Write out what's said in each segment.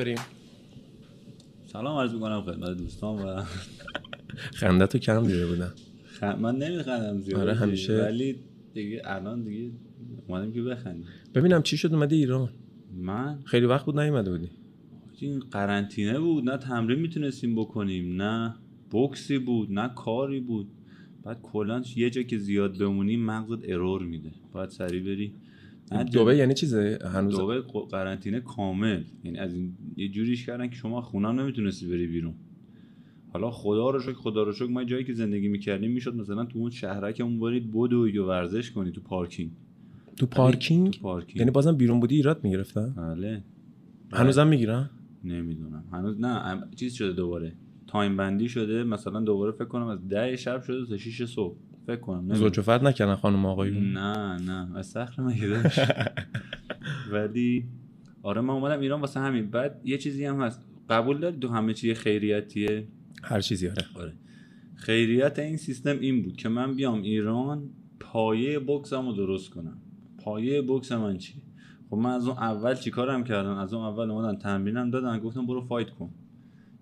بریم. سلام عرض می‌کنم خدمت دوستان و خنده تو کم دیده بودم. خ... من نمیخندم زیاد. آره، همیشه. ولی دیگه الان دیگه اومدم که بخندیم. ببینم چی شد اومدی ایران؟ من؟ خیلی وقت بود نیومده بودی. این قرنطینه بود. نه تمرین می‌تونستیم بکنیم نه بوکسی بود نه کاری بود. بعد کلا یه جا که زیاد بمونی مغزت ارور میده. باید سریع بری. دبی یعنی چیزه؟ هنوز؟ دبی قرنطینه کامل. یعنی از این یه جوریش کردن که شما خونه نمی‌تونستی بری بیرون. حالا خدا رو شکر خدا رو شکر ما جایی که زندگی می‌کردیم می‌شد مثلا تو اون شهرکمون برید بدوی و ورزش کنی تو پارکینگ. تو پارکینگ؟ تو پارکینگ. یعنی بازم بیرون بودی ایراد می‌گرفتن؟ بله. هنوزم می‌گیرن؟ نمی‌دونم. هنوز نه چیز شده دوباره. تایم بندی شده مثلا دوباره فکر کنم از ده شب شده تا 6 صبح. فکر کنم. زوج و فرد نکردن خانم آقایون؟ نه نه از مگه داشت. ولی آره من اومدم ایران واسه همین. بعد یه چیزی هم هست. قبول داری تو همه چی خیریتیه؟ هر چیزی آره. آره. خیریت این سیستم این بود که من بیام ایران پایه بوکسم رو درست کنم. پایه بوکس من چی؟ خب من از اون اول چیکارم کردم؟ از اون اول اومدن تمرینم دادن گفتم برو فایت کن.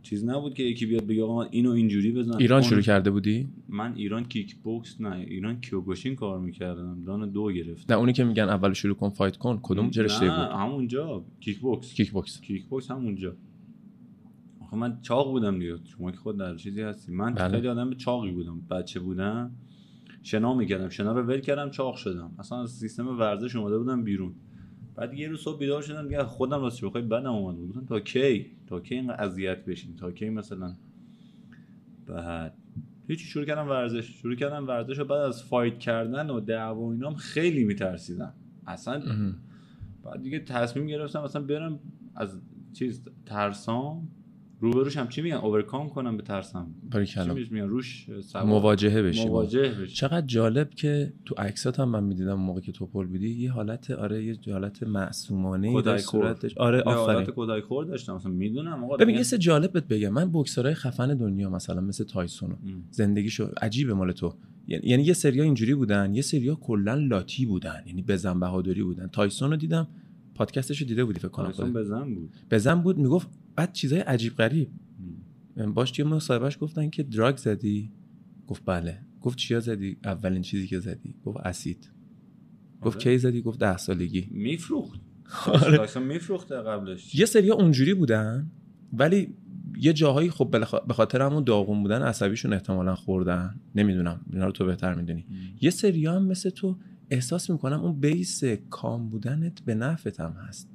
چیز نبود که یکی بیاد بگه آقا من اینو اینجوری بزن ایران شروع کرده بودی؟ من ایران کیک بوکس نه ایران کیوگوشین کار می‌کردم. دان دو گرفت نه اونی که میگن اول شروع کن fight کن کدوم چه رشته نه بود؟ همونجا. کیک بوکس. کیک باکس کیک بوکس همونجا. آخه من چاق بودم دیگه. شما که خود در چیزی هستی. من بله. خیلی آدم چاقی بودم. بچه بودم. شنا می‌کردم. شنا رو ول کردم چاق شدم. اصلا از سیستم ورزش اومده بودم بیرون. بعد یه روز صبح بیدار شدم دیگه خودم راستش بخوای بدم اومد. گفتم تا کی؟ تا کی اینقدر اذیت بشین؟ تا کی مثلا؟ بعد هیچی شروع کردم ورزش. شروع کردم ورزش و بعد از fight کردن و دعوا و اینام خیلی میترسیدم. اصلا بعد دیگه تصمیم گرفتم مثلا برم از چیز ترسام روبروش هم چی میگن؟ اوورکام کنم به ترسم. چی میگن؟ روش مواجهه بشی. با. مواجه بشی. چقدر جالب که تو عکسات هم من می‌دیدم موقع که تو پل بودی یه حالت آره یه حالت معصومانه ای در. صورتش. آره آفرین حالت کودای خور داشتم. مثلا می‌دونم آقا ببین یه سه جالب بهت بگم. من بوکسرهای خفن دنیا مثلا مثل تایسون. زندگیشو عجیبه مال تو. یعنی یعنی یه سریا اینجوری بودن یه سریا کلا لاتی بودن. یعنی بزن بهادری بودن. تایسون رو دیدم پادکستش رو دیده بودی فکر کنم. خودت. بزن بود. بزن بود می‌گفت بعد چیزای عجیب غریب. باش توی مصاحبهش گفتن که دراگ زدی. گفت بله. گفت چیا زدی؟ اولین چیزی که زدی. گفت اسید. گفت آره. کی زدی؟ گفت ده سالگی. میفروخت. آره. میفروخته قبلش. یه سریا اونجوری بودن ولی یه جاهایی خب به خاطر همون داغون بودن عصبیشون احتمالا خوردن. نمی‌دونم اینا رو تو بهتر می‌دونی. یه سریا هم مثل تو احساس می‌کنم اون بیس کام بودنت به نفعت هم هست.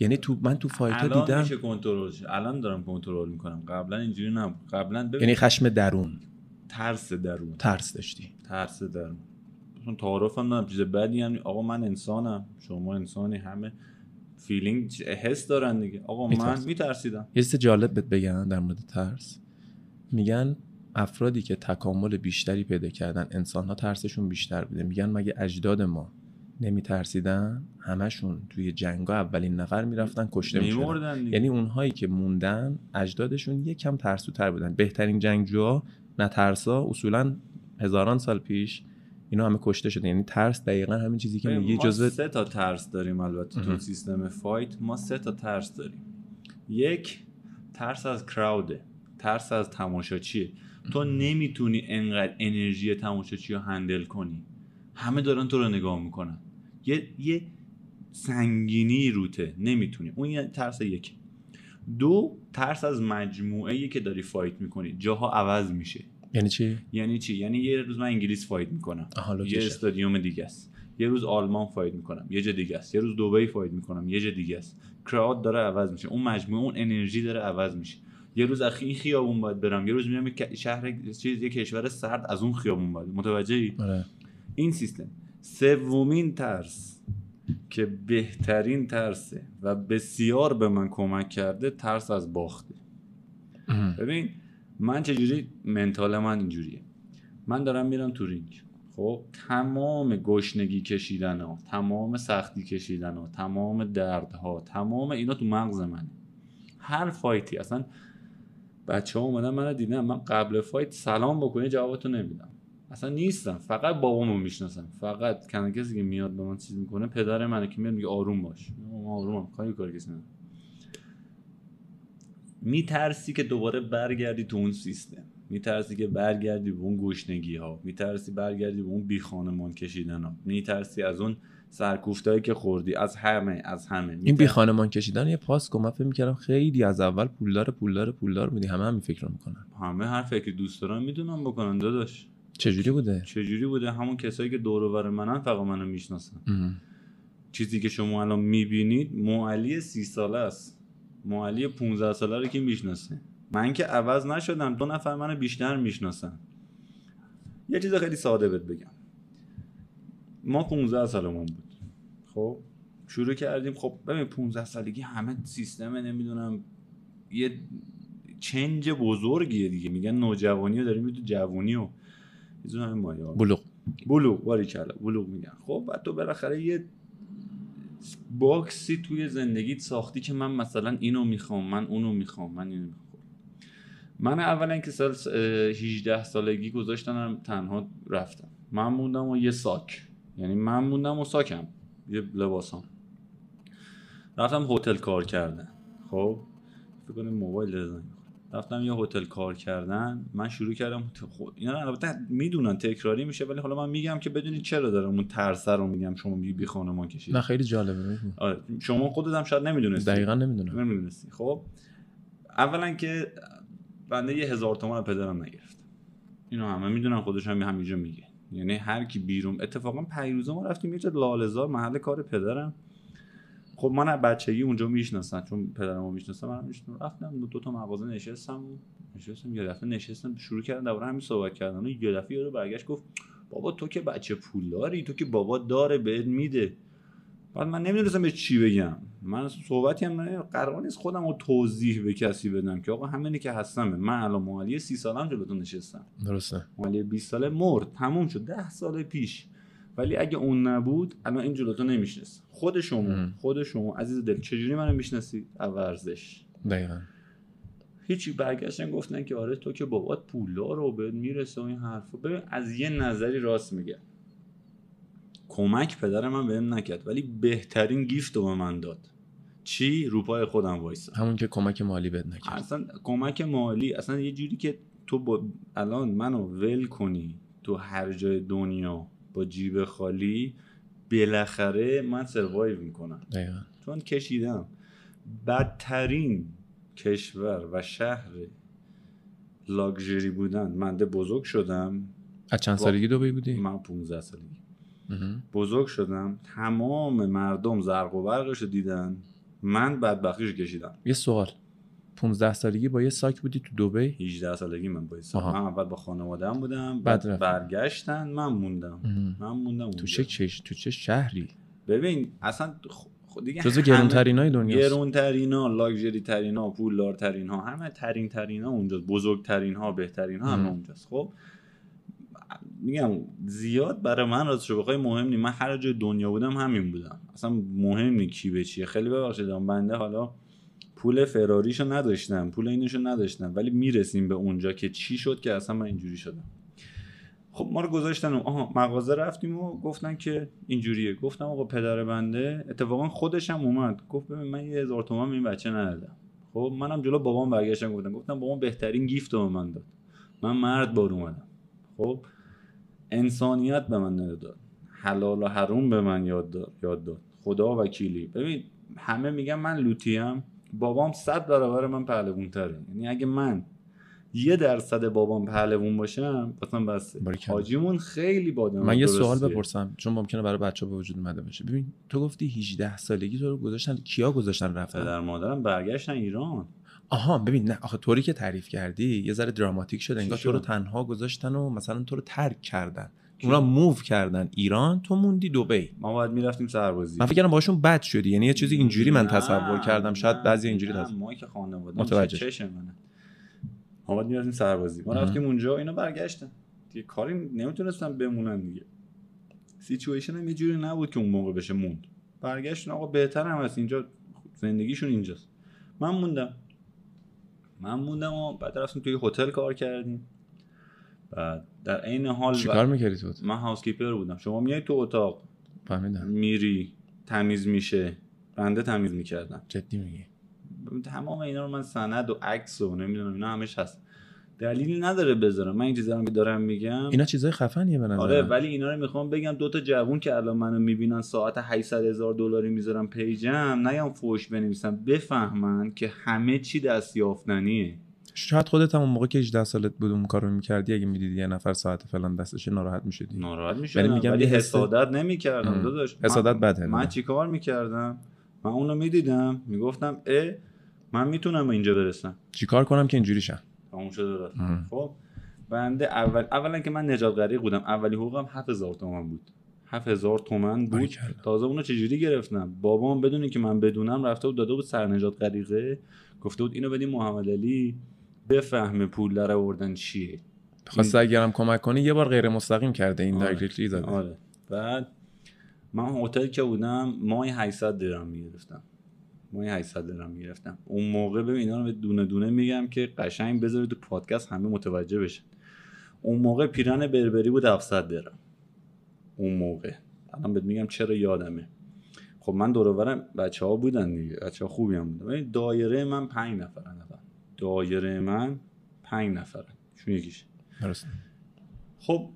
یعنی تو من تو فایت الان دیدم میشه کنترل. الان دارم کنترل می‌کنم. قبلا اینجوری نبود. قبلا یعنی خشم درون. ترس درون. ترس داشتی. ترس دارم چون تعارف هم ندارم چیز بدی هم آقا من انسانم. شما انسانی. همه feeling حس دارن دیگه. آقا من می‌ترسی. میترسیدم. یه چیز جالب بهت بگم در مورد ترس. میگن افرادی که تکامل بیشتری پیدا کردن انسان ها ترسشون بیشتر بوده. میگن مگه اجداد ما نمیترسیدن؟ همشون توی جنگا اولین نفر می‌رفتن کشته می‌شدن. میمردن دیگه. یعنی اونهایی که موندن اجدادشون یکم ترسوتر بودن. بهترین جنگجوها نه ترسا اصولا هزاران سال پیش اینا همه کشته شدن. یعنی ترس دقیقا همین چیزی که ما جزء سه تا ترس داریم البته تو. سیستم fight. ما سه تا ترس داریم. یک ترس از crowd ه. ترس از تماشاچیه. تو نمی‌تونی انقدر انرژی تماشاچی رو handle کنی. همه دارن تو رو نگاه می‌کنن. یه یه سنگینی روته. نمی‌تونی. اون یه ترس یک دو ترس از مجموعه که داری fight می‌کنی. جاها عوض میشه. یعنی چی؟ یعنی چی؟ یعنی یه روز من انگلیس fight می‌کنم. یه. استادیوم دیگه است. یه روز آلمان فایت می‌کنم. یه جا دیگه است. یه روز دبی فایت می‌کنم. یه جا دیگه است. کراود داره عوض میشه. اون مجموعه اون انرژی داره عوض میشه. یه روز اخی این خیابون باید برم. یه روز میرم یک شهر چیز یه کشور سرد از اون خیابون باید. متوجهی؟ آره. این سیستم. سومین ترس که بهترین ترسه و بسیار به من کمک کرده ترس از باخته. ببین من چجوری؟ mental من اینجوریه. من دارم میرم تو رینگ. خب تمام گشنگی کشیدن ها تمام سختی کشیدن ها تمام دردها تمام اینا تو مغز منه. هر fight ی اصلا بچه ها اومدن من دیدن. من قبل fight سلام بکنی جوابتو نمیدم. اصلا نیستم. فقط بابامو می‌شناسم. فقط تنها کسی که میاد به من چیز می‌کنه پدر منه که میاد میگه آروم باش. من آرومم. کاری کار کسی ندارم. میترسی که دوباره برگردی تو اون سیستم. میترسی که برگردی به اون گشنگی ها میترسی برگردی به اون بی خانمان کشیدن ها میترسی از اون سرکوفتایی که خوردی از همه از همه. این بی خانمان کشیدن یه پاس کن. من فکر می‌کردم خیلی از اول پولدار پولدار پولدار بودی. همه همین فکر رو می‌کنن. همه هر فکری دوست دارن می‌دونم بکنن داداش. چجوری بوده؟ چجوری بوده؟ همون کسایی که دور و بر منن فقط منو می‌شناسن. چیزی که شما الان می‌بینید معلی سی ساله است. معلی 15 ساله رو که می‌شناسه؟ من که عوض نشدم. دو نفر منو بیشتر می‌شناسن. یه چیز خیلی ساده بهت بگم. ما 15 سالمون بود. خب. شروع کردیم. خب ببین 15 سالگی همه سیستم نمی‌دونم یه چنج بزرگیه دیگه. میگن نوجوانی رو داریم تو جوونی و بلوغ. بلوغ باری کلا بلوغ میگن. خب بعد تو بالاخره یه باکسی توی زندگیت ساختی که من مثلا اینو می‌خوام من اونو می‌خوام من اینو می‌خوام. من اولا که سال 18 سالگی گذاشتنم تنها رفتم. من موندم و یه ساک. یعنی من موندم و ساکم. یه لباسام. رفتم هتل کار کردن خب؟ فکر کنم موبایل زنگ رفتم یه هتل کار کردن. من شروع کردم خود اینا البته می‌دونن تکراری میشه ولی حالا من میگم که بدونید چرا دارم اون ترس رو میگم شما بی, بی خانمان کشید. نه خیلی جالبه. آره شما خودت هم شاید نمی‌دونستی. دقیقا نمی‌دونم. نمی‌دونستی. خب؟ اولا که بنده یه هزار تومان پدرم نگرفتم اینو همه می‌دونن خودش هم همینجا میگه یعنی هر کی بیرون اتفاقا پیروزه ما رفتیم یه جا لالزار محل کار پدرم. خب من بچگی اونجا می‌شناسم چون پدرمو می‌شناسم من می‌شناسم. رفتم دو تا مغازه نشستم نشستم یه دفعه نشستم شروع کردم دوباره همین صحبت کردن. و یه دفعه یارو برگشت گفت بابا تو که بچه پولداری تو که بابا داره بهت میده. بعد من نمی‌دونستم به چی بگم. من صحبتی هم قرار نیست خودم رو توضیح به کسی بدم که آقا همینی که هستم من الان مالی سی سالم جلوتون نشستم. درسته. مالی 20 ساله مرد. تموم شد. ده سال پیش. ولی اگه اون نبود الان این جلوتو نمیشنست خود شما خود شما عزیز دل چجوری منو می‌شناسید ورزش. دقیقا. هیچی برگشتن گفتن که آره تو که بابات پولا رو بهت می‌رسه و این حرفا. ببین از یه نظری راست میگه. کمک پدر من بهم نکرد ولی بهترین گیفت رو به من داد. چی روپای خودم وایسا. همون که کمک مالی بهت نکرد. اصلا کمک مالی اصلا یه جوری که تو با الان منو ول کنی تو هر جای دنیا با جیب خالی بالاخره من سروایو می‌کنم. دقیقا. چون کشیدم. بدترین کشور و شهر لاکچری بودن منده بزرگ شدم. از چند سالگی دوبی بودی؟ من 15 سالگی. بزرگ شدم. تمام مردم زرق و برقش رو دیدن. من بدبختیش کشیدم. یه سوال. 15 سالگی با یه ساک بودی تو دبی 18 سالگی من با ساک. من اول با خانواده‌ام بودم بعد, بعد برگشتن من موندم. من موندم تو چه چش تو چه شهری؟ ببین اصلا دیگه جزو گرون ترینای دنیا گرون ترینا لاکچری ترینا پولدار ترین همه ترین ترینا اونجاست. بزرگ ترین ها بهترین ها همه اونجاست. خب؟ میگم زیاد برای من راستش بخوای مهم نی. من هر جای دنیا بودم همین بودم. اصلا مهم نی کی به چیه. خیلی ببخشید بنده حالا پول فراریشو نداشتم. پول اینشو نداشتم. ولی می‌رسیم به اونجا که چی شد که اصلا من اینجوری شدم. خب ما رو گذاشتن آها مغازه رفتیم و گفتن که اینجوریه. گفتم آقا پدر بنده اتفاقا خودش هم اومد. گفت ببین من یه هزار تومن این بچه ندادم. خب منم جلو بابام برگشتم گفتم. گفتم بابام بهترین گیفت رو من داد. من مرد بار اومدم. خب انسانیت به من داد. حلال و حروم به من یاد داد یاد داد. خدا وکیلی. ببین همه میگن من لوتیم. بابام صد برابر من پهلوون تره یعنی اگه من یه درصد بابام پهلوون باشم مثلا بس. حاجیمون خیلی بادم من یه سوال بپرسم. چون ممکنه برای بچه به وجود اومده باشه. ببین تو گفتی 18 سالگی تو رو گذاشتن. کیا گذاشتن رفتن؟ پدر مادرم برگشتن ایران. آها ببین نه آخه طوری که تعریف کردی یه ذره دراماتیک شد انگار تو رو تنها گذاشتن و مثلا تو رو ترک کردن. اونا موو کردن. ایران تو موندی دبی. ما باید می‌رفتیم سربازی. من فکر کردم باشون بد شدی. یعنی یه چیزی اینجوری من تصور کردم. شاید بعضی اینجوری تصور ما که خانواده متوجه منه. ما باید می‌رفتیم سربازی. ما رفتیم اونجا اینا برگشتن. دیگه کاری نمی‌تونستم بمونن دیگه. سیچویشن هم یه جوری نبود که اون موقع بشه موند. برگشتن آقا بهتر هم هست. اینجا زندگیشون اینجاست. من موندم. من موندم و بعد رفتیم توی هتل کار کردیم. بعد در عین حال چیکار می‌کردی تو من هاوس کیپر بودم. شما میای تو اتاق فهمیدم. میری تمیز میشه بنده تمیز می‌کردم جدی میگی؟ تمام اینا رو من سند و عکس و نمی‌دونم اینا همش هست. دلیلی نداره بذارم. من این چیزا که دارم میگم اینا چیزای خفنیه به نظر آره ولی اینا رو می‌خوام بگم دو تا جوون که الان منو می‌بینن ساعت 800 هزار دلاری می‌ذارم پیجم نیام فوش بنویسم بفهمن که همه چی دست یافتنیه. شاید خودت هم اون موقع که 18 سالت بود اون کارو می‌کردی اگه می‌دیدی یه نفر ساعت فلان دستش ناراحت می‌شدی. ناراحت ولی می‌شدم میگم ولی حسادت نمی‌کردم. داداش. حسادت بده. من چیکار می‌کردم؟ من اونو می‌دیدم می‌گفتم اه من می‌تونم اینجا برسم. چیکار کنم که اینجوری شم؟ تموم شده رفت. خب بنده اول اولا که من نجات غریق بودم. اولی حقوقم 7000 تومان بود. 7000 تومن بود. تازه اونو چجوری گرفتم؟ بابام بدونی که من بدونم رفته بود داده بود سر نجات غریقه. گفته بود اینو بدیم محمد علی بفهمه پول در آوردن چیه. خواسته اگرم کمک کنی یه بار غیر مستقیم کرده این آره. دایرکتلی زده. آره. بعد من هتل که بودم ماهی 800 درهم می‌گرفتم. ماهی 800 درهم می‌گرفتم. اون موقع ببین اینا رو دونه دونه میگم که قشنگ بذارید تو پادکست همه متوجه بشن. اون موقع پیرن بربری بود 700 درهم. اون موقع. الان بهت میگم چرا یادمه. خب من دور و برم بچه ها بودن دیگه. بچه ها خوبی هم بودن. دایره من 5 نفرن دایره من 5 نفرن چون یکیش. درست خب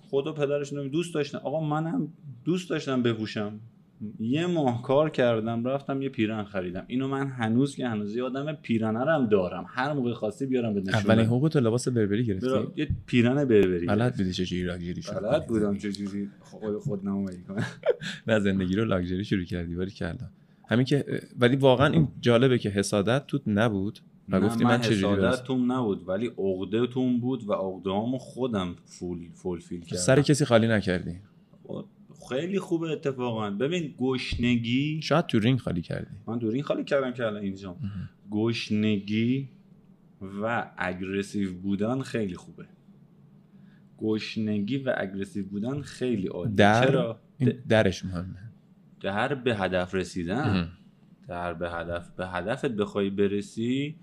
خدا پدرشون رو دوست داشتن آقا منم دوست داشتم بپوشم. یه ماه کار کردم رفتم یه پیرن خریدم. اینو من هنوز که هنوز یادم هم دارم. هر موقع خواستی بیارم به اولین حقوق تو لباس بربری گرفتی؟ برا... یه پیرن بربری بلد بودی چجوری لاکچری شد بلد بودم چجوری خود خود نمایی کنم. نه زندگی رو لاکچری شروع کردی ولی کردم همین که ولی واقعا این جالبه که حسادت توت نبود و گفتی من درست توم نبود ولی عقده توم بود و عقده خودم فول فول فیل کردم. سر کسی خالی نکردی؟ خیلی خوبه اتفاقا. ببین گشنگی شاید تو رینگ خالی کردی. من تو رینگ خالی کردم که الان اینجا گشنگی و aggressive بودن خیلی خوبه. گشنگی و aggressive بودن خیلی عالی در چرا؟ این درش مهمه. در به هدف رسیدن. در به هدف. به هدفت بخوای برسی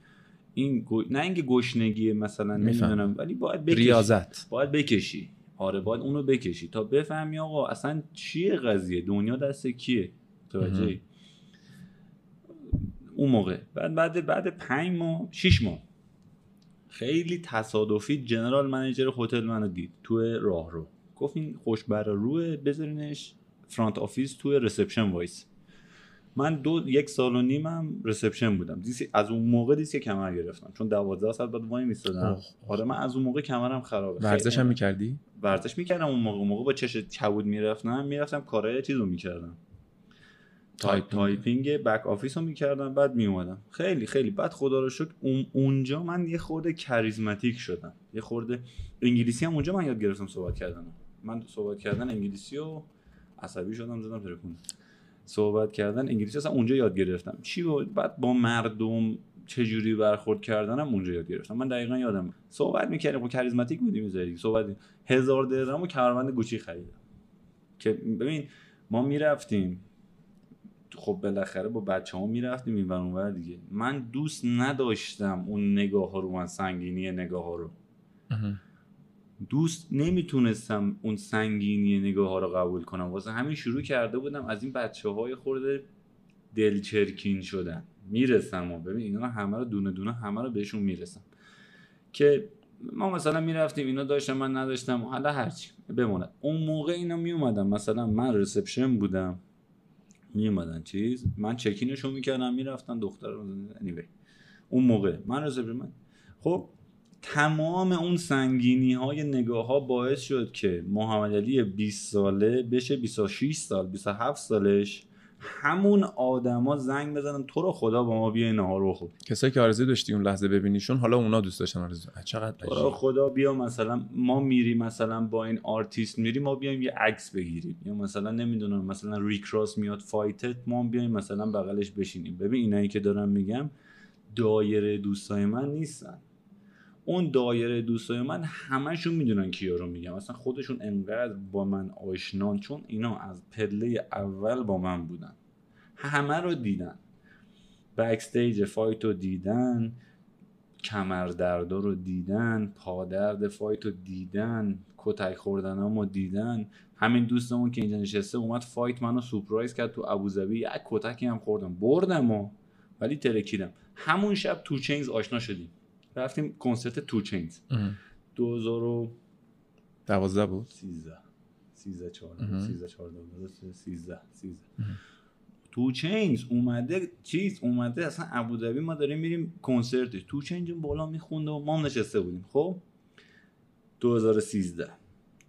این گو- نه اینکه گشنگی مثلا. نمی‌دونم ولی باید بکشی. ریاضت. باید بکشی. آره باید اونو بکشی. تا بفهمی آقا اصلا چیه قضیه؟ دنیا دست کیه؟ توجهی اون موقع. بعد بعد بعد پنج ماه شیش ماه. خیلی تصادفی general manager هتل منو دید تو راهرو. گفت این خوش بر و روئه بذارینش front office توی reception وایسه. من دو یک سال و نیمم reception بودم. دیسک از اون موقع دیسک کمر گرفتم. چون 12 ساعت بعد وای میستادم. آره من از اون موقع کمرم خرابه. ورزش هم می‌کردی؟ ورزش می‌کردم اون موقع موقع با چش کبود می‌رفتم می‌رفتم کارهای چیز رو می‌کردم. تایپ typing. back office رو می‌کردم بعد میومدم خیلی خیلی. بعد خدا رو شکر اون اونجا من یه خورده charismatic شدم. یه خورده انگلیسی هم اونجا من یاد گرفتم صحبت کردن من صحبت کردن انگلیسی و عصبی شدم زدم ترکون صحبت کردن انگلیسی اصلا اونجا یاد گرفتم. چی بود؟ بعد با مردم چجوری برخورد کردنم اونجا یاد گرفتم. من دقیقا یادم صحبت می‌کردیم خب کریزماتیک بودیم می‌ذاری صحبت هزار درهم و کمربند گوچی خریدم. که ببین ما می‌رفتیم. خب بالاخره با بچه ها می‌رفتیم این ور اونور دیگه. من دوست نداشتم اون نگاه ها رو من سنگینی نگاه ها رو دوست نمی‌تونستم اون سنگینی نگاه ها رو قبول کنم. واسه همین شروع کرده بودم از این بچه های خورده دلچرکین شدن. می‌رسم و ببین اینا همه رو دونه دونه همه رو بهشون می‌رسم. که ما مثلا می‌رفتیم اینا داشتم من نداشتم حالا هرچی بماند. اون موقع اینا میومدن. مثلا من رسپشن بودم میومدن چیز من چکینشو می‌کردم می‌رفتن دختر anyway. اون موقع من رسپشن من. خب تمام اون سنگینی های نگاه ها باعث شد که محمد علی 20 ساله بشه 26 سال 27 سالش همون آدما زنگ بزنن تو رو خدا با ما بیا نهار بخور. کسایی که آرزو داشتی اون لحظه ببینیشون حالا اونا دوست داشتن آرزو. چقدر تو رو خدا بیا مثلا ما میری مثلا با این آرتیست میری ما بیایم یه عکس بگیریم. یا مثلا نمی‌دونم مثلا Rick Ross میاد fight ت ما بیایم مثلا بغلش بشینیم. ببین اینایی که دارم میگم دایره دوستای من نیستن. اون دایره دوستای من همشون می‌دونن کیا رو میگم. اصلا خودشون انقدر با من آشنان چون اینا از پله اول با من بودن. همه رو دیدن. backstage fight رو دیدن کمردردا رو دیدن پادرد fight رو دیدن کتک خوردن رو دیدن. همین دوستمون که اینجا نشسته اومد fight منو سورپرایز کرد تو ابوظبی یک کتکی هم خوردم. بردم و ولی ترکیدم. همون شب 2 Chainz آشنا شدیم. رفتیم کنسرت 2 Chainz. 2012 بود؟ 13 13 14 13 14 13 13 2 Chainz اومده چیز اومده اصلا ابوظبی ما داریم میریم کنسرتش 2 Chainz بالا میخونده و ما هم نشسته بودیم. خب؟ 2013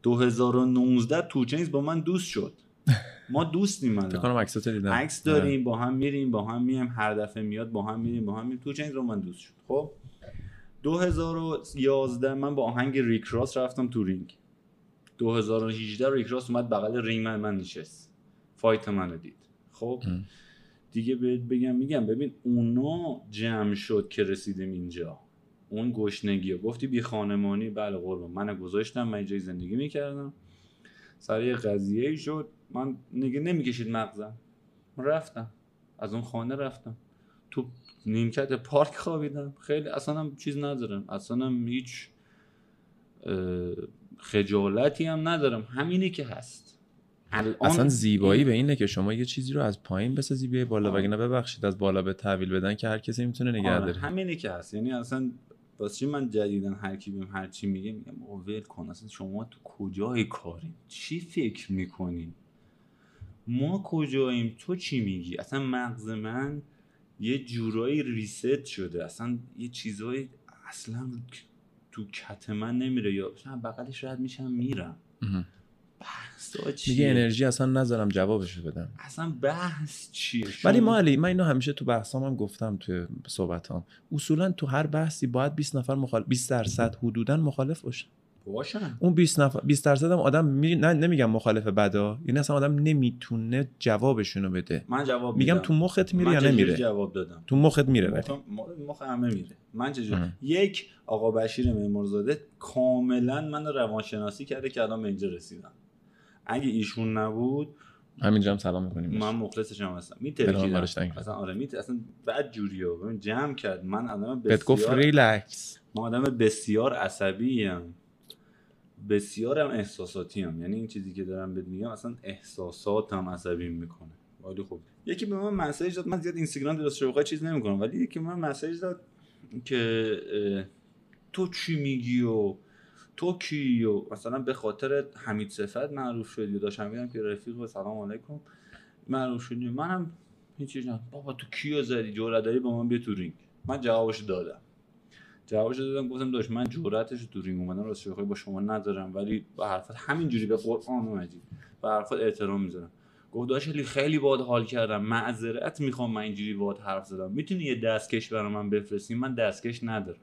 2019 2 Chainz با من دوست شد. ما دوستیم فکر کنم عکسات دیدم. عکس داریم با هم میریم با هم میایم هر دفعه میاد با هم میریم با هم میریم. 2 Chainz رو من دوست شد. خب؟ 2011 من با آهنگ Rick Ross رفتم تو رینگ. 2018 Rick Ross اومد بغل رینگ من من نشست. fight منو دید. خب؟ دیگه بهت بگم میگم ببین اونا جمع شد که رسیدیم اینجا. اون گشنگی گفتی بی خانمانی بله قربان. من گذاشتم من جای زندگی می‌کردم. سر یه قضیه ای شد. من دیگه نمی‌کشید مغزم. رفتم. از اون خانه رفتم. تو نیمکت پارک خوابیدم. خیلی اصلا هم چیز ندارم. اصلا هم هیچ خجالتی هم ندارم. همینه که هست. اصلا زیبایی به اینه که شما یه چیزی رو از پایین بسازی بیای بالا. وگرنه ببخشید از بالا به تحویل بدن که هر کسی می‌تونه نگه آره، داره. همینه که هست. یعنی اصلا واسه من جدیدن هر کی بهم هر چی میگه میگم ول کن. اصلا شما تو کجای کارین؟ چی فکر می‌کنین؟ ما کجاییم؟ تو چی میگی؟ اصلا مغز من یه جورایی ریست شده. اصلا یه چیزایی اصلا تو کت من نمیره یا بغلش رد میشم میرم. میگه انرژی اصلا نذارم جوابشو بدم. اصلا بحث چیه؟ ولی ما علی من اینو همیشه تو بحثام هم گفتم توی صحبتام. اصولا تو هر بحثی باید 20 نفر مخالف 20 درصد حدودا مخالف باشه باشن اون 20 نفر 20 درصد هم آدم می... نه نمیگم مخالف بدا. یعنی اصلا آدم نمی‌تونه جوابشونو بده. من جواب میگم. تو مخت میره یا نمیره؟ جواب دادم؟ تو مخت میره ولی. مخ, مخ همه میره. من چجوری. یک آقا بشیر معمارزاده کاملا من روانشناسی کرده که الان به اینجا رسیدم. اگه ایشون نبود همینجا هم سلام می‌کنیم. من مخلصش هم هستم. میترکیدم. اصلا آره میت اصلا جوریه ببین جمع کرد. من آدم بهت گفت بسیار ریلکس. من آدم بسیار عصبی ام. بسیارم احساساتی ام یعنی این چیزی که دارم بهت میگم اصلا احساساتم عصبی می‌کنه. ولی خب. یکی به من مسیج داد من زیاد اینستاگرام درست بخوای چیز نمی‌کنم ولی یکی به من مسیج داد که تو چی میگی و تو کی و مثلا به خاطر حمید صفت معروف شدی داشتم میگم که رفیق و سلام علیکم معروف شدی. منم هیچ بابا تو کیو زدی؟ جرأت داری با من بیا من جوابش دادم. جوابش دادم گفتم داشت من جرأتش تو رینگ اومدن راست بخوای با شما ندارم ولی به حرفت همینجوری به قرآن مجید به حرفت احترام می‌ذارم. گفت داشت علی خیلی باد حال کردم معذرت می‌خوام من اینجوری باد حرف زدم. می‌تونی یه دستکش برای من بفرستی؟ من دستکش ندارم.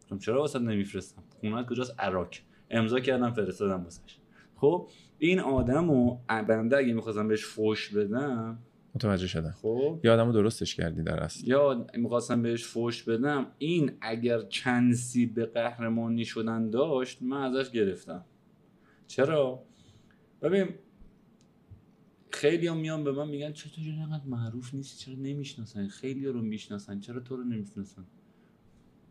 گفتم چرا واسه نمیفرستم؟ خونت کجاست؟ عراق. امضا کردم فرستادم واسش. خب این آدمو بنده اگه می‌خواستم بهش فوش بدم متوجه شدم. خب. یه آدمو درستش کردی در اصل. یا می‌خواستم بهش فوش بدم. این اگر چنسی به قهرمانی شدن داشت من ازش گرفتم. چرا؟ ببین خیلی هم میان به من میگن چطوری انقدر معروف نیستی؟ چرا نمی‌شناسن؟ خیلی رو می‌شناسن. چرا تو رو نمی‌شناسن؟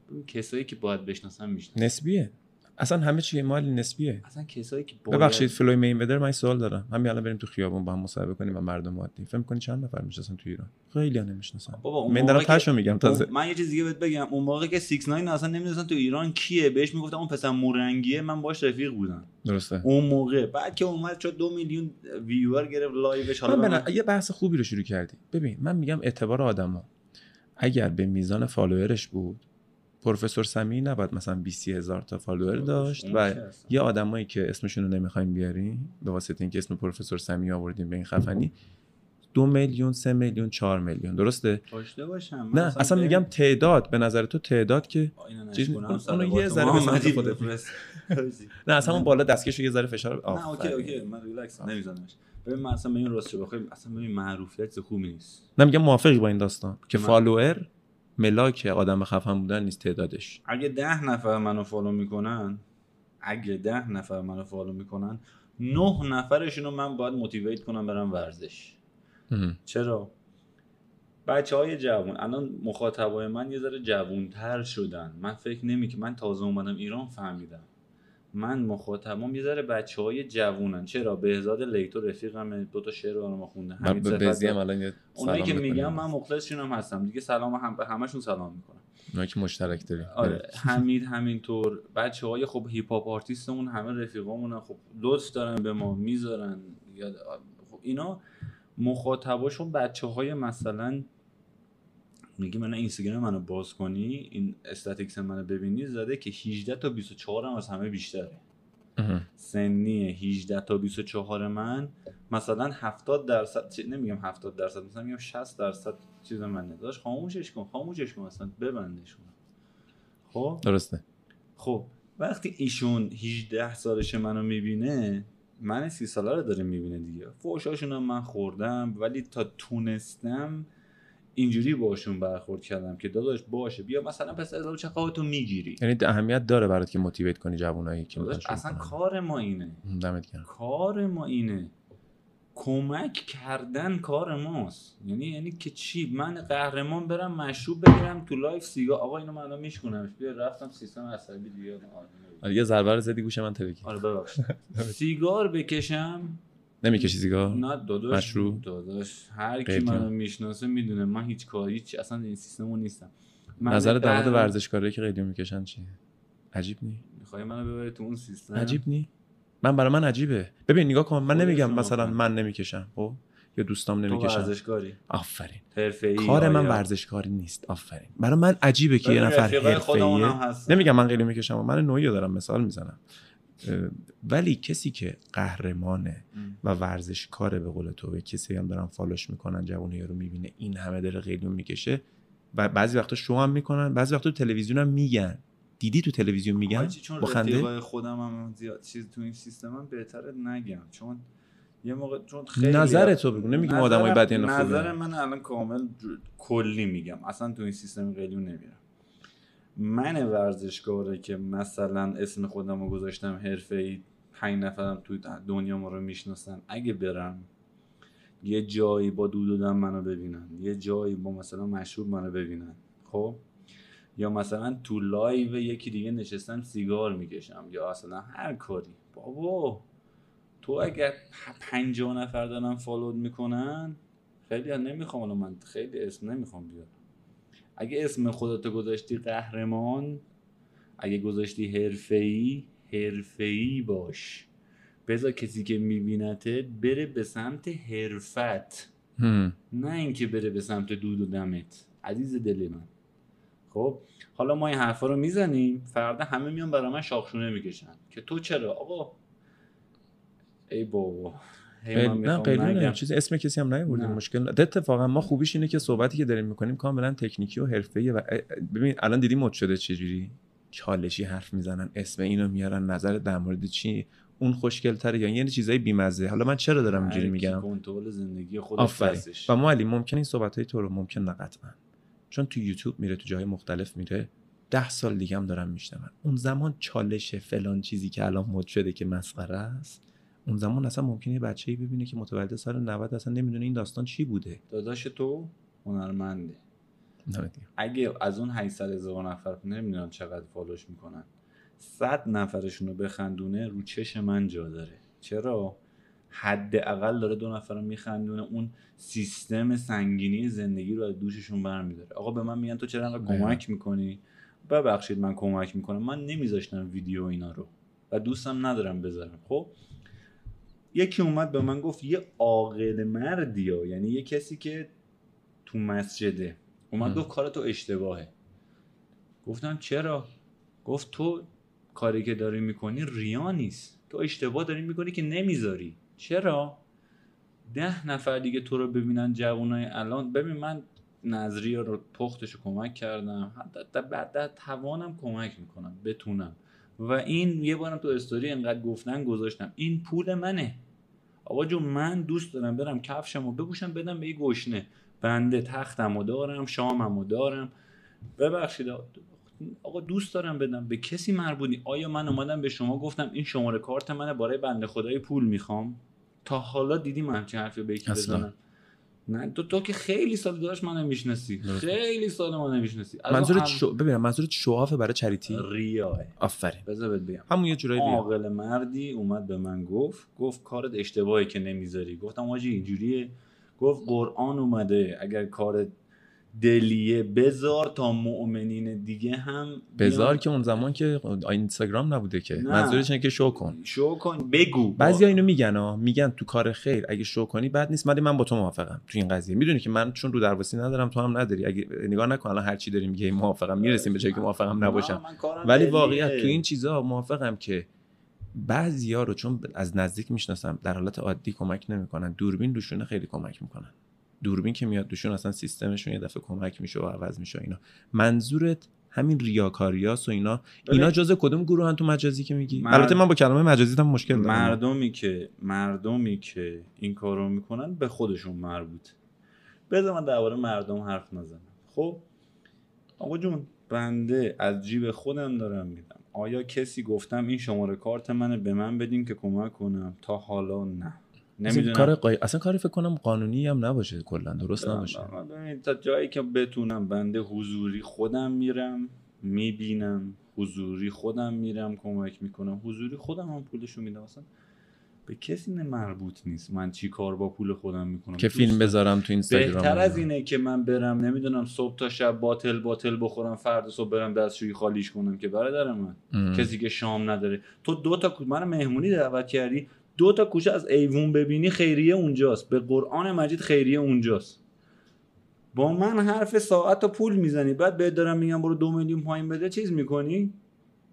ببین کسایی که باید بشناسن می‌شناسن. نسبیه. اصلا همه چی مال نسبیه. اصلا کسایی که باید ببخشید فلوی مین ودر من سوال دارم. همین الان بریم تو خیابون با هم مصاحبه کنیم و مردم عادی. فکر کنی چند نفر می‌شناسن تو ایران؟ خیلی ها نمی‌شناسن بابا اون من دارم تاشو میگم تازه. من یه چیز دیگه بهت بگم. اون موقع که 6 9 اصلا نمی‌دونستن تو ایران کیه. بهش می‌گفتم اون پسر مورنگیه. من باش رفیق بودم. درسته. اون موقع. بعد که اومد شد دو میلیون ویور گرفت لایوش. حالا من من- یه بحث خوبی رو شروع کردی. ببین من میگم اعتبار آدما. اگر به میزان follower ش بود پروفسور سمی نباید مثلا 20 هزار تا follower داشت اون و اصلا. یه آدمایی که اسمشون رو نمی‌خوایم بیاریم به واسطه اینکه اسم پروفسور سمی آوردیم به این خفنی دو میلیون سه میلیون چهار میلیون درسته داشته باشم نه اصلا میگم تعداد به نظر تو تعداد که اونو یه. ذره به خودت. نه اصلا اون بالا دستکش یه ذره فشار نه OK. OK من ریلکس نمیزنمش ببین من اصلا به این راست بخوای اصلا ببین معروفیت خوبی نیست نه میگم موافقی با این داستان که follower ملاک آدم خفن بودن نیست تعدادش. اگه ده نفر منو follow می‌کنن اگه ده نفر منو follow می‌کنن نه نفرشون رو من باید motivate کنم برم ورزش. ام. چرا؟ بچه های جوون الان مخاطبای من یه ذره جوونتر شدن. من فکر نمی که من تازه اومدم ایران فهمیدم. من مخاطبم یه ذره بچه های جوونن. چرا؟ بهزاد لیتو رفیقم دو تا شعر برام خونده. همین الان اونایی که میگم من مخلصشون هم هستم. دیگه سلام هم به همشون سلام می‌کنم. اونایی که مشترک داریم. آره حمید همینطور. بچه های خب hip hop artist مون همه رفیقامون خب لطف دارن به ما می‌ذارن. خب اینا مخاطباشون بچه های مثلا میگه من اینستاگرام منو باز کنی این statistics منو ببینی زده که 18 تا 24 هم از همه بیشتره. سنی 18 تا 24 من مثلا 70 درصد نمیگم 70 درصد مثلا میگم 60 درصد چیز من نداشت خاموشش کن خاموشش کن مثلا ببندشون خب؟ درسته. خب وقتی ایشون 18 سالش منو می‌بینه من سی ساله رو داره می‌بینه دیگه. فوشاشون هم من خوردم ولی تا تونستم اینجوری باشون برخورد کردم که داداش باشه بیا مثلا پس از چه تو می‌گیری؟ یعنی اهمیت داره برات که motivate کنی جوانایی که اصلا کار ما اینه. دمت گرم. کار ما اینه. کمک کردن کار ماست. یعنی یعنی که چی؟ من قهرمان برم مشروب بگیرم تو live سیگار. آقا اینو من الان میشکنمش بیا رفتم سیستم عصبی دیگه. آره یه ضربه رو زدی گوش من ترکید آره ببخشید. سیگار بکشم. نمی‌کشی سیگار نه داداش مشروب داداش هر کی منو می‌شناسه می‌دونه من هیچ کاری هیچ اصلا این سیستمو نیستم. نظر در مورد ورزشکارایی که قلیون می‌کشن چیه؟ عجیب نی. می‌خوای منو ببری تو اون سیستم؟ عجیب نی. من برای من عجیبه. ببین نگاه کن من نمیگم مثلا من نمی‌کشم خب؟ یا دوستام نمی‌کشن. تو ورزشکاری. آفرین. حرفه‌ای کار من ورزشکاری نیست. آفرین. برای من عجیبه که یه نفر حرفه‌ای نمیگم من قلیون می‌کشم من نوعی دارم مثال می‌زنم. ولی کسی که قهرمانه و ورزشکاره به قول تو کسی هم دارن فالوش می‌کنن جوونه رو می‌بینه این همه داره قلیون می‌کشه و بعضی وقتا شو هم می‌کنن بعضی وقتا تو تلویزیون هم میگن. دیدی تو تلویزیون میگن؟ چون خنده خودم هم زیاد چیز تو این سیستم هم بهتره نگم. چون یه موقع چون خیلی نظر تو بگو نمیگم آدمای بدی نظر من الان کامل کلی میگم. اصلا تو این سیستم قلیون نمیرم. من ورزشکاره که مثلا اسم خودم رو گذاشتم حرفه ای پنج نفرم تو دنیا ما رو می‌شناسن. اگه برم یه جایی با دود و دم منو ببینن. یه جایی با مثلا مشروب منو ببینن. خب؟ یا مثلا تو live یکی دیگه نشستم سیگار می‌کشم. یا اصلا هر کاری. بابا تو اگر پنجاه نفر دارن follow می‌کنن خیلی نمی‌خوام من خیلی اسم نمی‌خوام بیارم. اگه اسم خودتو گذاشتی قهرمان اگه گذاشتی حرفه‌ای حرفه‌ای باش. بذار کسی که میبینتت بره به سمت حرفت. نه اینکه بره به سمت دود و دمت. عزیز دل من. خب حالا ما این حرفا رو می‌زنیم. فردا همه میان برای من شاخشونه می‌کشن. که تو چرا؟ آقا. ای بابا. نه قیلی چیز اسم کسی هم نیوردیم مشکل اتفاقا ما خوبیش اینه که صحبتی که داریم می‌کنیم کاملا تکنیکی و حرفه‌ای و ببین الان دیدی مد شده چجوری؟ چالشی حرف می‌زنن اسم اینو میارن نظر در مورد چی؟ اون خوشگل تره یا یعنی چیزای بیمزه. حالا من چرا دارم اینجوری میگم؟ کنترل زندگی خودش و ما علی ممکن این صحبت های تو رو ممکن نه قطعا. چون تو یوتیوب میره تو جای مختلف میره. ده سال دیگه هم دارم میشنون اون زمان چالش فلان چیزی که الان مد شده که مسخره است اون زمان اصلا ممکنه یه بچه‌ای ببینه که متولد سال 90 اصلا نمی‌دونه این داستان چی بوده. داداش تو هنرمنده اگه از اون 800 هزار نفر نمی‌دونم چقدر فالوش می‌کنن 100 نفرشون رو بخندونه رو چش من جا داره. چرا؟ حداقل داره دو نفر رو میخندونه اون سیستم سنگینی زندگی رو از دوششون برمیداره. آقا به من میگن تو چرا انقدر کمک می‌کنی؟ ببخشید من کمک می‌کنم. من نمیذاشتم ویدیو اینا رو و دوستم ندارم بذارم. خب؟ یکی اومد به من گفت یه عاقل مردی ها یعنی یه کسی که تو مسجده اومد گفت کار تو اشتباهه. گفتم چرا؟ گفت تو کاری که داری می‌کنی ریا نیست. تو اشتباه داری می‌کنی که نمی‌ذاری. چرا؟ ده نفر دیگه تو رو ببینن جوانای الان. ببین من نظریه رو پختش رو کمک کردم. بعد در توانم کمک می‌کنم بتونم. و این یه بارم تو استوری انقدر گفتن گذاشتم. این پول منه. آقا جون من دوست دارم برم کفشمو بپوشم بدم به یه گشنه. بنده تختمو دارم شاممو دارم. ببخشید آقا دوست دارم بدم. به کسی مربوطی؟ آیا من اومدم به شما گفتم این شماره کارت منه برای بنده خدای پول می‌خوام؟ تا حالا دیدی من همچین حرفی به یکی بزنم. نه تو تو که خیلی سال داشت من نمی‌شناسی خیلی سال ما نمی‌شناسی منظورت شو... ببینم منظورت شوافه برای چریتی؟ ریاه. آفرین. بذار بهت بگم. همون یه جورایی عاقل مردی اومد به من گفت گفت کارت اشتباهی که نمی‌ذاری. گفتم آجی اینجوریه. گفت قرآن اومده. اگر کارت دلیه. بذار تا مؤمنین دیگه هم بیان. که اون زمان که اینستاگرام نبوده که. منظورش اینه که شو کن. شو کن. بگو. بعضی اینو میگن ها. میگن تو کار خیر. اگه شو کنی بد نیست. ولی من با تو موافقم تو این قضیه. می‌دونی که من چون رو درواسی ندارم تو هم نداری. اگه نگاه نکن الان هر چی داریم میگه موافقم. می‌رسیم به جایی که موافقم نباشم ولی. واقعیت تو این چیزا موافقم که بعضیا رو چون از نزدیک می‌شناسم در حالت عادی کمک نمی‌کنن. دوربین دوشونه خیلی کمک می‌کنن. دوربین که میاد دوشون اصلا سیستمشون یه دفعه کمک میشه و عوض میشه اینا. منظورت همین ریاکاریاس و اینا. اینا جزء کدوم گروهن تو مجازی که میگی؟ مرد- البته من با کلمه مجازی هم مشکل دارم. مردمی که مردمی که این کارو می‌کنن به خودشون مربوط. بذار من درباره مردم حرف نزنم. خب؟ آقا جون بنده از جیب خودم دارم میدم. آیا کسی گفتم این شماره کارت منه؟ به من بدین که کمک کنم. تا حالا نه. نمی‌دونم. کار قای... اصلا کاری فکر کنم قانونی هم نباشه کلا درست نباشه. تا جایی که بتونم بنده حضوری خودم میرم می‌بینم حضوری خودم میرم کمک می‌کنم حضوری خودم هم پولشو میدم. اصلا به کسی مربوط نیست. من چی کار با پول خودم می‌کنم؟ که فیلم بذارم تو اینستاگرام. بهتر از اینه که من برم نمی‌دونم صبح تا شب باطل باطل بخورم فردا صبح برم دستشویی خالیش کنم که برادر من. ام. کسی که شام نداره. تو دو تا من مهمونی دعوت کردی دو تا کوچه از ایوون ببینی خیریه اونجاست. به قرآن مجید خیریه اونجاست. با من حرف ساعت و پول می‌زنی بعد بهت دارم میگم برو دو میلیون پایین بده چیز می‌کنی؟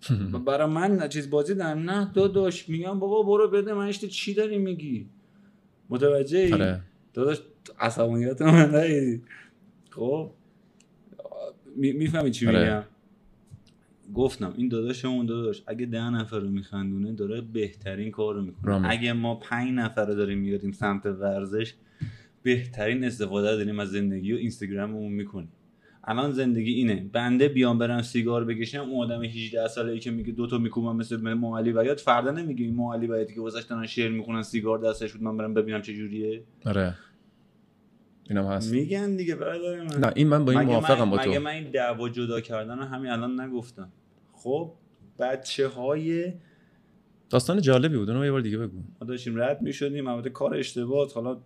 برای من نه چیز بازی دارم. نه داداش میگم بابا برو بده من اشتی چی داری میگی؟ متوجه ای؟ آره. داداش عصبانیت من خب می- می‌فهمی چی آره. میگم؟ گفتم این داداشمون داداش اگه ده نفر رو میخندونه داره بهترین کار رو می‌کنه. اگه ما پنج نفر رو داریم میاریم سمت ورزش بهترین استفاده رو داریم از زندگی و اینستاگراممون می‌کنیم. الان زندگی اینه. بنده بیام برم سیگار بکشم اون آدم 18 ساله ای که میگه دو تا میکوبم مثل معلی بیات فردا نمیگه این معلی بیاتی که واسش دارن شعر می‌خونن سیگار دستش بود من برم ببینم چه جوریه. آره. اینم هست. میگن دیگه برادر من. نه این من با این مگه موافقم با مگه تو من این دعوا جدا کردن رو همین الان نگفتم. خب بچه های داستان جالبی بود اونو یه بار دیگه بگو. ما داشتیم رد می‌شدیم البته کار اشتباه حالا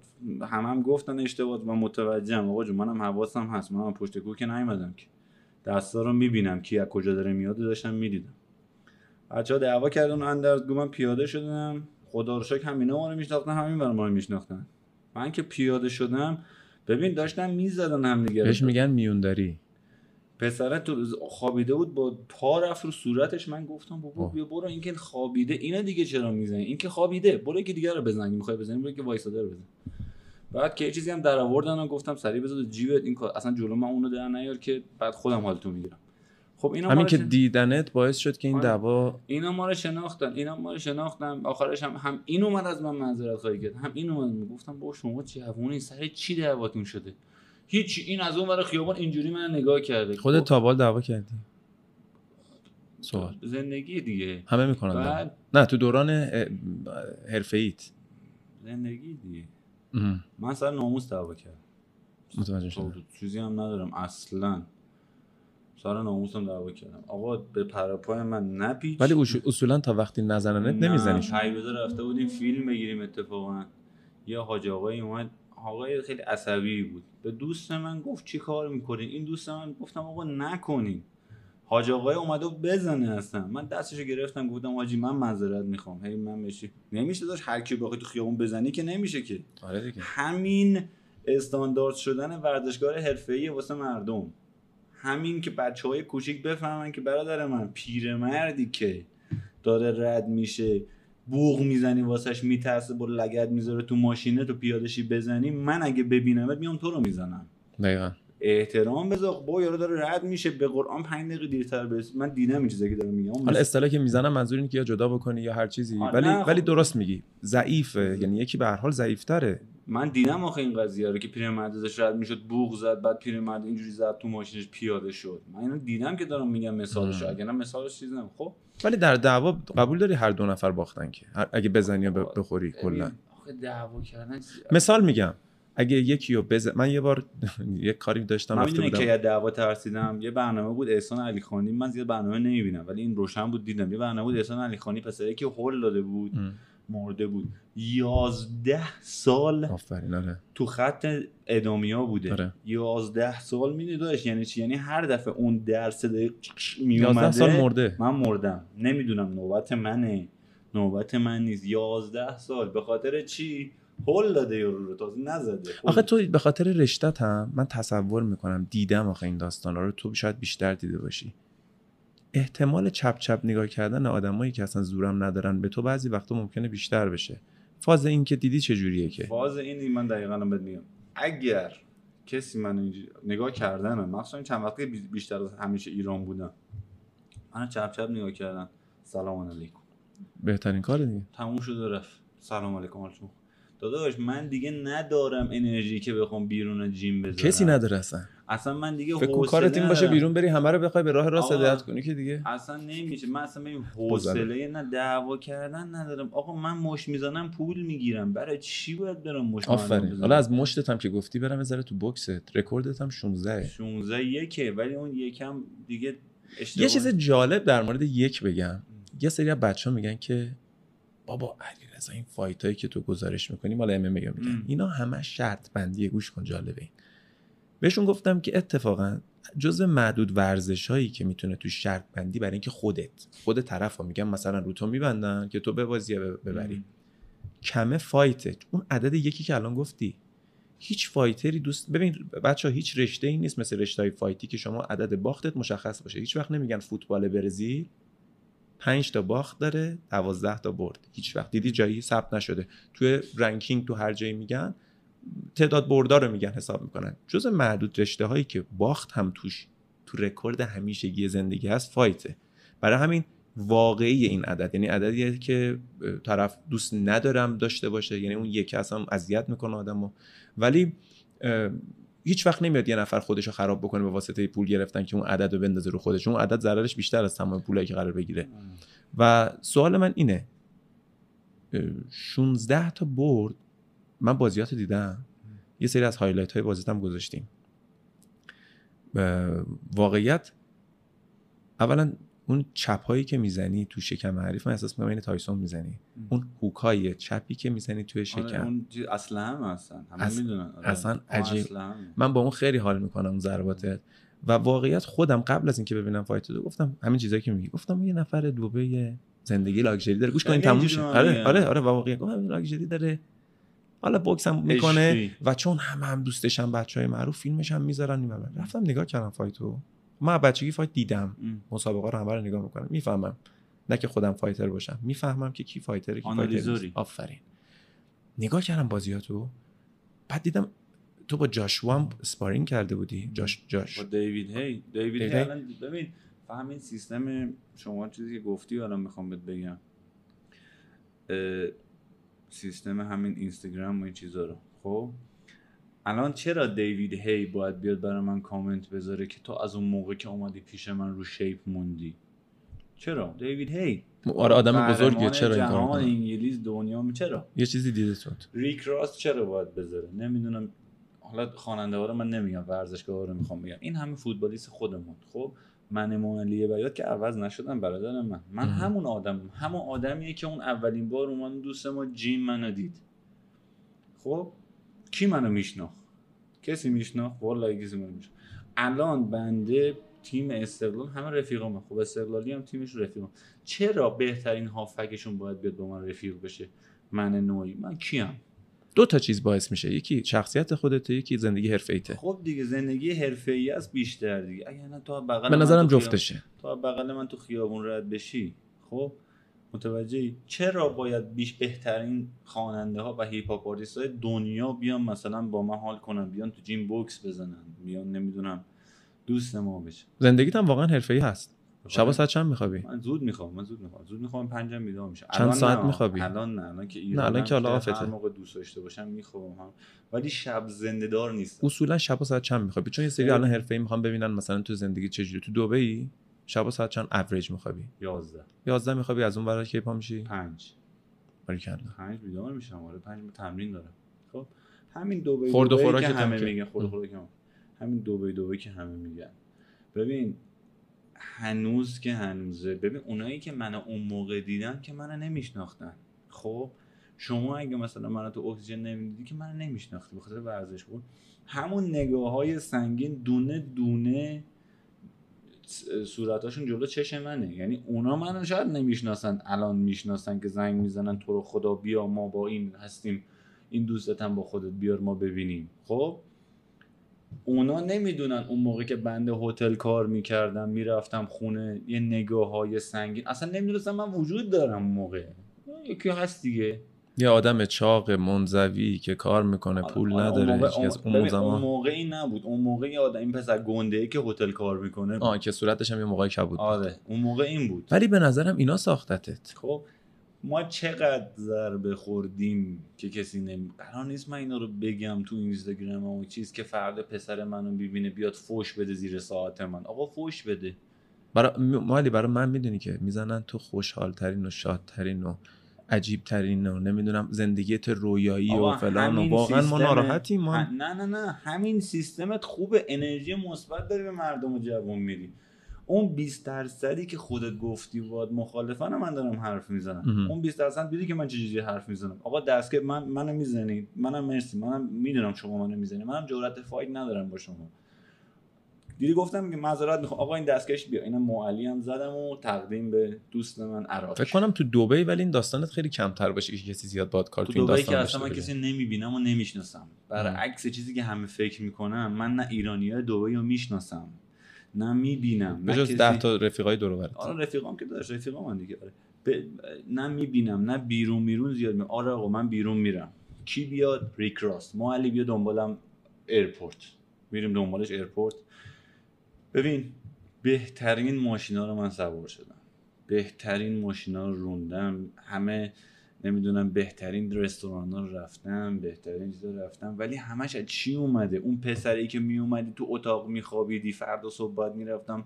هم هم گفتن اشتباه و متوجهم. آقا جون منم حواسم هست منم پشت کو که نیومدم که. دستا رو می‌بینم کی از کجا داره میاد و داشتم می‌دیدم. بچه ها دعوا کردن اندرزگو من پیاده شدم. خدا رو شکر هم اینا ما رو میشناختن همین برای ما رو میشناختن. من که پیاده شدم ببین داشتن می‌زدن هم دیگه بهش میگن میونداری پسره تو خوابیده بود با پا رفت رو صورتش. من گفتم بابا. بیا برو این که خوابیده اینو دیگه چرا می‌زنی؟ این که خوابیده برو که دیگه رو بزن. می‌خوای بزنی برو که وایساده رو بزن. بعد که چیزی هم در آوردن و گفتم سریع بذار جیبت این کار اصلا جلو من اونو در نیار که بعد خودم حالتو می‌گیرم. خب اینا همین که شن- دیدنت باعث شد که این آره. دعوا اینا ما رو شناختن اینا ما رو شناختن. آخرش هم هم این اومد از من معذرت خواهی کرد. هم این اومد. می‌گفتم با شما جوونی سر چی دعواتون شده؟ هیچ این از اون ور خیابان اینجوری من نگاه کرده. خودت خب، تابال دعوا کردی؟ سوال. زندگی دیگه. همه می‌کنن. بعد نه تو دوران حرفه ایت زندگی دیگه. من سر ناموس دعوا کردم. متوجه تو شدم چیزی هم ندارم. اصلا. سر ناموسم دعوا کردم. آقا به پرپای من نپیچ. ولی اص- اصولا تا وقتی نزننت نمیزنیش نه پیروزه رفته بودیم فیلم بگیریم اتفاقا. یه حاج آقایی اومد. آقای خیلی عصبی بود. به دوست من گفت چی کار می‌کنین این دوست من گفتم آقا نکنین. حاج آقای اومده و بزنه اصلا. من دستشو گرفتم گفتم حاجی من معذرت می‌خوام. هی من بشی نمیشه داشت هر کی بخوای تو خیابون بزنی که نمیشه که. آره دیگه. همین استاندارد شدن ورزشگاه حرفه‌ای واسه مردم. همین که بچه های کوچیک بفهمن که برادر من پیرمردی که داره رد میشه بوغ می‌زنی واسش میترسه با لگت می‌ذاره تو ماشینه تو پیادشی بزنی من اگه ببینمت میام تو رو می‌زنم. دقیقا. احترام بذار با یارو داره رد میشه. به قرآن 5 دقیقه دیرتر برس. من دیدم این چیزایی که داره میگم. حالا اصطلاحی که می‌زنم منظور اینه که یا جدا بکنی یا هر چیزی. ولی نه، خب. ولی درست میگی. ضعیفه. یعنی یکی به هر حال ضعیفتره. من دیدم آخه این قضیه رو که پیرمرد ازش رد می‌شد بوغ زد بعد پیرمرد اینجوری زد تو ماشینش پیاده شد. من اینو دیدم که دارم میگم مثالش. اگه نه مثالش چیز نم خب. ولی در دعوا قبول داری هر دو نفر باختن که؟ اگه بزنی یا بخوری کلا. آخه دعوا کردن مثال میگم. اگه یکی رو بزن من یه بار یه کاری داشتم رفته بودم. که دعوا ترسیدم. یه برنامه بود احسان علی خانی. من زیاد برنامه نمی‌بینم ولی این روشن بود دیدم. یه برنامه بود احسان علی خانی پسری که هول داده بود. ام. مرده بود. یازده سال آفرین آره. تو خط ادامیا بوده. آره. یازده سال می‌دونی داشت یعنی چی؟ یعنی هر دفعه اون درس میومده سال مرده. من مردم. نمی‌دونم نوبت منه. نوبت من نیست. یازده سال. به خاطر چی؟ هول داده یارو رو. تازه نزده. آخه تو به خاطر رشتت هم من تصور می‌کنم دیدم آخه این داستان رو تو شاید بیشتر دیده باشی. احتمال چپ چپ نگاه کردن آدمایی که اصلا زورم ندارن به تو بعضی وقتا ممکنه بیشتر بشه. فاز این که دیدی چجوریه که؟ فاز این من دقیقا هم بهت میگم. اگر کسی من نگاه کردن مخصوصا چند وقتی بی- بیشتر از همیشه ایران بودم. من چپ چپ نگاه کردن سلام علیکم. بهترین کار دیگه. تموم شد رفت. سلام علیکم حالتون؟ داداش من دیگه ندارم انرژی که بخوام بیرون جیم بذارم. کسی نداره اصلا. اصلا من دیگه فکر حوصله کارت این باشه. بیرون بری همه رو بخوای به راه راست. هدایت کنی که دیگه. اصلا نمیشه. من اصلا ببین حوصله نه دعوا کردن ندارم. آقا من مش می‌زنم پول می‌گیرم. برای چی باید برم مش آفرین؟ حالا از مشتت هم که گفتی برم بذاره تو بوکست رکوردت هم 16 16 یکه ولی اون یکم دیگه اشتباه. یه چیز جالب در مورد یک بگم. یه سری از میگن که بابا علیرضا این fight هایی که تو گزارش می‌کنی مال ام میگن. ام. اینا همه شرط بندیه گوش کن جالبه این. بهشون گفتم که اتفاقا جز معدود ورزش هایی که می‌تونه تو شرط بندی برای اینکه خودت خود طرف ها میگن مثلا رو تو میبندن که تو ببازی یا ببری. کمه fight ه. اون عدد یکی که الان گفتی هیچ fighter ی دوست ببین بچه هیچ رشته ای نیست مثل رشته های fight ی که شما عدد باختت مشخص باشه. هیچ وقت نمیگن فوتبال برزیل. پنج تا باخت داره دوازده تا برد. هیچ وقت. دیدی جایی ثبت نشده. توی ranking تو هر جایی میگن تعداد بردا رو میگن حساب می‌کنن. جز معدود رشته هایی که باخت هم توش تو رکورد همیشگی زندگی هست fight ه. برای همین واقعی این عدد یعنی عددیه که طرف دوست ندارم داشته باشه یعنی اون یکی اصلا اذیت می‌کنه آدمو. ولی هیچ وقت نمیاد یه نفر خودش رو خراب بکنه به واسطه پول گرفتن که اون عدد رو بندازه رو خودش. اون عدد ضررش بیشتر از تمام پولایی که قرار بگیره. و سوال من اینه اه، 16 تا برد من بازیات رو دیدم یه سری از هایلایت های بازیت هم گذاشتیم. واقعیت اولا اون چپ هایی که می‌زنی تو شکم حریف من احساس می‌کنم این تایسون می‌زنی. اون hook های چپی که می‌زنی توی آره، شکم. اون چیز اصلا هم هستن. همه اص- می‌دونن. آره. اصلا اون عجیب. اصلا. من با اون خیلی حال می‌کنم اون ضرباتت و واقعیت خودم قبل از اینکه ببینم fight رو گفتم همین چیزایی که میگی. گفتم یه نفر دبی زندگی لاکچری داره. گوش کنین خیلی تموم آره. آره آره واقعیت گفتم لاکچری داره. حالا بوکس هم می‌کنه عشقی. و چون همه هم دوستشن بچه های معروف فیلمش هم می‌ذارن این ور. رفتم نگاه کردم fight و. من بچگی fight دیدم. ام. مسابقه رو همه رو نگاه می‌کنم. می‌فهمم. نه که خودم fighter باشم. می‌فهمم که کی fighter ه کی fighter. آفرین. نگاه کردم بازیاتو. بعد دیدم تو با جاشوا هم sparring کرده بودی. جاش جاش. با دیوید. هی دیوید هی دیوید الان ببین همین سیستم شما چیزی که گفتی الان می‌خوام بهت بگم. سیستم همین اینستاگرام و این چیزا رو. خب؟ الان چرا دیوید هی باید بیاد برای من کامنت بذاره که تو از اون موقع که اومدی پیش من رو شیپ موندی؟ چرا؟ دیوید هی. آره آدم بزرگیه قهرمان چرا این کار جهان کنه انگلیس دنیا می چرا؟ یه چیزی دیده تو ریک راست چرا باید بذاره؟ نمی‌دونم. حالا خواننده ها رو من نمیگم ورزشگاه رو می‌خوام بگم. این همه فوتبالیست خودمون. خب؟ من معلیه بیات که عوض نشدم برادر من. من. همون آدم همون آدمیه که اون اولین بار اومد دوست ما جیم منو دید. خب؟ کی منو میشناخت؟ کسی میشناخت؟ والله کسی منو میشناخت. الان بنده تیم استقلال همه رفیقامه خب استقلالی هم تیمش رفیقم چرا بهترین هافکشون باید بیاد با من رفیق بشه؟ من نوعی. من کیم؟ دو تا چیز باعث میشه. یکی شخصیت خودته یکی زندگی حرفه‌ایته خب دیگه زندگی حرفه‌ای است بیشتر دیگه. اگه نه تو بغل به من نظرم جفتشه. تو بغل من تو خیابون رد بشی خب متوجهی؟ چرا باید بیش بهترین خواننده ها و هیپ هاپ های دنیا بیان مثلا با من حال کنن بیان تو جیم بوکس بزنن بیان نمی‌دونم دوست ما بشه زندگیت هم واقعا حرفه‌ای هست. شبا ساعت چند میخوابی؟ من زود می‌خوام من زود می‌خوام زود می‌خوام پنجم بیدار میشم. چند ساعت میخوابی؟ الان نه. الان که نه، الان که حالا هر آفته. موقع دوست داشته باشم می‌خوام هم. ولی شب زنده دار نیستم. اصولا شبا ساعت چند میخوابی؟ چون یه سری. الان حرفه‌ای می‌خوام ببینن مثلا تو زندگی چجوری تو دبی شبا ساعت چند اوریج میخوابی؟ 11 11 میخوابی؟ از اون ورا کی پا میشی؟ 5 باریکلا. پنج بیدار میشم. آره پنج تمرین دارم. خب همین دبی خورد هم همه میگن خورد خوراک هم. همین دبی دبی که همه میگن. ببین هنوز که هنوزه. ببین اونایی که منو اون موقع دیدن که منو نمیشناختن. خب؟ شما اگه مثلا منو تو اکسیژن نمی‌دیدی که منو نمیشناختی به خاطر ورزش. بود همون نگاه های سنگین دونه دونه صورتاشون جلو چشم منه. یعنی اونا منو شاید نمی‌شناسن الان می‌شناسن که زنگ می‌زنن تو رو خدا بیا ما با این هستیم. این دوستت هم با خودت بیار ما ببینیم. خب؟ اونا نمی‌دونن اون موقع که بنده هتل کار می‌کردم می‌رفتم خونه یه نگاه های سنگین. اصلا نمی‌دونستم من وجود دارم اون موقع. یکی هست دیگه. یه آدم چاق منزوی که کار می‌کنه پول آره، نداره اون موقع, اون, اون ببین، اون زمان. موقعی نبود. اون موقع یه آدم این پسر گنده ای که هتل کار می‌کنه. آه که صورتش هم یه موقعی کبود بود. آره اون موقع این بود. ولی به نظرم اینا ساختتت. خب ما چقدر ضربه خوردیم که کسی نمی قرار نیست من اینا رو بگم تو اینستاگرام و چیز که فرد پسر منو ببینه بیاد فوش بده زیر ساعت من. آقا فوش بده. برای مالی برای من می‌دونی که می‌زنن تو خوشحال ترین و شادترین و عجیب ترین و نمی‌دونم زندگیت رویایی و فلان و واقعا ما ناراحتیم نه نه نه همین سیستمت خوبه انرژی مثبت داری به مردم جوان میدی اون 20 درصدی که خودت گفتی باید مخالفن من دارم حرف می‌زنم. اون 20 درصد دیدی که من چجوری حرف می‌زنم. آقا دستگاه من منو می‌زنید منم مرسی. منم می‌دونم شما منو می‌زنید منم جرأت فایت ندارم با شما. دیدی گفتم که معذرت می‌خوام. آقا این دستکش بیا. اینم معلی هم زدم و تقدیم به دوست من عراق. فکر کنم تو دبی ولی این داستانت خیلی کمتر باشه که کسی زیاد باد کار تو, تو این داستان که اصلا من. کسی نمی‌بینم و نمی‌شناسم. برعکس چیزی که همه فکر می‌کنم من نه ایرانی های دبی رو می‌شناسم. نه می‌بینم به نه جز ده تا رفیقای دور و. آره رفیقام که داشت رفیقام من دیگه آره. ب... نه می‌بینم نه بیرون میرون زیاد می آره آقا من بیرون میرم. کی بیاد؟ Rick Ross ما علی بیا دنبالم airport. میریم دنبالش airport. ببین بهترین ماشینا رو من سوار شدم. بهترین ماشینا رو روندم. همه نمی‌دونم بهترین رستوران ها رو رفتم بهترین چیزا رو رفتم ولی همش از چی اومده؟ اون پسری که می اومدی تو اتاق میخوابیدی فردا صبح باید می‌رفتم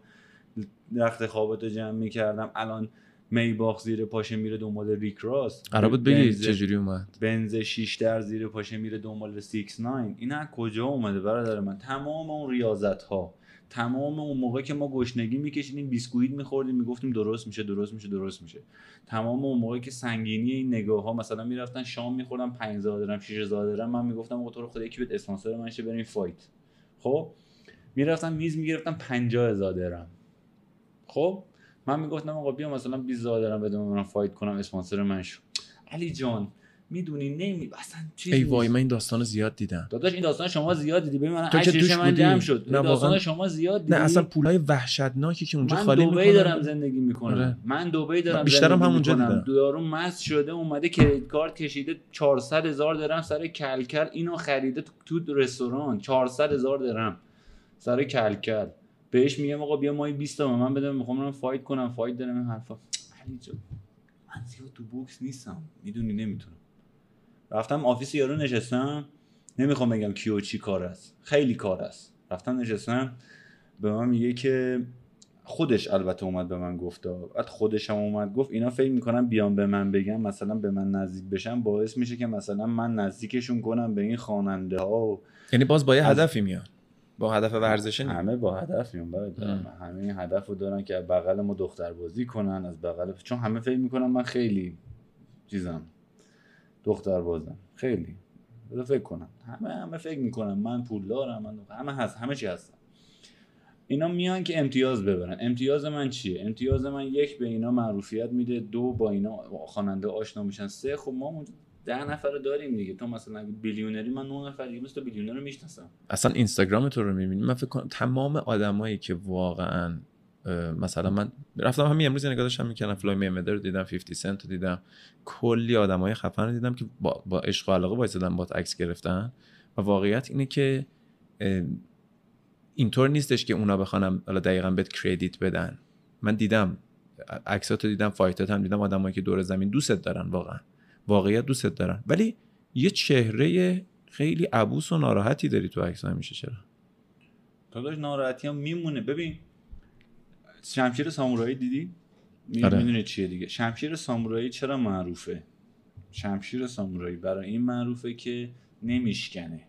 رخت خوابتو جمع می‌کردم الان میباخ زیر پاشه میره دنبال ریکراس قرار بود بگی چجوری اومد؟ بنز 6 در زیر پاشه میره دنبال 69 این از کجا اومده برادر من؟ تمام اون ریاضت ها تمام اون موقع که ما گشنگی میکشیدیم بیسکویت میخوردیم می‌گفتیم درست میشه درست میشه درست میشه. تمام اون موقع که سنگینی این نگاه ها مثلا می‌رفتن شام میخوردم 5000 درم 6000 درم من می‌گفتم آقا تو رو خدا یکی بهت اسپانسر من شه بریم fight. خب؟ می‌رفتم میز می‌گرفتم 50000 درم. خب؟ من می‌گفتم آقا بیا مثلا 20000 درم بده من fight کنم اسپانسر من شو. علی جان می‌دونی نمی اصلا چیزی ای وای. من این داستان زیاد دیدم. داداش این داستان شما زیاد دیدی. ببین من تو که عکسش من. جمع شد. نه، داستان. شما زیاد دیدی. نه اصلا پولای وحشتناکی که اونجا من خالی دبی می‌کنن دارم زندگی می‌کنم. آره. من دبی دارم بیشترم همونجا دیدم. یارو مست شده اومده credit card کشیده 400 هزار درم سر کلکل اینو خریده تو, تو رستوران. 400 هزار درم سر کلکل. بهش میگم آقا بیا ماهی 20 تا من بده می‌خوام برم fight کنم. fight دارم این حرفا. علی من زیاد تو بوکس نیستم. می‌دونی نمی‌تونم. رفتم office یارو نشستم. نمی‌خوام بگم کیو چی کار است. خیلی کار است. رفتم نشستم. به من میگه که خودش البته اومد به من گفت. بعد خودش هم اومد گفت اینا فکر می‌کنم بیان به من بگم مثلا به من نزدیک بشن باعث میشه که مثلا من نزدیکشون کنم به این خواننده ها و یعنی باز با یه هدفی میان. با هدف ورزشی. همه با هدف میان. همه این هدف رو دارن که از بغل ما دختر بازی کنن از بغل چون همه فکر می‌کنن من خیلی چیزم. دختر بازم خیلی. بذار فکر کنم. همه همه فکر می‌کنن. من پول دارم من همه هست. همه چی هستم اینا میان که امتیاز ببرن. امتیاز من چیه؟ امتیاز من یک به اینا معروفیت میده. دو با اینا خواننده آشنا میشن. سه خب ما اونجا ده نفر داریم دیگه. تو مثلا بیلیونری من نه نفر دیگه مثل بیلیونر رو می‌شناسم. اصلا اینستاگرام تو رو می‌بینی؟ من فکر کنم تمام آدمایی که واقعا مثلا من رفتم همین امروز نگاه داشتم می‌کردم فلوید میودر رو دیدم 50 سنت رو دیدم. کلی آدمای خفن رو دیدم که با, با عشق و علاقه وایسادن با عکس گرفتن. و واقعیت اینه که اینطور نیستش که اونا بخوانم حالا دقیقا بهت credit بدن. من دیدم عکساتو دیدم fight ات هم دیدم آدمایی که دور زمین دوستت دارن واقعا. واقعیت دوستت دارن. ولی یه چهره خیلی عبوس و ناراحتی داری تو عکس همیشه چرا؟ داداش ناراحتی هم میمونه. ببین شمشیر سامورایی دیدی؟ می- آره. می‌دونی چیه دیگه. شمشیر سامورایی چرا معروفه؟ شمشیر سامورایی برای این معروفه که نمیشکنه.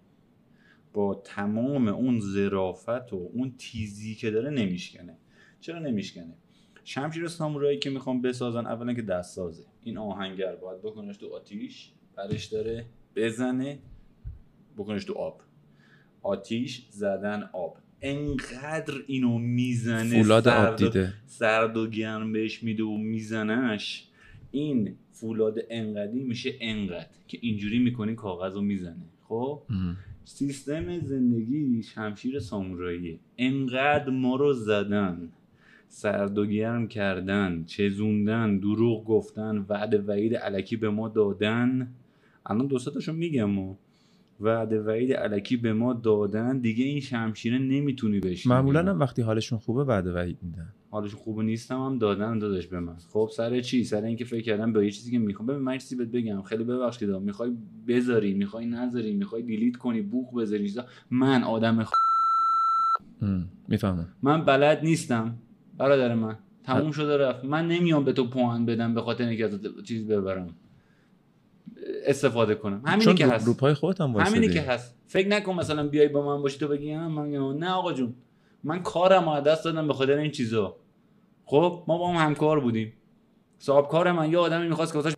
با تمام اون ظرافت و اون تیزی که داره نمیشکنه. چرا نمیشکنه؟ شمشیر سامورایی که می‌خوام بسازن اولا که دست سازه این آهنگر باید بکنش تو آتیش برش داره بزنه بکنش تو آب. آتیش زدن آب. انقدر اینو می‌زنه فولاد آب سرد و- دیده سرد و گرم بهش میده و میزنش. این فولاد انقدی میشه انقدر که اینجوری می‌کنی کاغذ رو می‌زنه. خب؟ ام. سیستم زندگی شمشیر ساموراییه. انقدر ما رو زدن سرد و گرم کردن چزوندن دروغ گفتن وعده وعید علکی به ما دادن. الان دو تاشو میگم و وعده وعید علکی به ما دادن دیگه این شمشیره نمی‌تونی بهش معمولا. هم وقتی حالشون خوبه بعد وعید میدن. حالش خوب نیستم هم دادن داداش به من. خب سر چی؟ سر اینکه فکر کردم به یه چیزی که می‌خوام. ببین من چیزی بهت بگم. خیلی ببخشید می‌خوای بذاری می‌خوای نذاری می‌خوای دیلیت کنی بوق بذاری چیزا. من آدم خ... می‌فهمم. من بلد نیستم. برادر من تموم شده رفت. من نمیام به تو پوان بدم به خاطر اینکه چیز ببرم. استفاده کنم. همینی که هست. رو پای خودت هم همینی. که هست. فکر نکن مثلا بیای با من باشی تو بگی "آه، من نه آقا جون من کارم از دست دادم به خاطر این چیزا. خب ما با هم همکار بودیم. صاحب کار من یه آدمی می‌خواست که واسش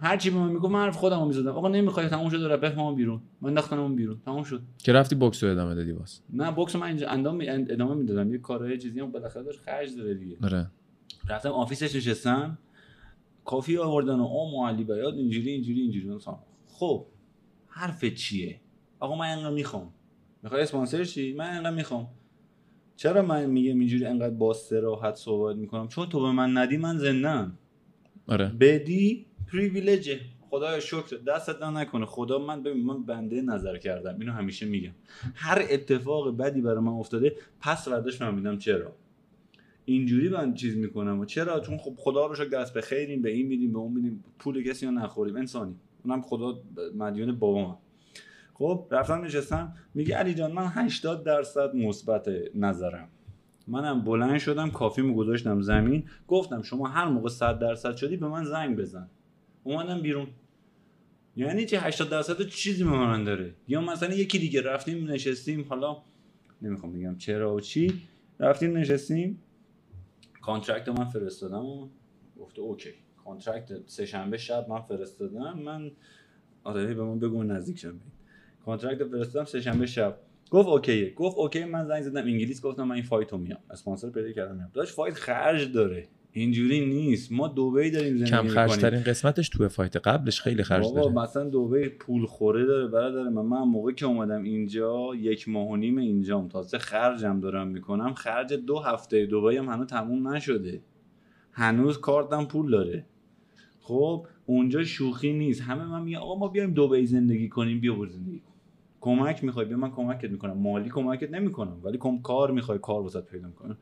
هر چی به من می‌گفت من حرف خودم رو می‌زدم. آقا نمی‌خوای تموم شد رفت ما بیرون. من اون بیرون. تموم شد. که رفتی بوکس رو ادامه دادی باز. نه بوکس من اینجا اندام می- ادامه می‌دادم. یه کارهای چیزی هم بالاخره داشت خرج داره دیگه. آره. رفتم آفیسش نشستم. کافی آوردن و آم و علی بیاد اینجوری اینجوری اینجوری. مثلا خب حرف چیه؟ آقا من انقدر می‌خوام. می‌خوای اسپانسر چی؟ من انقدر می‌خوام. چرا من میگم اینجوری انقدر با سراحت صحبت می‌کنم؟ چون تو به من ندی من زندم آره. بدی پریویلجه. خدایا شکر. دستت نکنه. خدا من ببین من بنده نظر کردم. اینو همیشه میگم. هر اتفاق بدی برای من افتاده پس برداشت فهمیدم چرا. اینجوری من چیز می‌کنم. و چرا؟ چون خب خدا رو شکر دست به خیریم به این میدیم به اون میدیم. پول کسی رو نخوریم انسانی. اونم خدا مدیون بابام. خب رفتم نشستم. میگه علی جان من 80 درصد مثبت نظرم. منم بلند شدم کافیمو گذاشتم زمین. گفتم شما هر موقع 100 درصد شدی به من زنگ بزن. اومدم بیرون. یعنی چه 80 درصد چیزی به من داره؟ یا مثلا یکی دیگه رفتیم نشستیم حالا نمی‌خوام بگم چرا و چی. رفتیم نشستیم. contract من فرستادم و گفته OK. contract سه شنبه شب من فرستادم من آره به من بگو نزدیک شم. contract فرستادم سه شنبه شب. گفت OK ه. گفت OK من زنگ زدم انگلیس گفتم من این fight و میام. اسپانسر پیدا کردم میام. داداش fight خرج داره. اینجوری نیست. ما دبی داریم زندگی کم خرج. ترین قسمتش توی fight قبلش خیلی خرج داره مثلا دبی پول خوره داره برادر من. من موقع که اومدم اینجا یک ماه و نیم اینجام. تازه خرجم دارم می‌کنم. خرج دو هفته. دبی هم هنوز تموم نشده. هنوز کارتم پول داره. خب اونجا شوخی نیست. همه من میگن آقا ما بیایم دبی زندگی کنیم. بیا برو زندگی کن. کمک می‌خوای بیا من کمکت می‌کنم. مالی کمکت نمی‌کنم ولی کم کار می‌خوای کار واست پیدا می‌کنم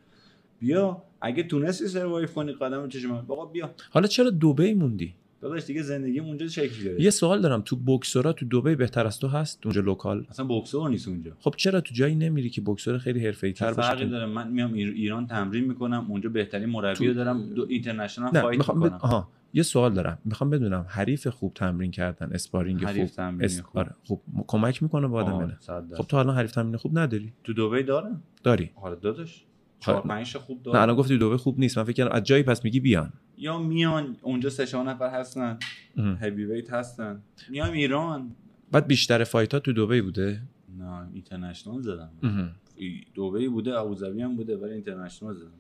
بیا اگه تونستی survive کنی قدم چشم آقا بیا. حالا چرا دبی موندی؟ داداش دیگه زندگی اونجا شکل گرفت. یه سوال دارم. تو بوکسورا تو دبی بهتر از تو هست؟ اونجا local؟ اصلا بوکسور نیست اونجا. خب چرا تو جایی نمیری که بوکسور خیلی حرفه‌ای تر باشه فرقی داره؟ من میام ایر- ایران تمرین می‌کنم اونجا بهترین مربی تو- دارم دو international fight می‌خوام می‌کنم. بد... آها یه سوال دارم. می‌خوام بدونم حریف خوب تمرین کردن sparring حریف خوب تمرینی اس... خوب. آره خوب. م- کمک می‌کنه به آدم. خب تو الان حریف تمرین خوب نداری؟ تو دبی دارم داری. آره داداش. چهار آره. پنج خوب نه دارم الان گفتی دبی خوب نیست. من فکر کردم از جایی پس میگی بیان. یا میان اونجا سه چهار نفر هستن. heavyweight هستن. میام ایران. بعد بیشتر fight تو دبی بوده؟ نه international زدم. دبی بوده ابوظبی هم بوده ولی اینترنشنال زدم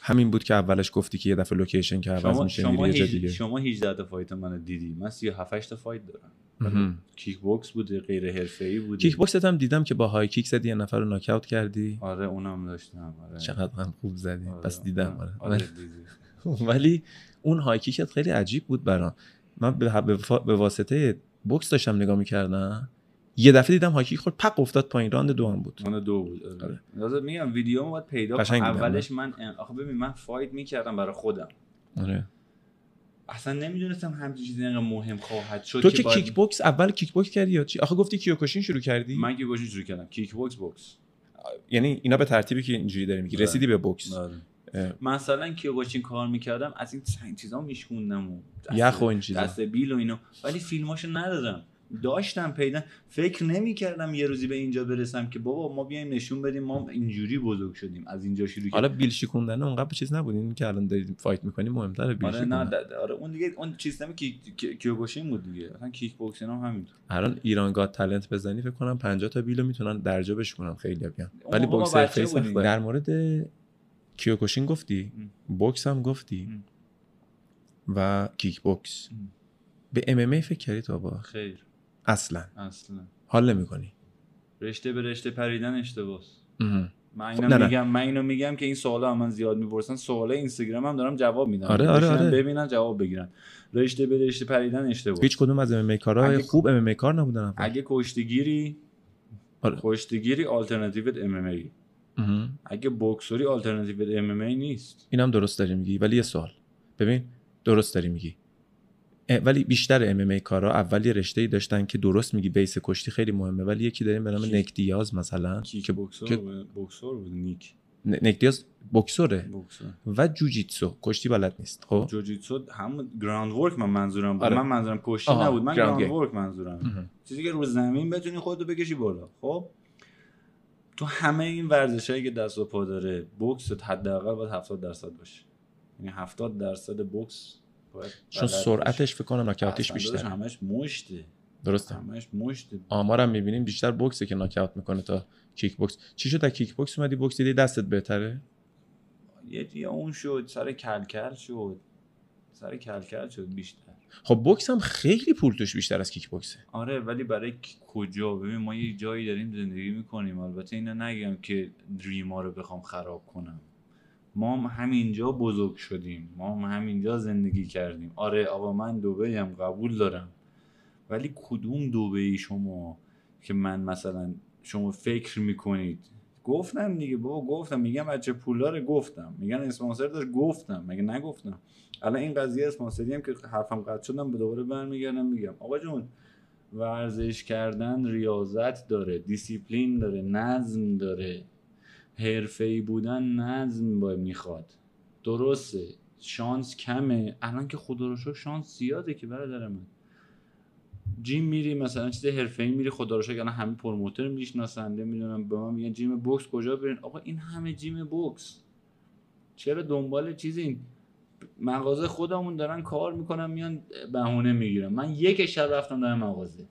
همین بود که اولش گفتی که یه دفعه location که عوض میشه شما, میری یه جا هیچ- دیگه. شما 18 تا fight منو دیدی. من 37 تا fight دارم. کیک بوکس بوده غیر حرفه‌ای بوده کیک بوکست هم دیدم که با high kick زدی یه نفر رو ناکاوت کردی. آره اونم داشتم. آره. چقدر هم خوب زدی آره، پس دیدم آره. آره. آره، دیدی. ولی اون high kick ت خیلی عجیب بود برام. من به, به, فا- به واسطه بوکس داشتم نگاه می‌کردم. یه دفعه دیدم high kick خورد پق افتاد پایین راند دو هم بود مال دو بود آره. آره. لازم میگم ویدیو باید پیدا کنم اولش من آخه ببین من fight می‌کردم برای خودم آره. اصلا نمی‌دونستم همچین چیزی اینقدر مهم خواهد شد تو که باید- کیک بوکس اول کیک بوکس کردی یا چی آخه گفتی کیوکوشین شروع کردی من که کیوکوشین شروع کردم کیک بوکس بوکس یعنی اینا به ترتیبی که اینجوری داری میگی آره. رسیدی به بوکس آره. مثلا کیوکوشین کار می‌کردم از این چیزا میشکوندم و دست- یخ و این چیزا. دست بیل و اینا ولی فیلماشو ندادم داشتم پیدا. فکر نمی‌کردم یه روزی به اینجا برسم که بابا ما بیایم نشون بدیم ما اینجوری بزرگ شدیم از اینجا شروع حالا بیل شکوندن اونقدر چیز نبود؟ این که الان دارید fight می‌کنیم مهمتره بیل آره نه آره اون دیگه اون چیز کی کیوکوشین بود دیگه. اصلا کیک بوکسینگ هم همینطور. الان ایران Got Talent بزنی فکر کنم 50 تا بیلو می‌تونن درجا بشکنن خیلی بیان. ولی بوکس فیس در مورد کیوکوشین گفتی؟ بوکس هم گفتی؟ و کیک بوکس به ام ام فکر کردی تو با خیر. اصلا. اصلا. حال نمی‌کنی. رشته به رشته پریدن اشتباهه من اینو خب میگم من اینو میگم که این سوالا من زیاد می‌پرسن. سوال اینستاگرام هم دارم جواب میدم. آره آره, آره. ببینن جواب بگیرن. رشته به رشته پریدن اشتباه هیچ کدوم از ام کارا اگه... خوب ام کار نبودن اگه کشتیگیری آره. کشتیگیری alternative MMA. اگه بوکسوری alternative MMA نیست. اینم درست داری میگی ولی یه سوال. ببین درست داری میگی. ولی بیشتر MMA کارا اول یه رشته ای داشتن که درست میگی base کشتی خیلی مهمه ولی یکی داریم به نام نیک دیاز مثلا که بوکسور بوکسور بود نیک؟ نیک دیاز بوکسوره و جوجیتسو کشتی بلد نیست خب؟ جوجیتسو هم ground work من منظورم بود. آره. من منظورم کشتی نبود من ground work منظورم. چیزی که رو زمین بتونی خودتو بکشی بالا خب؟ تو همه این ورزشایی که دست و پا داره بوکس حداقل باید 70 درصد باشه. یعنی 70 درصد بوکس چون سرعتش فکر کنم ناکاوتش بیشتر همش مشته. درسته. همش مشته. آمارم می‌بینیم بیشتر بوکسه که ناکاوت می‌کنه تا کیک بوکس. چی شد؟ تا کیک بوکس اومدی بوکس دیدی دستت بهتره؟ یه اون شد سر کلکل شد. سر کلکل شد بیشتر. خب بوکس هم خیلی پول توش بیشتر از کیک بوکسه. آره ولی برای کجا؟ ببین ما یه جایی داریم زندگی می‌کنیم. البته اینو نگم که دریما رو بخوام خراب کنم. ما هم همینجا بزرگ شدیم. ما هم همینجا زندگی کردیم. آره آقا من دوبه هم قبول دارم. ولی کدوم دوبه شما که من مثلا شما فکر می‌کنید؟ گفتم دیگه بابا گفتم. میگم بچه پولاره گفتم. میگن اسپانسر داشت گفتم. مگه نگفتم؟ الان این قضیه اسپانسری هم که حرفم قطع شدم به دوباره برمیگردم میگم. آقا جون ورزش کردن ریاضت داره دیسیپلین داره نظم داره. حرفه‌ای بودن نظم باید می‌خواد. درسته. شانس کمه. الان که خدا رو شانس زیاده که برادر من. gym میری مثلا چیز حرفه‌ای میری خدا رو شکر همه promoter می‌شناسن نمی‌دونم به من میگن gym بوکس کجا برین؟ آقا این همه gym بوکس. چرا دنبال چیزی مغازه خودمون دارن کار می‌کنن میان بهونه می‌گیرن. من یک شب رفتم در مغازه.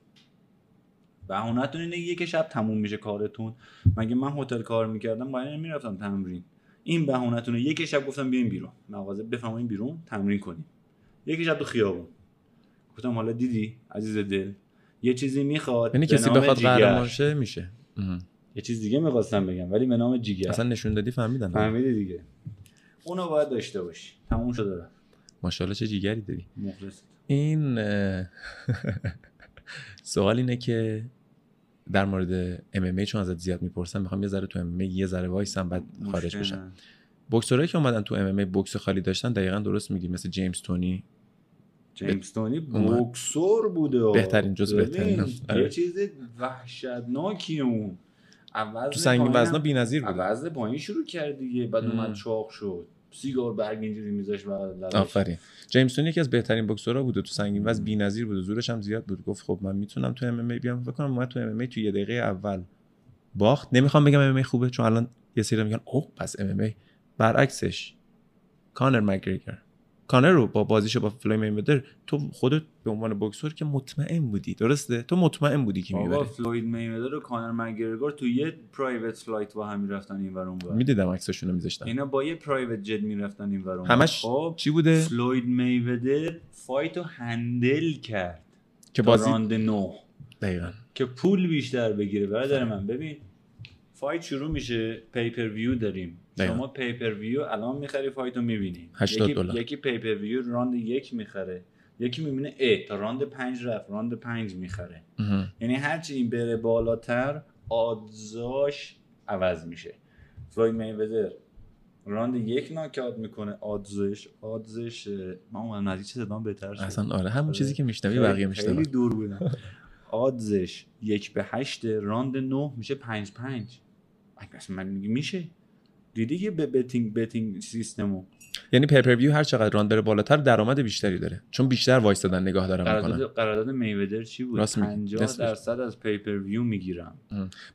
بهونهتون اینه یک شب تموم میشه کارتون. مگه من هتل کار می‌کردم باید نمی‌رفتم تمرین. این بهونهتون یک شب گفتم بیاین بیرون. مغازه بفهمین بیرون تمرین کنیم. یک شب تو خیابون. گفتم حالا دیدی عزیز دل یه چیزی می‌خواد یعنی کسی بخواد قهرمان شه میشه. یه چیز دیگه می‌خواستم بگم ولی به نام جیگر. اصلا نشون دادی فهمیدن فهمیدی دیگه. اونو باید داشته باشی. تموم شده ماشاءالله چه جیگری داری. مخلص این سوال اینه که در مورد ام چون ازت زیاد می‌پرسم می‌خوام یه ذره تو ام یه ذره وایسم بعد خارج بشم. بوکسورایی که اومدن تو ام بوکس خالی داشتن دقیقا درست میگی مثل جیمز تونی. جیمز تونی بوکسور بوده. بهترین جز بهترین. یه آره. چیز وحشتناکی اون. تو سنگین وزنا بی‌نظیر بود وزن پایین شروع کرد دیگه بعد اومد چاق شد. سیگار برگ اینجوری میذاش آفرین. جیمز یکی از بهترین بوکسورها بوده تو سنگین. وزن بی‌نظیر بود زورش هم زیاد بود. گفت خب من می‌تونم تو MMA بیام. فکر کنم تو MMA تو یه دقیقه اول باخت. نمی‌خوام بگم MMA خوبه چون الان یه سری میگن اوه پس MMA برعکسش کانر مگرگور کانر رو با بازیشو با فلوید میودر تو خودت به عنوان بوکسور که مطمئن بودی درسته؟ تو مطمئن بودی که می‌بره فلوید میودر و کانر مگرگور تو یه private flight با هم می‌رفتن این ور اون می‌دیدم عکساشونو میذاشتن. اینا با یه private jet می‌رفتن این ور همش خب چی بوده؟ فلوید میودر fight و handle کرد که بازی راند نو دقیقا. که پول بیشتر بگیره. برادر من ببین fight شروع میشه pay-per-view داریم. شما pay-per-view الان می‌خری fight و می‌بینی. 80 دلار. یکی pay-per-view راند یک می‌خره. یکی می‌بینه ا تا راند پنج رفت راند پنج می‌خره. یعنی هرچی این بره بالاتر odds اش عوض میشه. فلوید میودر راند یک ناک‌اوت می‌کنه odds ش odds ش من اومدم نزدیک چه صدام بهتر شد. اصلا آره همون چیزی که میشنوی بقیه میشنوی خیلی دور بودم odds ش یک به هشت راند نه میشه پنج پنج. اصلا من میگه میشه؟ دیدی که به betting betting system و؟ یعنی pay-per-view هر چقدر راند بره بالاتر درآمد بیشتری داره. چون بیشتر وایستادن نگاه دارن می‌کنن. قرارداد قرارداد میودر چی بود؟ راست میگی. 50 نصفش. درصد از pay-per-view می‌گیرم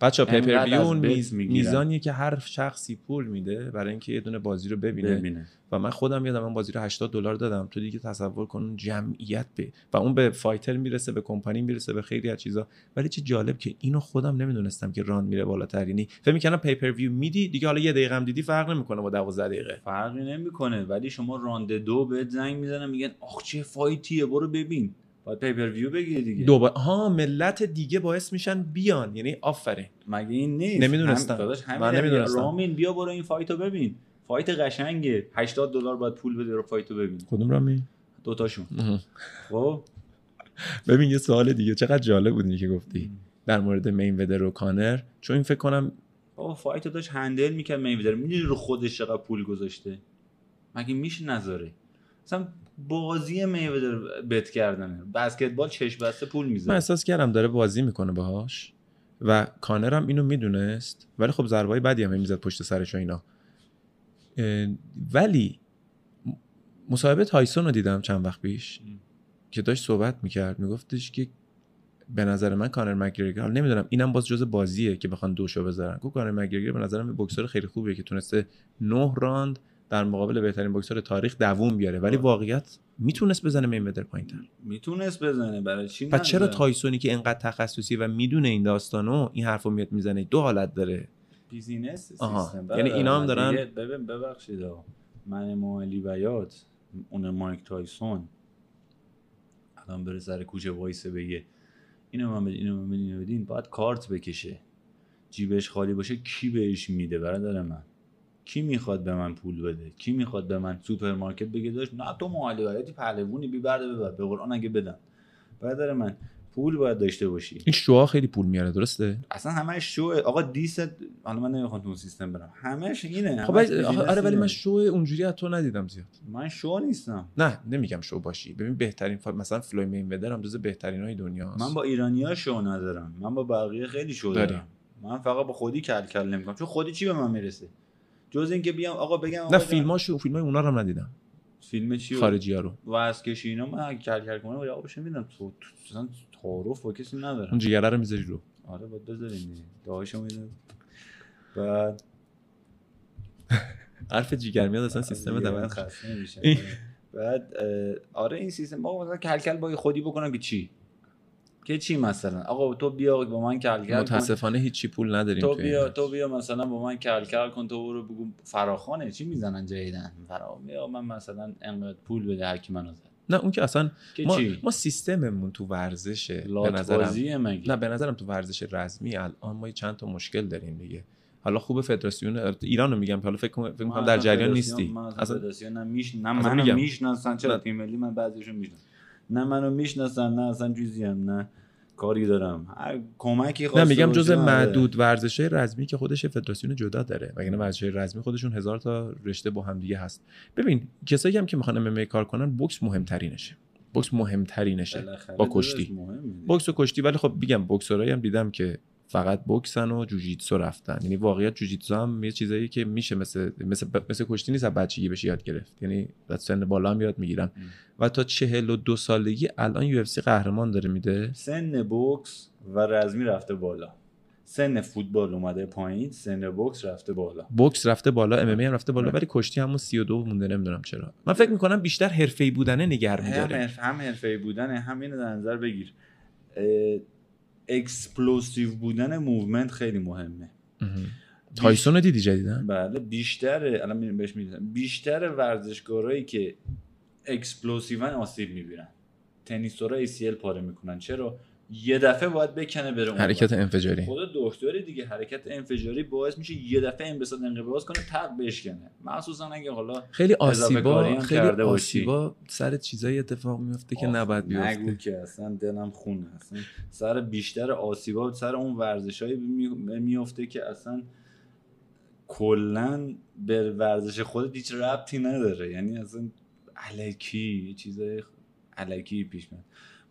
بچا pay-per انقدر view از اون bet میز... می‌گیرن. میزانیه که هر شخصی پول میده برای اینکه یه دونه بازی رو ببینه. ببینه. و من خودم یادم من بازی رو 80 دلار دادم. تو دیگه تصور کن جمعیت به و اون به fighter می‌رسه به کمپانی می‌رسه به خیلی از چیزا. ولی چه جالب که اینو خودم نمی‌دونستم که راند میره بالاتر. یعنی فکر می‌کنم pay-per-view میدی دیگه حالا یه دقیقه هم دیدی فرق نمی‌کنه با 12 دقیقه. فرقی نمی‌کنه. ولی شما راند دو بهت زنگ می‌زنن میگن آخ چه fight یه برو ببین. باید pay-per-view بگیری دیگه. دوباره ها ملت دیگه باعث میشن بیان. یعنی آفرین. مگه این نیست؟ نمی‌دونستم. من همین نمی‌دونستم. رامین بیا برو این fight و ببین. fight قشنگه. 80 دلار باید پول بده رو fight و ببین کدوم رامی دوتاشون خب؟ ببین یه سوال دیگه. چقدر جالب بود که گفتی. در مورد میودر و کانر. چون این فکر کنم بابا fight و داشت handle می‌کرد میودر می‌دونی رو خودش چقدر پول گذاشته؟ مگه میشه نذاره؟ مثلا بازی میودر بت کردنه. بسکتبال چش بسته پول من می‌زنه احساس کردم داره بازی می‌کنه باهاش. و کانر هم اینو می‌دونست. ولی خب ضربای بدی هم می‌زد پشت سرش و اینا. ولی مصاحبه تایسون رو دیدم چند وقت پیش. که داشت صحبت می‌کرد میگفتش که به نظر من کانر مکگرگر حالا نمی‌دونم اینم باز جز بازیه که بخوان دوشو بذارن گفت کانر مکگرگر به نظرم یه بکسور خیلی خوبیه که تونسته نه راند در مقابل بهترین بوکسور تاریخ دووم بیاره ولی. واقعیت می‌تونست بزنه میودر پایینتر می‌تونست بزنه برای چی پس چرا؟ تایسونی که انقدر تخصصی و می‌دونه این داستانو این حرفو میاد می‌زنه دو حالت داره business. سیستم. یعنی برادر اینا هم من دارن- ببین ببخشید. من مالی بیات اون مایک تایسون. الان بره سر کوچه وایسه بگه. اینو من بدین اینو من اینو بدین. باید کارت بکشه. جیبش خالی باشه کی بهش میده برادر من؟ کی می‌خواد به من پول بده؟ کی می‌خواد به من سوپرمارکت بگه؟ داشت نه تو مالی بیاتی پهلوونی بی برده ببر. به قرآن اگه بدن. برادر من پول باید داشته باشی. این شوها خیلی پول میاره درسته؟ اصلا همش شو آقا دیست حالا من نمی‌خوام تو اون سیستم برم. همش اینه خب همش business آره ولی. من شو اونجوری از تو ندیدم زیاد. من شو نیستم. نه نمیگم شو باشی. ببین بهترین فا... مثلا فلوید میودر هم جز بهترین های دنیاست من با ایرانیا شو ندارم. من با بقیه خیلی شو داری. دارم. من فقط با خودی کل کل نمی‌کنم. چون خودی چی به من می‌رسه؟ جز اینکه بیام آقا بگم آقا نه فیلماشو فیلم های اونا رو هم ندیدم فیلم چی خارجی ها رو. کشی اینا من کل کل کنم آقا بشه میدم تو اصلا تعارف با کسی ندارم. اون جیگره رو می‌ذاری رو. آره باید بذاریم دیگه. دعاشو میدم بعد حرف جیگر میاد اصلا سیستم دیگه من دمن خسته بعد آره این سیستم. آقا مثلا کل کل با خودی بکنم که چی؟ که چی مثلا؟ آقا تو بیا با من کل کن. متاسفانه هیچی پول نداریم تو بیا. تو بیا مثلا با من کل کل کن. تو برو بگو فراخانه. چی می‌زنن جیدن فرا بیا من مثلا انقدر پول بده هر کی منو زد. نه اون که اصلا که ما, چی؟ ما سیستممون تو ورزشه به نظرم. مگه؟ نه به نظرم تو ورزش رزمی الان ما چند تا مشکل داریم دیگه. حالا خوب فدراسیون ایران رو میگم حالا فکر کنم فکر در جریان نیستی. من اصلا فدراسیون نه میش نه منو. می‌شناسن چرا. تیم ملی من بعضیشون می‌شناسن نه منو می‌شناسن نه اصلا چیزی هم نه. کاری دارم. هر کمکی نه خواسته میگم جز آره. معدود ورزش رزمی که خودش فدراسیون جدا داره. وگرنه ورزش رزمی خودشون هزار تا رشته با هم دیگه هست. ببین کسایی هم که می‌خوان ام کار کنن بوکس مهمترینشه. بوکس مهمترینشه. با کشتی. بوکس و کشتی. ولی خب میگم بوکسورایی هم دیدم که فقط بوکسن و جوجیتسو رفتن. یعنی واقعیت جوجیتسو هم یه چیزایی که میشه مثل مثل مثل کشتی نیست از بچگی بشه یاد گرفت. یعنی از سن بالا هم یاد می‌گیرن. و تا چهل و دو سالگی الان یو قهرمان داره میده. سن بوکس و رزمی رفته بالا. سن فوتبال اومده پایین سن بوکس رفته بالا. بوکس رفته بالا MMA هم رفته بالا. ولی کشتی همون 32 مونده نمی‌دونم چرا. من فکر می‌کنم بیشتر حرفه‌ای بودنه نگه میداره هم حرفه‌ای بودن هم اینو در نظر بگیر. explosive بودن movement خیلی مهمه. تایسون رو دیدی جدیدن بله بیشتر الان بهش می‌رسم بیشتر ورزشکارایی که explosive ان آسیب می‌بینن. تنیسورا ACL پاره می‌کنن. چرا؟ یه دفعه باید بکنه بره اون حرکت انفجاری. خدا دکتری دیگه حرکت انفجاری باعث میشه یه دفعه انبساط انقباض کنه تق بشکنه. مخصوصا اگه حالا خیلی آسیبا خیلی. آسیبا سر چیزایی اتفاق میفته که نباید نگو بیفته. که اصلا دلم خونه. اصلا سر بیشتر آسیبا سر اون ورزشایی میفته که اصلا کلا به ورزش خود هیچ ربطی نداره. یعنی اصلا الکی یه چیزای الکی پیش میاد.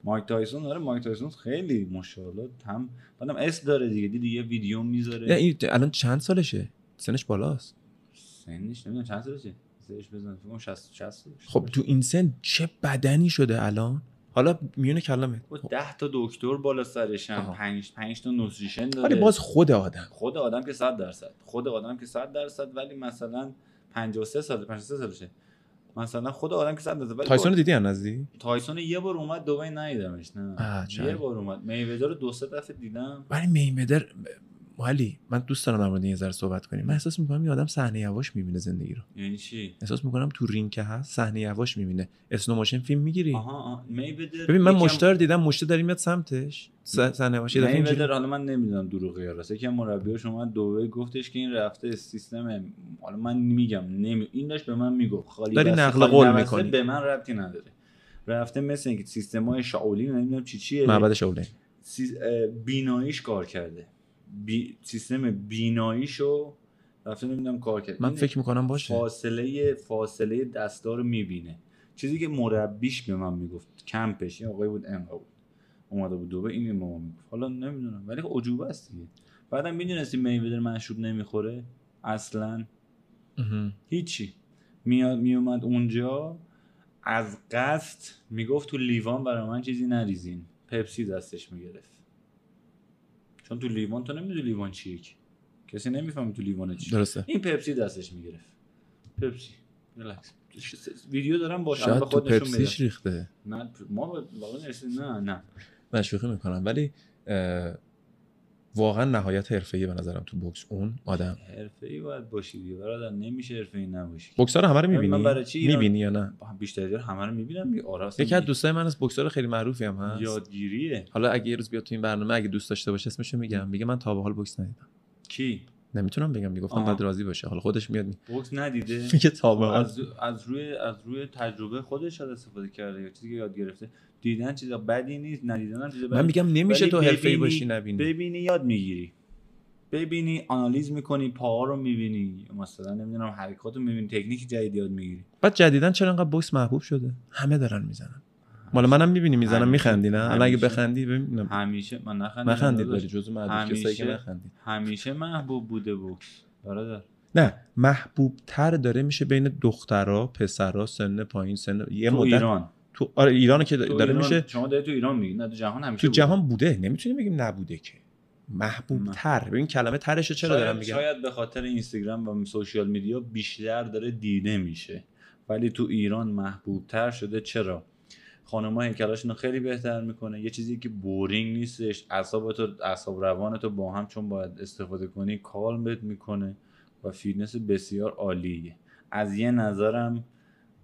مایک تایسون داره مایک تایسون خیلی ماشاءالله هم بعدم اس داره دیگه دیدی یه ویدیو می‌ذاره. این الان چند سالشه؟ سنش بالاست. سنش نمی‌دونم چند سالشه؟ سرش بزن فکر کنم 60 60 خب تو این سن چه بدنی شده الان؟ حالا میونه کلامه با 10 تا دکتر بالا سرشن آها. 5 5 تا nutrition داره. ولی باز خود آدم. خود آدم که 100 درصد خود آدم که 100 درصد ولی مثلا 53 سال 53 سالشه. مثلا خود آدم که 100 درصد ولی تایسون دیدی هم نزدیک؟ تایسون یه بار اومد دبی ندیدمش نه؟ یه بار اومد. میودر رو دو سه دفعه دیدم. ولی میودر مالی من دوست دارم در مورد این یه ذره صحبت کنیم. من احساس می‌کنم این آدم صحنه یواش می‌بینه زندگی رو. یعنی چی؟ احساس می‌کنم تو رینگ که هست صحنه یواش می‌بینه. slow motion فیلم می‌گیری. آها میودر ببین من یکم- مشتر دیدم مشته داره میاد سمتش. صحنه یواش یه میودر حالا من نمی‌دونم دروغ یا راست یکی از مربیاش اومد دوبه گفتش که این رفته سیستم حالا من میگم نمی... این داشت به من می‌گفت. خالی داری نقل قول می‌کنی. به من ربطی نداره. رفته مثل اینکه سیستم های شاولین نمی‌دونم چی چیه. معبد سیز- اه، بیناییش کار کرده. بی... سیستم بیناییشو رفته نمی‌دونم کار کرده من فکر می‌کنم باشه. فاصله فاصله دستا رو می‌بینه. چیزی که مربیش به من می‌گفت کمپش این آقای بود انقا بود. اومده بود دوبه این به ما می‌گفت. حالا نمی‌دونم ولی خب عجوبه است دیگه. بعدم می‌دونستی میویدر مشروب نمی‌خوره؟ اصلا. هیچی. میاد میومد اونجا از قصد می‌گفت تو لیوان برای من چیزی نریزین. پپسی دستش می‌گرفت. چون تو لیوان تو نمی‌دونی لیوان چیه که. کسی نمی‌فهمه تو لیوان چیه درسته. این پپسی دستش می‌گرفت. پپسی. ریلکس ویدیو دارم باش شاید تو پپسیش ریخته. نه ما واقعا نه نه. من شوخی می‌کنم. ولی واقعا نهایت حرفه‌ای به نظرم تو بوکس اون آدم. حرفه‌ای باید باشی دیگه برادر نمیشه حرفه‌ای نباشی. بوکسا رو همه رو من می‌بینی؟ برای چی می‌بینی یا نه؟ بیشتر دیار همه رو می‌بینم آره اصلا یکی از دوستای من از بوکسور خیلی معروفی هم هست. یادگیریه. حالا اگه یه روز بیاد تو این برنامه اگه دوست داشته باشه اسمشو میگم. میگه من تا به حال بوکس ندیدم. کی؟ نمی‌تونم بگم می‌گفتم. بعد راضی باشه. حالا خودش میاد می- بوکس ندیده. میگه تا به خب حال. از, از روی از روی تجربه خودش استفاده کرده یا چیزی که یاد گرفته. دیدن چیزا بدی نیست ندیدن هم چیزا بدی من میگم نمیشه تو حرفه‌ای باشی نبینی. ببینی یاد می‌گیری. ببینی آنالیز می‌کنی پاها رو می‌بینی. مثلا نمی‌دونم حرکات رو می‌بینی تکنیک جدید یاد می‌گیری. بعد جدیدن چرا انقدر بوکس محبوب شده؟ همه دارن می‌زنن. مال منم می‌بینی می‌زنم میخندی نه؟ الان اگه. بخندی ببین همیشه. من نخندیدم نخندید. ولی جزو معدود کسایی که نخندید. همیشه محبوب بوده بوکس برادر. نه محبوب تر داره میشه بین دخترها پسرها سن پایین سن یه مدت ایران. تو آره ایران که تو داره ایران میشه. شما داری تو ایران میگی نه تو جهان همیشه تو بوده. جهان بوده نمی‌تونیم بگیم نبوده که. محبوب تر. ببین کلمه ترش چرا شاید, دارم میگم؟ شاید به خاطر اینستاگرام و سوشیال میدیا بیشتر داره دیده میشه. ولی تو ایران محبوب تر شده. چرا؟ خانم‌ها هیکلاشون خیلی بهتر می‌کنه. یه چیزی که بورینگ نیستش. اعصابت و اعصاب روانت رو با هم چون باید استفاده کنی کالمت می‌کنه و فیتنس بسیار عالیه. از یه نظرم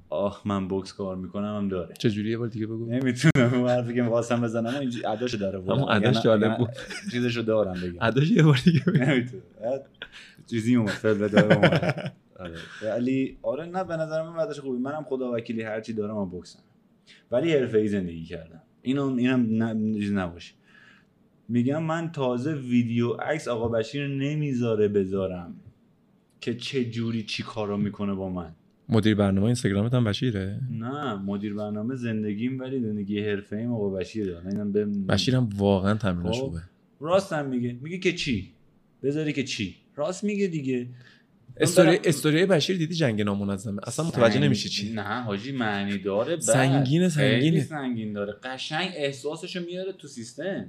آه من بوکس کار می‌کنم هم داره. چجوری یه بار دیگه بگو. نمی‌تونم اون حرفی که می‌خواستم بزنم اینجوری اداشو داره. همون اداش جالب بود. چیزشو دارم بگم. اداش یه بار دیگه بعد چیزی اومد داره اومد. آره. ولی آره نه به نظر من بعدش خوبی. منم خدا وکیلی هر چی دارم من بوکسم. ولی حرفه ای زندگی کردم. اینم اینم چیز نباشه. میگم من تازه ویدیو عکس آقا بشیر نمی‌ذاره بذارم که چه جوری چی کارا می‌کنه با من. مدیر برنامه اینستاگرامت هم بشیره؟ نه مدیر برنامه زندگیم ولی زندگی حرفه ایم آقا بشیر داره اینم به بشیرم واقعا تمرینش خب. خوبه. راست هم میگه. میگه که چی؟ بذاری که چی؟ راست میگه دیگه. استوری استوری بشیر دیدی جنگ نامنظمه؟ اصلا متوجه سنگ- نمیشه چی. نه حاجی معنی داره بد. سنگینه، سنگینه. سنگین داره. قشنگ احساسشو میاره تو سیستم.